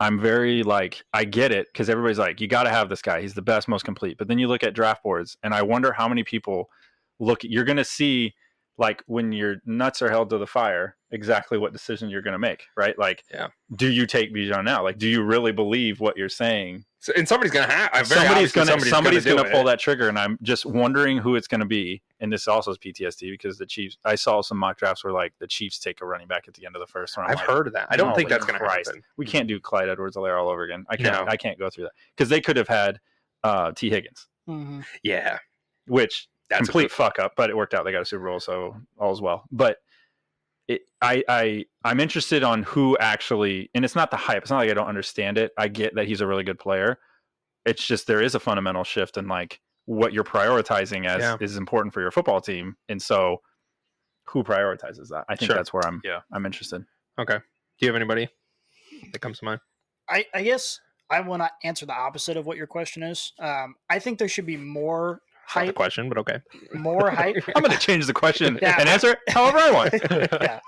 I'm very like I get it because everybody's like you got to have this guy. He's the best, most complete. But then you look at draft boards, and I wonder how many people look. You're going to see like when your nuts are held to the fire, exactly what decision you're going to make, right? Like, Yeah. do you take Bijan now? Like, do you really believe what you're saying? So- and somebody's gonna have. Somebody's gonna somebody's, do gonna, it. pull that trigger, and I'm just wondering who it's gonna be. And this also is PTSD because the Chiefs. I saw some mock drafts where like the Chiefs take a running back at the end of the first round. I've like, heard of that. I don't No, think that's gonna Christ. happen. we can't do Clyde Edwards-Helaire all over again. I can't. No. I can't go through that because they could have had uh, Tee Higgins, Mm-hmm. Yeah, which that's a complete good- fuck up, but it worked out. They got a Super Bowl, so all's well. But it, I, I, I'm interested on who actually, and it's not the hype. It's not like I don't understand it. I get that he's a really good player. It's just there is a fundamental shift in like what you're prioritizing as Yeah. is important for your football team, and so who prioritizes that? I think Sure. that's where I'm. Yeah. I'm interested. Okay. Do you have anybody that comes to mind? I, I guess I want to answer the opposite of what your question is. Um, I think there should be more It's not the question, but okay. More hype. I'm going to change the question Yeah. and answer it however I want. yeah.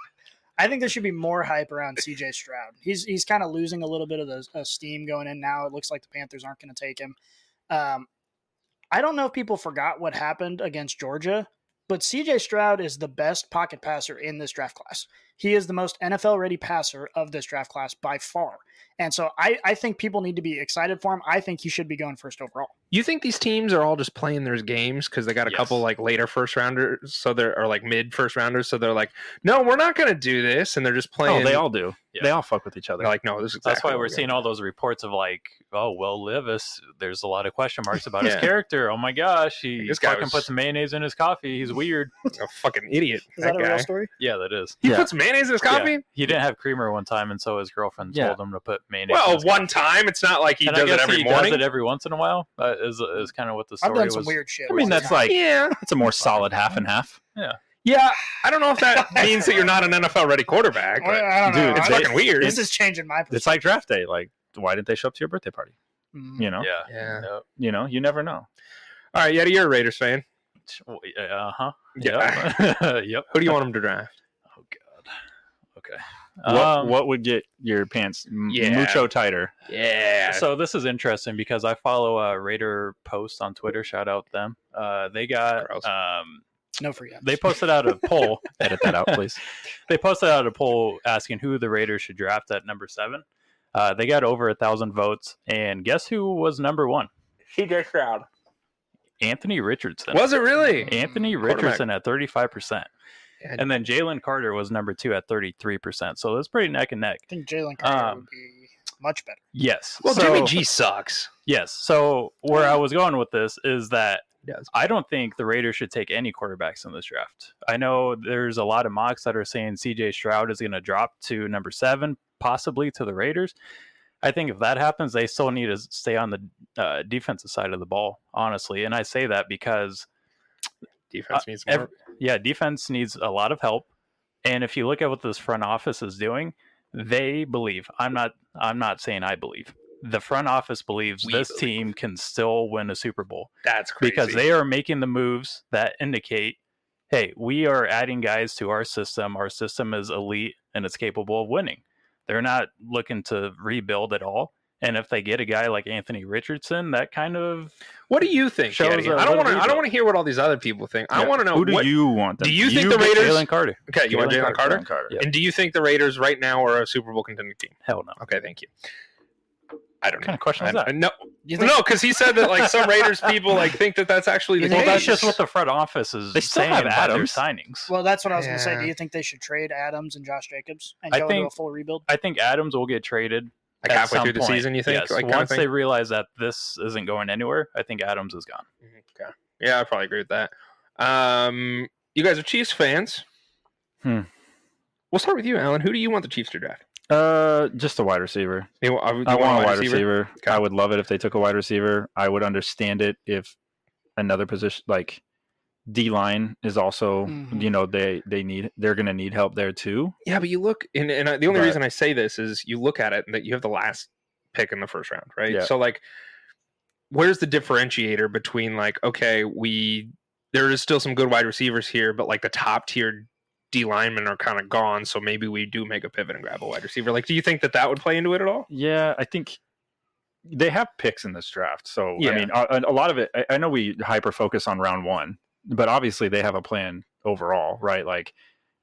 I think there should be more hype around CJ Stroud. He's he's kind of losing a little bit of the uh, steam going in now. It looks like the Panthers aren't going to take him. Um, I don't know if people forgot what happened against Georgia, but CJ Stroud is the best pocket passer in this draft class. He is the most NFL ready passer of this draft class by far. And so I, I think people need to be excited for him. I think he should be going first overall. You think these teams are all just playing their games because they got a Yes. couple like later first rounders, so they're or like mid first rounders, so they're like, no, we're not going to do this, and they're just oh, playing. Oh, they all do. Yeah. They all fuck with each other. they're like, no, this is That's why we're gonna seeing all those reports of like, oh, Will Levis. There's a lot of question marks about his character. Oh my gosh, he This guy fucking was- puts mayonnaise in his coffee. He's weird. do. a fucking idiot. Is that, a guy. real story? Yeah, that is. He Yeah. puts mayonnaise in his coffee. Yeah. He didn't have creamer one time, and so his girlfriend Yeah. told him to put mayonnaise. in Well, his one time. It's not like he and I does it every he morning. does it every once in a while. Uh, is is kind of what the story I've done was. some weird shit. I mean, that's it. like yeah, it's a more solid half and half. Yeah, Yeah, I don't know if that means that you're not an NFL ready quarterback. Well, But I don't know. Dude, it's I- fucking weird. This is changing my It's like draft day. Like, why didn't they show up to your birthday party? Mm. You know, Yeah. yeah. Yep. you know, you never know. All right, Yeti, you're a Raiders fan. Uh huh. Yeah. Yep. yep. Who do you want him to draft? God. Okay. What, Um, what would get your pants m- Yeah. mucho tighter? Yeah. So this is interesting because I follow a Raider post on Twitter. Shout out them. Uh, they got um, No free ups. they posted out a poll. Edit that out, please. they posted out a poll asking who the Raiders should draft at number seven. Uh, they got over a thousand votes, and guess who was number one? CJ Stroud. Anthony Richardson. Was it really? Anthony Richardson at thirty five percent, Yeah. and then Jalen Carter was number two at thirty three percent. So that's pretty neck and neck. I think Jalen Carter Um, would be much better. Yes. Well, So- Jimmy G sucks. Yes. So where I was going with this is that He. I don't think the Raiders should take any quarterbacks in this draft. I know there's a lot of mocks that are saying CJ Stroud is going to drop to number seven, possibly to the Raiders. I think if that happens, they still need to stay on the uh, defensive side of the ball, honestly. And I say that because, Defense uh, needs ev- more. yeah, defense needs a lot of help. And if you look at what this front office is doing, they believe. I'm not. I'm not saying I believe. The front office believes We this believe. team can still win a Super Bowl That's crazy. because they are making the moves that indicate hey we are adding guys to our system our system is elite and it's capable of winning they're not looking to rebuild at all and if they get a guy like anthony richardson that kind of What do you think, Shows Yeti? a I don't want to. I don't want to hear what all these other people think. I want to know Who do what, you want? Them do you to think be? the Raiders- jalen carter Okay, you want Jalen Jalen Carter? Jalen Carter. Yeah. And do you think the Raiders right now are a Super Bowl contending team? hell no Okay, thank you. I don't What know. kind of question I, is that? No, You think, no, because he said that like some Raiders people like think that that's actually the You well think case. that's just what the front office is They still saying have about their Adams. signings Well, that's what I was going to say. Do you think they should trade Adams and Josh Jacobs and I go into a think- full rebuild? i think adams will get traded like halfway through the season. You think? yes. Like once they realize that this isn't going anywhere i think adams is gone Mhm, Okay. Yeah, I probably agree with that. Um, you guys are Chiefs fans. Hmm. We'll start with you, Alan. Who do you want the Chiefs to draft? Uh, just a wide receiver. You, uh, you I want a wide receiver? receiver. I would love it if they took a wide receiver. I would understand it if another position like D line is also, Mhm. you know, they they need they're going to need help there too. Yeah, but you look, and, and I- the only But- reason I say this is you look at it and that you have the last pick in the first round, right? Yeah. So like, where's the differentiator between like, okay, we there is still some good wide receivers here, but like the top tier D linemen are kind of gone, so maybe we do make a pivot and grab a wide receiver. Like, do you think that that would play into it at all? Yeah, I think they have picks in this draft. So Yeah. I mean, a, a lot of it. I, I know we hyper focus on round one, but obviously they have a plan overall, right? Like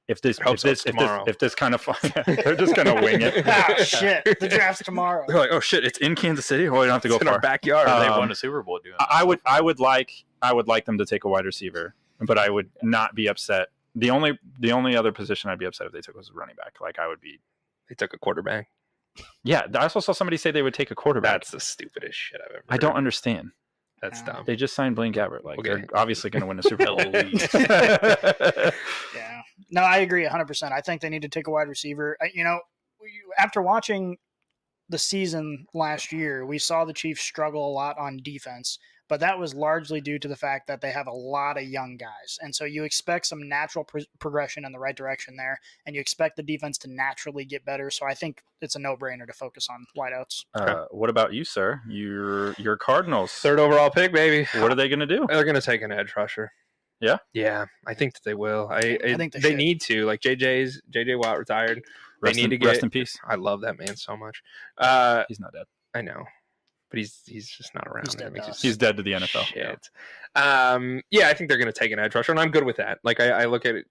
if this if this, if this tomorrow. if this kind of they're just gonna wing it. ah, shit. The draft's tomorrow. They're like, oh shit, it's in Kansas City. Well, you don't have to go It's in our backyard. Uh, they Um, won a super bowl doing I, I would. I would like I would like them to take a wide receiver, but I would not be upset. The only the only other position I'd be upset if they took was running back. Like I would be. they took a quarterback. Yeah, I also saw somebody say they would take a quarterback. That's the stupidest shit I've ever. I don't understand. That's Yeah. dumb. They just signed Blaine Gabbert. Like Okay. they're obviously going to win a Super Bowl. Elite. Yeah. No, I agree 100%. I think they need to take a wide receiver. I, you know, we- after watching the season last year, we saw the Chiefs struggle a lot on defense, but that was largely due to the fact that they have a lot of young guys. And so you expect some natural pro- progression in the right direction there, and you expect the defense to naturally get better. So I think it's a no brainer to focus on wideouts. uh, what about you, sir? Your your Cardinals. Third overall pick, baby. What are they going to do? They're going to take an edge rusher. Yeah? yeah, I think that they will. I, I, think they they need to. Like JJ's JJ Watt retired. Rest, need in, to rest get- in peace. I love that man so much. Uh, He's not dead. I know, but he's he's just not around. He's dead makes to us. He's dead to the NFL. Shit. Um, yeah, I think they're going to take an edge rusher, and I'm good with that. Like I, I look at it.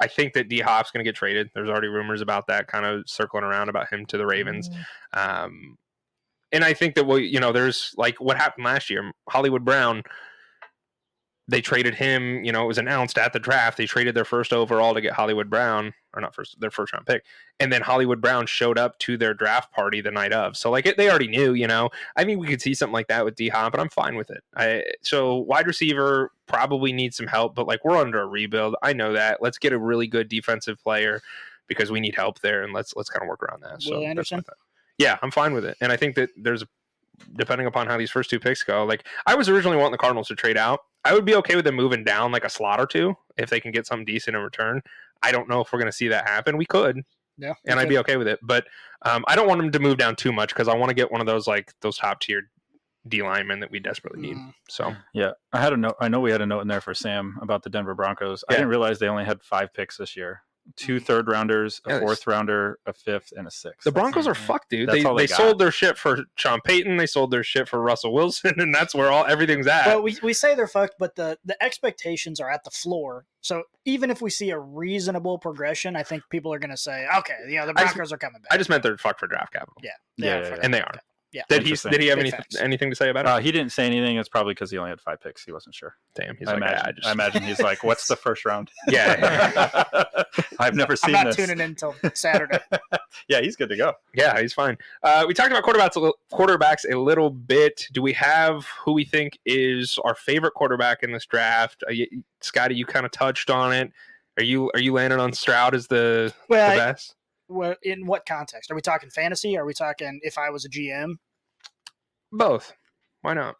I think that D Hop's going to get traded. There's already rumors about that, kind of circling around about him to the Ravens. Um, and I think that we, you know, there's like what happened last year. Hollywood Brown, they traded him. You know, it was announced at the draft. They traded their first overall to get Hollywood Brown, or not first, their first round pick. And then Hollywood Brown showed up to their draft party the night of. So like it, they already knew. You know, I think we could see something like that with D Hop, but I'm fine with it. I so wide receiver probably needs some help, but like we're under a rebuild. I know that. Let's get a really good defensive player because we need help there, and let's let's kind of work around that. So Will my Anderson? Yeah, I'm fine with it, and I think that there's depending upon how these first two picks go. Like I was originally wanting the Cardinals to trade out, I would be okay with them moving down like a slot or two if they can get something decent in return. I don't know if we're going to see that happen. We could, Yeah, and I'd be okay with it. But um, I don't want them to move down too much because I want to get one of those like those top tier D linemen that we desperately need. Mm. So Yeah, I had a note. I know we had a note in there for Sam about the Denver Broncos. I didn't realize they only had five picks this year: two third rounders, a Yeah, fourth rounder, a fifth, and a sixth. the Broncos are Mhm. fucked, dude. That's They all they, they sold their shit for Sean Payton. They sold their shit for Russell Wilson, and that's where all everything's at. Well, we, we say they're fucked, but the, the expectations are at the floor. So even if we see a reasonable progression, I think people are going to say, okay, you know, the I just- Broncos are coming back. I just meant they're fucked for draft capital, yeah, Yeah, they yeah, yeah. and they are. Yeah. Did he did he have Big any facts. anything to say about it? Uh, he didn't say anything. It's probably because he only had five picks. He wasn't sure. Damn, he's I, like, imagine, "Ah, I just I imagine he's like, "What's the first round?" Yeah. I've never seen. I'm not this. tuning in until Saturday. yeah, he's good to go. Yeah, he's fine. Uh, we talked about quarterbacks a, little, quarterbacks a little bit. Do we have who we think is our favorite quarterback in this draft? Uh, you, Scotty, you kind of touched on it. Are you are you landing on Stroud as the, the Well, best? In what context? Are we talking fantasy? Are we talking if I was a GM? Both. Why not?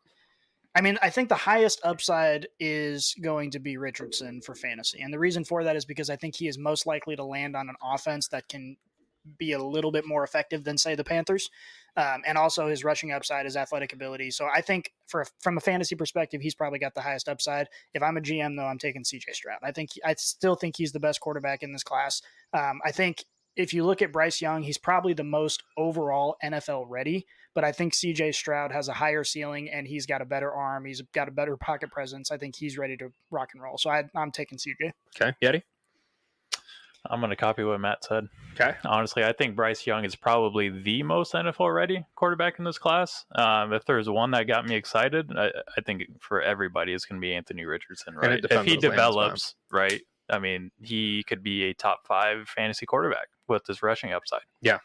I mean, I think the highest upside is going to be Richardson for fantasy. And the reason for that is because I think he is most likely to land on an offense that can be a little bit more effective than, say, the Panthers. Um, and also his rushing upside, his athletic ability. So I think for from a fantasy perspective, he's probably got the highest upside. If I'm a GM, though, I'm taking CJ Stroud. I think I still think he's the best quarterback in this class. Um, I think if you look at Bryce Young, he's probably the most overall NFL ready but I think CJ Stroud has a higher ceiling and he's got a better arm. He's got a better pocket presence. I think he's ready to rock and roll. So I, I'm taking CJ. Okay, Yeti. I'm going to copy what Matt said. Okay. Honestly, I think Bryce Young is probably the most NFL ready quarterback in this class. Um, if there's one that got me excited, I, I think for everybody, it's going to be Anthony Richardson. Right? If he on his develops, right? I mean, he could be a top five fantasy quarterback with this rushing upside. Yeah.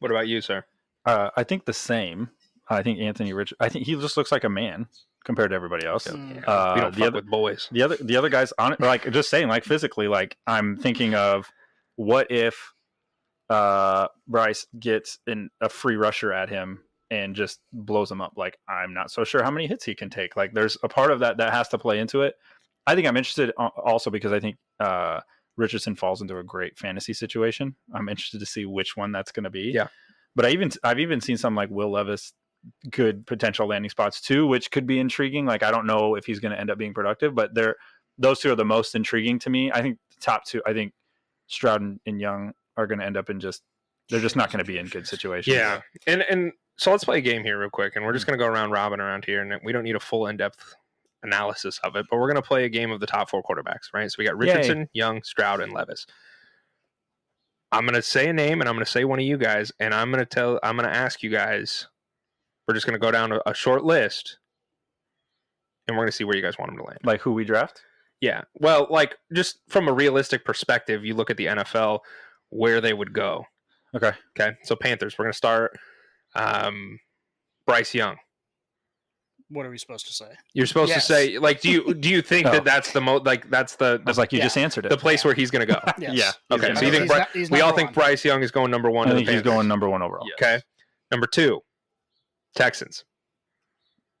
What about you, sir? Uh, I think the same. I think Anthony Rich. I think he just looks like a man compared to everybody else. Mm. Uh, we don't the fuck other- with boys. The other the other guys on it, like just saying, like physically, like I'm thinking of what if uh Bryce gets in a free rusher at him and just blows him up. Like I'm not so sure how many hits he can take. Like there's a part of that that has to play into it. I think I'm interested also because I think uh Richardson falls into a great fantasy situation. I'm interested to see which one that's going to be. Yeah. But I even I've even seen some like Will Levis good potential landing spots too, which could be intriguing. Like I don't know if he's going to end up being productive, but they're those two are the most intriguing to me. I think the top two. I think Stroud and, and Young are going to end up in just they're just not going to be in good situations. Yeah, and and so let's play a game here real quick, and we're just gonna go around robin around here, and we don't need a full in depth analysis of it, but we're gonna play a game of the top four quarterbacks, right? So we got Yay. Richardson, Young, Stroud, and Levis. I'm gonna say a name, and I'm gonna say one of you guys, and I'm gonna tell, I'm gonna ask you guys. We're just gonna go down a, a short list, and we're gonna see where you guys want them to land. like who we draft. Yeah. Well, like just from a realistic perspective, you look at the NFL where they would go. Okay. Okay. So Panthers, we're gonna start um Bryce Young. What are we supposed to say? You're supposed Yes. to say like do you do you think Oh. that that's the most like that's the I was like, you Yeah. just answered it. the place Yeah. where he's gonna go? Yes. Yeah. Okay, He's so you think. Bri- not- we all number think. Bryce Young is going number one I think he's Panthers. going number one overall. Yeah. Okay. Number two, Texans.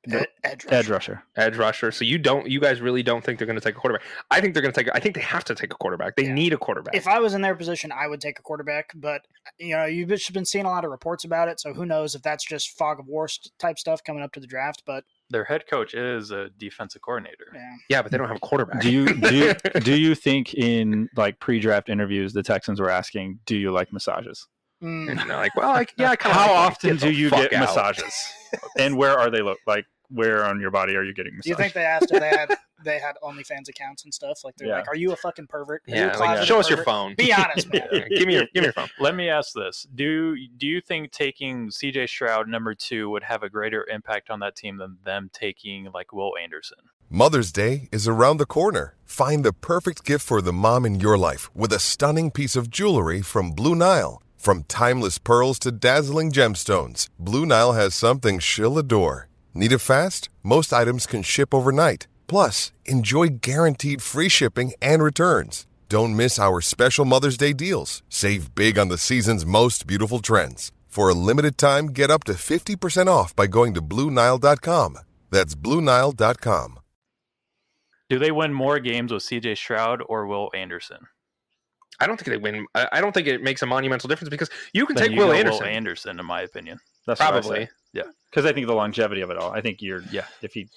Ed- edge Edge rusher. rusher. Edge rusher. So you don't you guys really don't think they're gonna take a quarterback. I think they're gonna take I think they have to take a quarterback. They Yeah. need a quarterback. If I was in their position, I would take a quarterback. But you know, you've just been seeing a lot of reports about it, so who knows if that's just fog of war type stuff coming up to the draft. But Their head coach is a defensive coordinator. yeah, yeah, but they don't have a quarterback. Do you do you, do you think in like pre-draft interviews the Texans were asking, "Do you like massages?" Mm, And they're like, well, I, yeah, I kind of How often do you get out. massages? and where are they? Lo- like where on your body are you getting do you think they asked if they had they had OnlyFans accounts and stuff? Like they're Yeah. like, "Are you a fucking pervert? Are Yeah, like, closeted show us your phone. Be honest, man. Yeah, give me your give me your phone. Let me ask this: Do do you think taking C.J. Stroud number two would have a greater impact on that team than them taking like Will Anderson? Mother's Day is around the corner. Find the perfect gift for the mom in your life with a stunning piece of jewelry from Blue Nile. From timeless pearls to dazzling gemstones, Blue Nile has something she'll adore. Need it fast? Most items can ship overnight. Plus, enjoy guaranteed free shipping and returns. Don't miss our special Mother's Day deals. Save big on the season's most beautiful trends. For a limited time, get up to 50% off by going to Blue Nile.com. That's Blue Nile.com. Do they win more games with CJ Stroud or Will Anderson? I don't think they win. I I don't think it makes a monumental difference because you can Then take you Will Anderson. Will Anderson, in my opinion. That's what Probably. Say. because I think the longevity of it all. I think you're Yeah. If he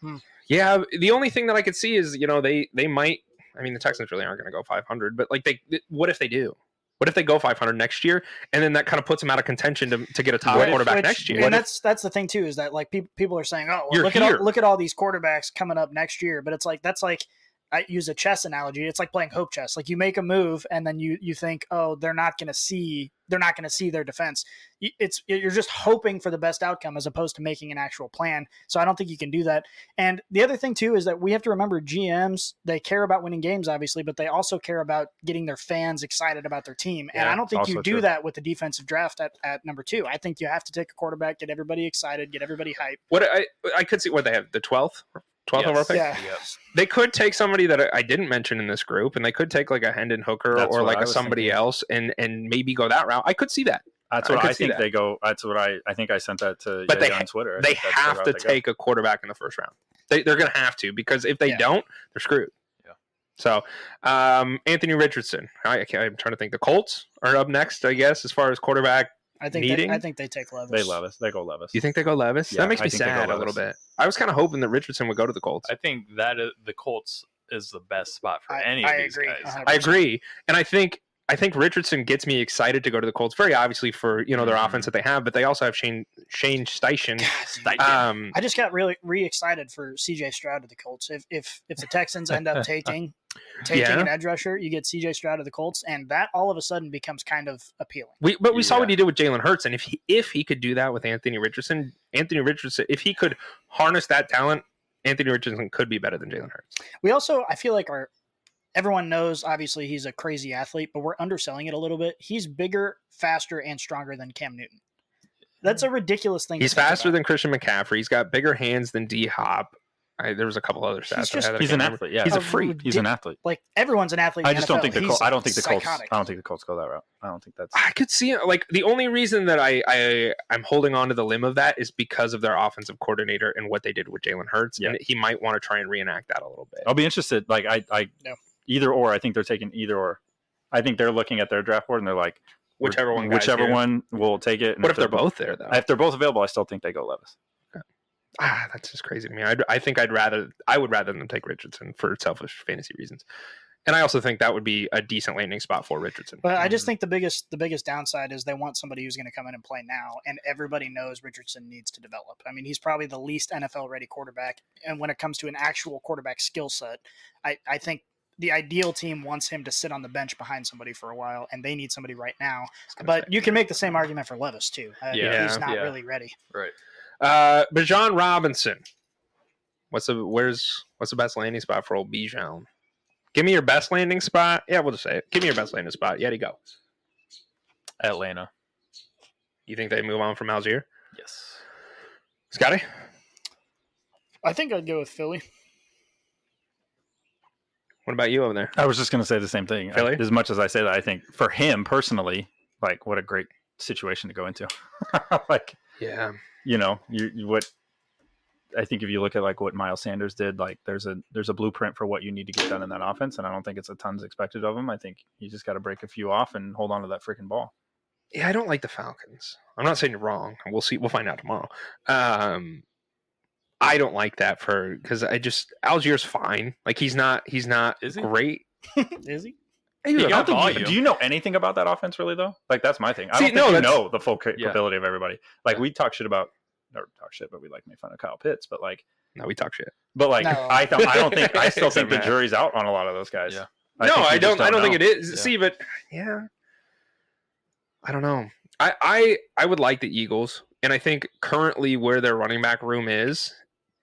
hmm. Yeah, the only thing that I could see is you know they they might. I mean, the Texans really aren't going to go 500, but like they, what if they do? What if they go 500 next year, and then that kind of puts them out of contention to, to get a top Which- quarterback which- next year? And that's that's the thing too is that like people people are saying, oh, well, look here. at all, look at all these quarterbacks coming up next year, but it's like that's like I use a chess analogy. It's like playing hope chess. Like you make a move and then you you think, oh, they're not going to see they're not going to see their defense. It's you're just hoping for the best outcome as opposed to making an actual plan. So I don't think you can do that. And the other thing too is that we have to remember GMs they care about winning games obviously, but they also care about getting their fans excited about their team. and I don't think you do true. that with the defensive draft at, at number two. I think you have to take a quarterback, get everybody excited, get everybody hyped. what I I could see what they have the 12th 12th overall Yes. pick. Yeah. Yes. They could take somebody that I- I didn't mention in this group, and they could take like a Hendon Hooker That's or like I a was somebody thinking. else, and and maybe go that route. I could see that. that's what could I, think that. they go. That's what I I think I sent that to But Yaya they- on Twitter. I they think that's the have to they go. take a quarterback in the first round. They, they're going to have to because if they Yeah. don't, they're screwed. Yeah. So, um, Anthony Richardson. I, I can't, I'm trying to think. The Colts are up next, I guess, as far as quarterback. I think Meeting? they, I think they take Levis. They Levis. They go Levis. Do you think they go Levis? Yeah, that makes I me think they go sad a little bit. I was kind of hoping that Richardson would go to the Colts. I think that is, the Colts is the best spot for I- any I of these agree, guys. 100%. I agree, and I think I think Richardson gets me excited to go to the Colts. Very obviously for you know their Mhm. offense that they have, but they also have Shane Shane Steichen. God. Um, I just got really re excited for CJ Stroud to the Colts. If if if the Texans end up taking taking Yeah. an edge rusher, you get CJ Stroud to the Colts, and that all of a sudden becomes kind of appealing. We but we saw what he did with Jalen Hurts, and if he if he could do that with Anthony Richardson, Anthony Richardson, if he could harness that talent, Anthony Richardson could be better than Jalen Hurts. We also, I feel like our everyone knows obviously he's a crazy athlete, but we're underselling it a little bit. He's bigger, faster, and stronger than Cam Newton. That's a hmm. ridiculous thing. He's think faster about. than Christian McCaffrey. He's got bigger hands than D Hop. I, there was a couple other stats. He's I just- had He's an remember. athlete. Yeah, He's a A freak. he's an athlete. like everyone's an athlete. I the just don't think the He's Colts. I don't think the Colts. psychotic. I don't think the Colts go that route. I don't think that's. I could see it. Like the only reason that I, I I'm holding on to the limb of that is because of their offensive coordinator and what they did with Jalen Hurts, Yeah. and he might want to try and reenact that a little bit. I'll be interested. Like I, I No. Either or. I think they're taking either or. I think they're looking at their draft board and they're like, Whichever one. whichever here. one will take it. and What if they're both there though? If they're both available, I still think they go Levis. ah, that's just crazy to me. I'd, I think I'd rather I would rather them take Richardson for selfish fantasy reasons, and I also think that would be a decent landing spot for Richardson. But I just Mm-hmm. think the biggest the biggest downside is they want somebody who's going to come in and play now, and everybody knows Richardson needs to develop. I mean, he's probably the least NFL ready quarterback, and when it comes to an actual quarterback skill set, I, I think the ideal team wants him to sit on the bench behind somebody for a while, and they need somebody right now. I was gonna But say. you can make the same argument for Levis too. Uh, Yeah, he's not yeah. really ready. Right. uh, Bijan Robinson, what's the where's what's the best landing spot for old Bijan? Give me your best landing spot. Yeah, we'll just say it. Give me your best landing spot. Yet he go. Atlanta. You think they move on from Allgeier? Yes. Scotty? I think I'd go with Philly. What about you over there? I was just going to say the same thing. I- Philly? as much as I say that, I think for him personally, like what a great situation to go into. like Yeah. you know, you, you what I think if you look at like what Miles Sanders did, like there's a there's a blueprint for what you need to get done in that offense, and I don't think it's a tons expected of him. I think you just got to break a few off and hold on to that freaking ball. Yeah, I don't like the Falcons. I'm not saying you're wrong. We'll see. We'll find out tomorrow. Um, I don't like that for because I just Allgeier's fine. Like he's not. He's not Is he? great. Is he? He You was- don't got think you- do you know anything about that offense really though? Like that's my thing. I See, don't think no, you know the full Yeah. capability of everybody. Like Yeah. we talk shit about or talk shit, but we like make fun of Kyle Pitts. But like, no, we talk shit. but like No. I don't. I don't think. I still think the jury's out on a lot of those guys. Yeah. no, think you I don't. I don't think it is. Yeah. See, but yeah, I don't know. I I I would like the Eagles, and I think currently where their running back room is,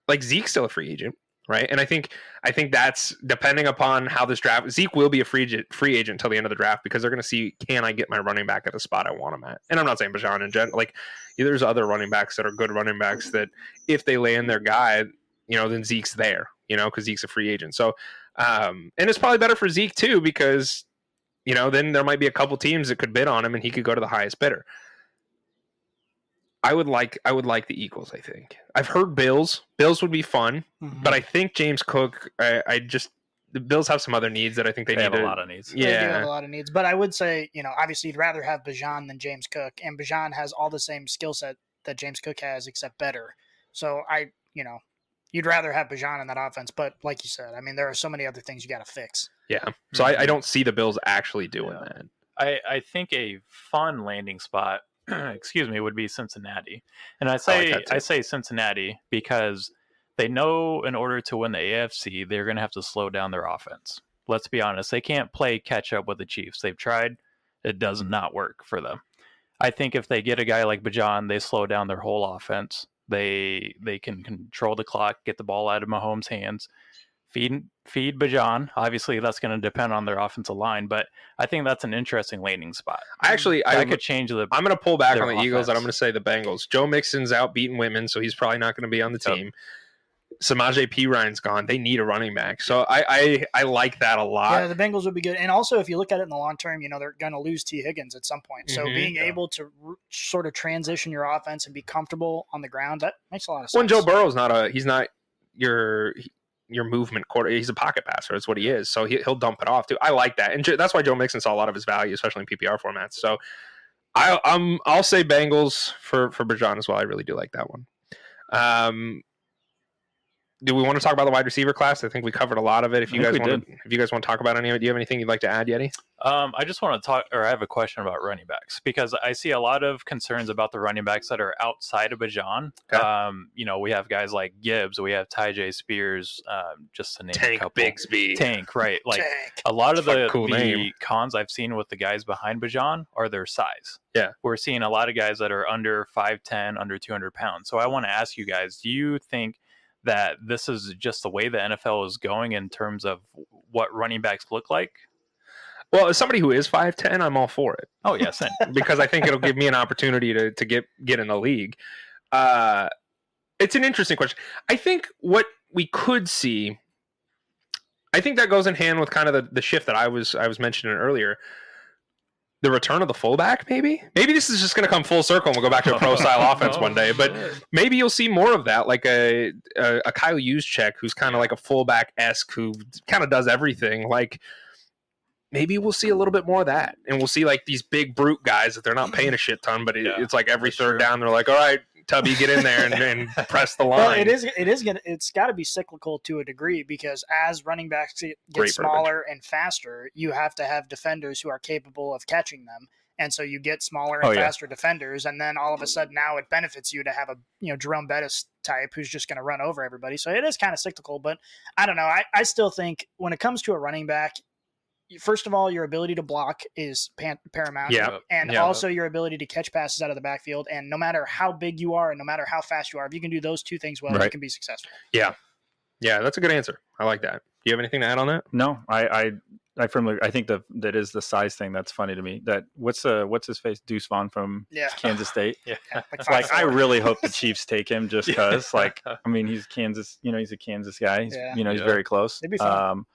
like Zeke's still a free agent, right? And I think I think that's depending upon how this draft. Zeke will be a free agent, free agent until the end of the draft because they're going to see can I get my running back at the spot I want him at. And I'm not saying Bijan and Jen. Like there's other running backs that are good running backs that if they land their guy, you know, then Zeke's there, you know, because Zeke's a free agent. So, um, and it's probably better for Zeke too because you know then there might be a couple teams that could bid on him and he could go to the highest bidder. I would like I would like the Eagles. I think I've heard Bills. Bills would be fun, Mhm. but I think James Cook. I, I just the Bills have some other needs that I think they, They need have a lot of needs. They do have Yeah, a lot of needs, but I would say, you know, obviously you'd rather have Bijan than James Cook, and Bijan has all the same skill set that James Cook has, except better. So I, you know, you'd rather have Bijan in that offense, but like you said, I mean, there are so many other things you got to fix. yeah. So I, I don't see the Bills actually doing Yeah. that. I, I think a fun landing spot, excuse me, would be Cincinnati. And I say that too. I say Cincinnati because they know in order to win the AFC, they're going to have to slow down their offense. Let's be honest, they can't play catch up with the Chiefs. They've tried, it does not work for them. I think if they get a guy like Bijan, they slow down their whole offense. They they can control the clock, get the ball out of Mahomes' hands, feed feed Bijan. Obviously, that's going to depend on their offensive line, but I think that's an interesting landing spot. I actually I I could change the. I'm going to pull back their on the Eagles and I'm going to say the Bengals. Joe Mixon's out beating women, so he's probably not going to be on the Yep. team. Samaje Perine's gone. They need a running back. So I, I, I like that a lot. yeah, the Bengals would be good, and also if you look at it in the long term, you know they're going to lose Tee Higgins at some point. So Mhm. being Yeah. able to r- sort of transition your offense and be comfortable on the ground that makes a lot of sense. When Joe Burrow's not a, he's not your your movement quarter. He's a pocket passer. That's what he is. So he, he'll dump it off too. I like that, and that's why Joe Mixon saw a lot of his value, especially in PPR formats. So I, I'm I'll say Bengals for for Bijan as well. I really do like that one. Um, do we want to talk about the wide receiver class? I think we covered a lot of it. If you guys want, to, if you guys want to talk about any of it, do you have anything you'd like to add, Yeti? Um, I just want to talk, or I have a question about running backs because I see a lot of concerns about the running backs that are outside of Bijan. Okay. Um, you know, we have guys like Gibbs, we have Tyjae Spears, um, just to name a Tank couple. Bigsby. Tank, right? Like Tank. a lot of Fucking the, cool the name. cons I've seen with the guys behind Bijan are their size. Yeah. We're seeing a lot of guys that are under 5'10, under 200 pounds. So I want to ask you guys do you think that this is just the way the NFL is going in terms of what running backs look like? Well, as somebody who is five ten, I'm all for it. Oh, yeah, same. because I think it'll give me an opportunity to to get get in the league. Uh, it's an interesting question. I think what we could see, I think that goes in hand with kind of the, the shift that I was I was mentioning earlier. The return of the fullback, maybe. Maybe this is just going to come full circle, and we'll go back to a pro style oh, offense one day. But maybe you'll see more of that, like a a, a Kyle Juszczyk, who's kind of like a fullback esque, who kind of does everything. Like maybe we'll see a little bit more of that, and we'll see like these big brute guys that they're not paying a shit ton, but it, Yeah, it's like every third true. down, they're like, "All right, Tubby, get in there and, and press the line." Well, it is. It is gonna. It's got to be cyclical to a degree because as running backs get Great smaller and faster, you have to have defenders who are capable of catching them, and so you get smaller and Oh, yeah. faster defenders, and then all of a sudden now it benefits you to have a you know Jerome Bettis type who's just going to run over everybody. So it is kind of cyclical, but I don't know. I I still think when it comes to a running back. First of all, your ability to block is pan- paramount Yeah, and Yeah. also your ability to catch passes out of the backfield. And no matter how big you are, and no matter how fast you are, if you can do those two things well, you can be successful. yeah, Yeah. that's a good answer. I like that. Do you have anything to add on that? No, I, I, I firmly, I think that that is the size thing that's funny to me. That what's uh what's his face, Deuce Vaughn from Yeah, Kansas State. Yeah. yeah, like, like I really hope the Chiefs take him just because. Like I mean, he's Kansas. You know, he's a Kansas guy. He's, Yeah. You know, he's Yeah. very close. It'd be fun. Um,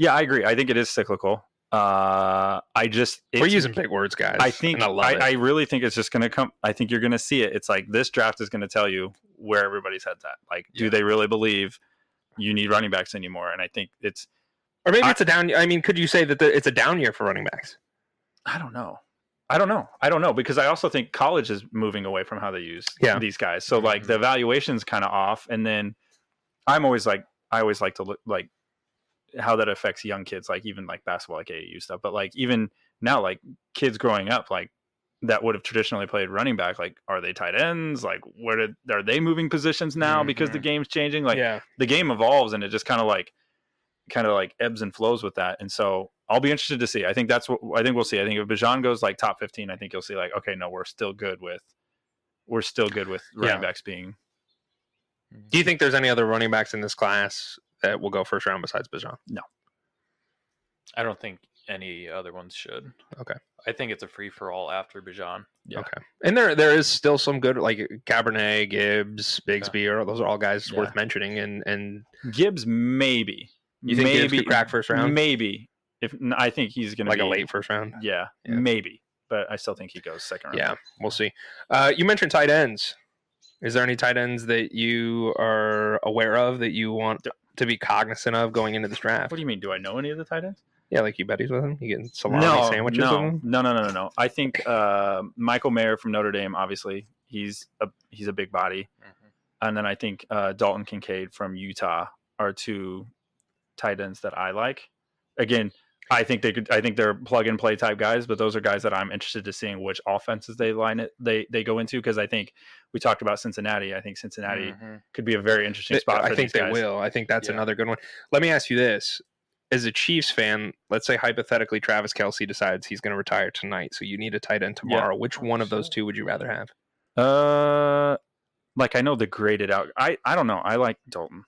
yeah, I agree. I think it is cyclical. Uh, I just We're using big words, guys. I think I I. I really think it's just going to come. I think you're going to see it. It's like this draft is going to tell you where everybody's head's at. Like, do they really believe you need running backs anymore? And I think it's. or maybe I- it's a down. I mean, could you say that the, it's a down year for running backs? I don't know. I don't know. I don't know because I also think college is moving away from how they use Yeah. these guys. So like the evaluation's kind of off, and then I'm always like I always like to look like how that affects young kids, like even like basketball, like AAU stuff. But like even now, like kids growing up, like that would have traditionally played running back. Like, are they tight ends? Like, where did are they moving positions now because the Mhm. game's changing? Like, yeah, the game evolves and it just kind of like kind of like ebbs and flows with that. And so I'll be interested to see. I think that's what I think we'll see. I think if Bijan goes like top 15, I think you'll see like, okay, no, we're still good with we're still good with running Yeah. backs being Do you think there's any other running backs in this class that will go first round besides Bijan? No. I don't think any other ones should. Okay. I think it's a free for all after Bijan. Yeah. Okay. And there there is still some good like Charbonnet, Gibbs, Bigsby, or those are all guys Yeah. worth mentioning. And and Gibbs maybe. you think Gibbs could crack first round, Maybe. If I think he's going to like be a late first round. Yeah, Yeah. maybe. but I still think he goes second round. Yeah, we'll see. Uh, you mentioned tight ends. Is there any tight ends that you are aware of that you want to be cognizant of going into this draft? What do you mean? Do I know any of the tight ends? Yeah, like you buddies with him. You getting salami sandwiches no, with him? no, no, no, no, no. I think uh, Michael Mayer from Notre Dame. Obviously, he's a he's a big body, and then I think uh, Dalton Kincaid from Utah are two tight ends that I like. Again, I think they could. I think they're plug and play type guys, but those are guys that I'm interested to seeing which offenses they line it they they go into because I think we talked about Cincinnati. I think Cincinnati Mhm. could be a very interesting Th- spot. For I think these they guys. will. I think that's Yeah. another good one. Let me ask you this. As a Chiefs fan, let's say hypothetically Travis Kelce decides he's going to retire tonight, so you need a tight end Yeah. tomorrow. Which one of those two would you rather have? Uh, like I know the graded out. I I don't know. I like Dalton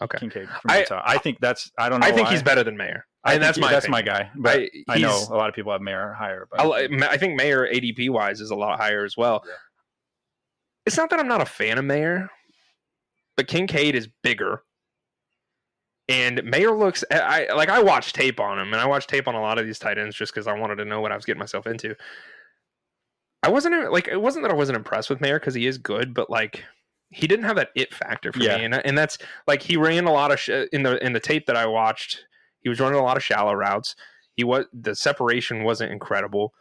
Okay. Kincaid from I- Utah. I think that's. I don't know. I think why. he's better than Mayer. And that's my that's my guy. But I, I, know a lot of people have Mayer higher. But I, I think Mayer ADP wise is a lot higher as well. Yeah. It's not that I'm not a fan of Mayer, but Kincaid is bigger. And Mayer looks I I- like I watched tape on him and I watched tape on a lot of these tight ends just because I wanted to know what I was getting myself into. I wasn't uh, like it wasn't that I wasn't impressed with Mayer because he is good, but like he didn't have that it factor for Yeah. me, and and that's like he ran a lot of sh- uh, in the in the tape that I watched. He was running a lot of shallow routes. He was the separation wasn't incredible,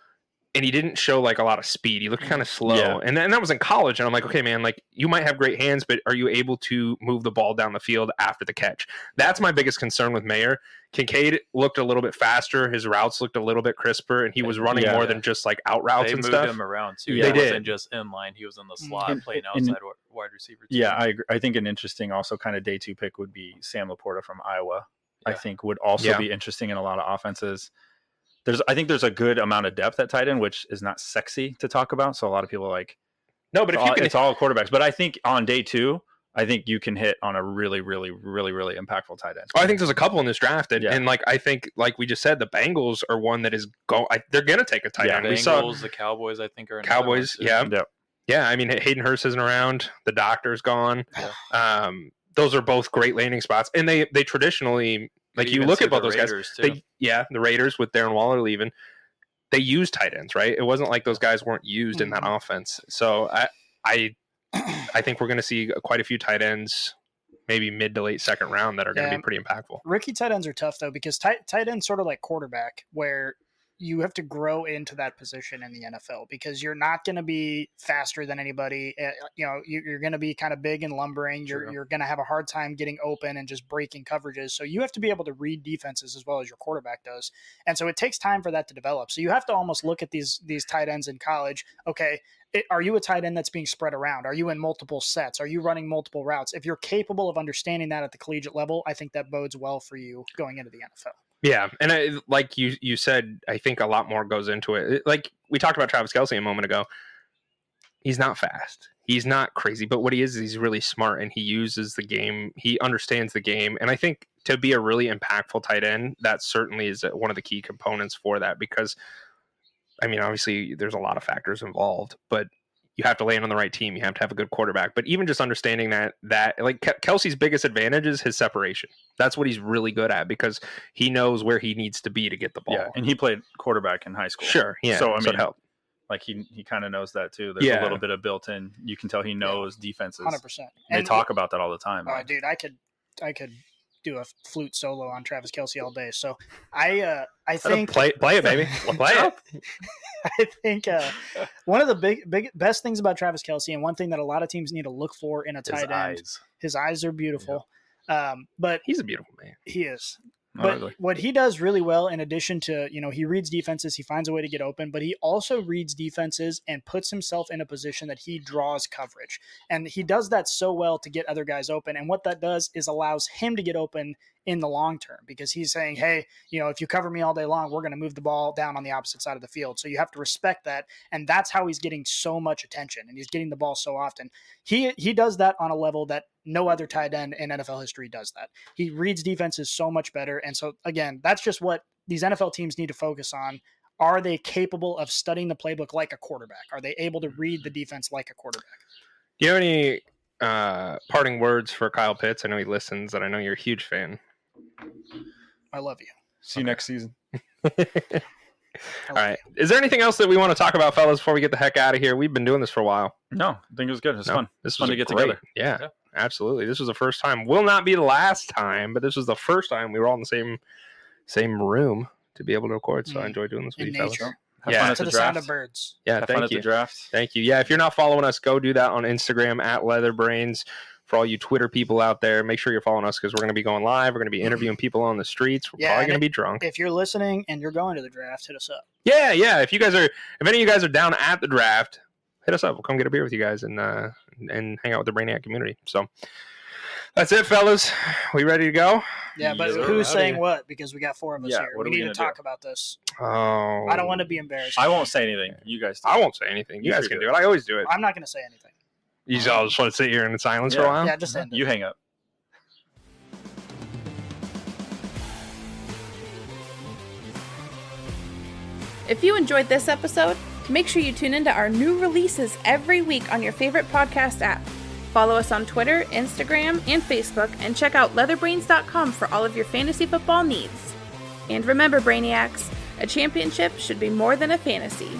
and he didn't show like a lot of speed. He looked kind of slow, Yeah. and and that was in college. And I'm like, okay, man, like you might have great hands, but are you able to move the ball down the field after the catch? That's my biggest concern with Mayer. Kincaid looked a little bit faster. His routes looked a little bit crisper, and he was running Yeah. more than just like out routes They and moved stuff. him around too. Yeah. He They wasn't did. just in line. He was in the mm, slot And- playing outside wi- wide receiver. Too. Yeah, I agree. I think an interesting also kind of day two pick would be Sam LaPorta from Iowa. I think would also Yeah. be interesting in a lot of offenses. There's I think there's a good amount of depth at tight end, which is not sexy to talk about. So a lot of people are like No, but if it's you can, it's all quarterbacks. But I think on day two, I think you can hit on a really, really, really, really impactful tight end. Oh, I think there's a couple in this draft, and, Yeah. and like I think, like we just said, the Bengals are one that is going. They're gonna take a tight Yeah. end. Bengals, We saw the Cowboys, I think are Cowboys, too. yeah, yeah. I mean, Hayden Hurst isn't around. The doctor's gone. Um, those are both great landing spots, and they they traditionally like Could you look at both the those guys. Raiders, too. They yeah, the Raiders with Darren Waller leaving, they use tight ends, right? It wasn't like those guys weren't used in that Mhm. offense. So I I I think we're going to see quite a few tight ends, maybe mid to late second round, that are going to be pretty impactful. Rookie tight ends are tough though because tight tight ends sort of like quarterback, where you have to grow into that position in the NFL because you're not going to be faster than anybody. Uh, You know, you- you're going to be kind of big and lumbering. You're True. you're going to have a hard time getting open and just breaking coverages. So you have to be able to read defenses as well as your quarterback does, and so it takes time for that to develop. So you have to almost look at these these tight ends in college. Okay, it, are you a tight end that's being spread around? Are you in multiple sets? Are you running multiple routes? If you're capable of understanding that at the collegiate level, I think that bodes well for you going into the NFL. Yeah, and I, like you you said, I think a lot more goes into it. Like we talked about Travis Kelce a moment ago. He's not fast. He's not crazy, but what he is is he's really smart and he uses the game. He understands the game, and I think to be a really impactful tight end, that certainly is one of the key components for that. Because, I mean, obviously there's a lot of factors involved, but you have to land on the right team. You have to have a good quarterback. But even just understanding that that like Kelce's biggest advantage is his separation. That's what he's really good at because he knows where he needs to be to get the ball. Yeah, and he played quarterback in high school. Sure. Yeah. So, I it mean, helped. like he he kind of knows that too. There's Yeah. a little bit of built in. You can tell he knows defenses. Hundred percent. They talk about that all the time. Oh, like- dude, I could, I could do a flute solo on Travis Kelce all day. So I, uh, I think play play it, baby. play it. I think uh, one of the big, big, best things about Travis Kelce, and one thing that a lot of teams need to look for in a His tight end, eyes. his eyes are beautiful. Um, but He's a beautiful man. he is. But ugly. what he does really well, in addition to, you know, he reads defenses, he finds a way to get open, but he also reads defenses and puts himself in a position that he draws coverage. And he does that so well to get other guys open. And what that does is allows him to get open in the long term because he's saying, hey, you know, if you cover me all day long, we're going to move the ball down on the opposite side of the field. So you have to respect that. And that's how he's getting so much attention and he's getting the ball so often. He he does that on a level that no other tight end in NFL history does that. He reads defenses so much better. And so again, that's just what these NFL teams need to focus on. Are they capable of studying the playbook like a quarterback? Are they able to read the defense like a quarterback? Do you have any uh, parting words for Kyle Pitts? I know he listens, and I know you're a huge fan. I love you. See you next season. All right. All. Is there anything else that we want to talk about, fellas, before we get the heck out of here? We've been doing this for a while. No, I think it was good. It was No, fun. This was Fun was to get great- together. Yeah, Yeah. absolutely. This was the first time. Will not be the last time, but this was the first time we were all in the same same room to be able to record. So I Mm. enjoy doing this with In you, fellas. nature. Have Yeah. fun at To the, the draft. sound of birds. Yeah, Have fun thank at you. the draft. Thank you. Yeah, if you're not following us, go do that on Instagram at Leatherbrains. For all you Twitter people out there, make sure you're following us because we're going to be going live. We're going to be interviewing people on the streets. We're Yeah, probably going to be drunk. If you're listening and you're going to the draft, hit us up. Yeah, yeah. If you guys are, if any of you guys are down at the draft, hit us up. We'll come get a beer with you guys and uh, and hang out with the Brainiac community. So that's it, fellas. We ready to go? Yeah, but Yeah, who's howdy. saying what? Because we got four of us Yeah, here. We we need to talk do? about this. Oh, I don't want to be embarrassed. I won't say anything. You guys. do. I won't say anything. You You guys can do do it. I always do it. I'm not going to say anything. You just all just want to sit here in silence for a while. Yeah, just end it. You hang up. If you enjoyed this episode, make sure you tune into our new releases every week on your favorite podcast app. Follow us on Twitter, Instagram, and Facebook, and check out leatherbrains.com for all of your fantasy football needs. And remember, Brainiacs, a championship should be more than a fantasy.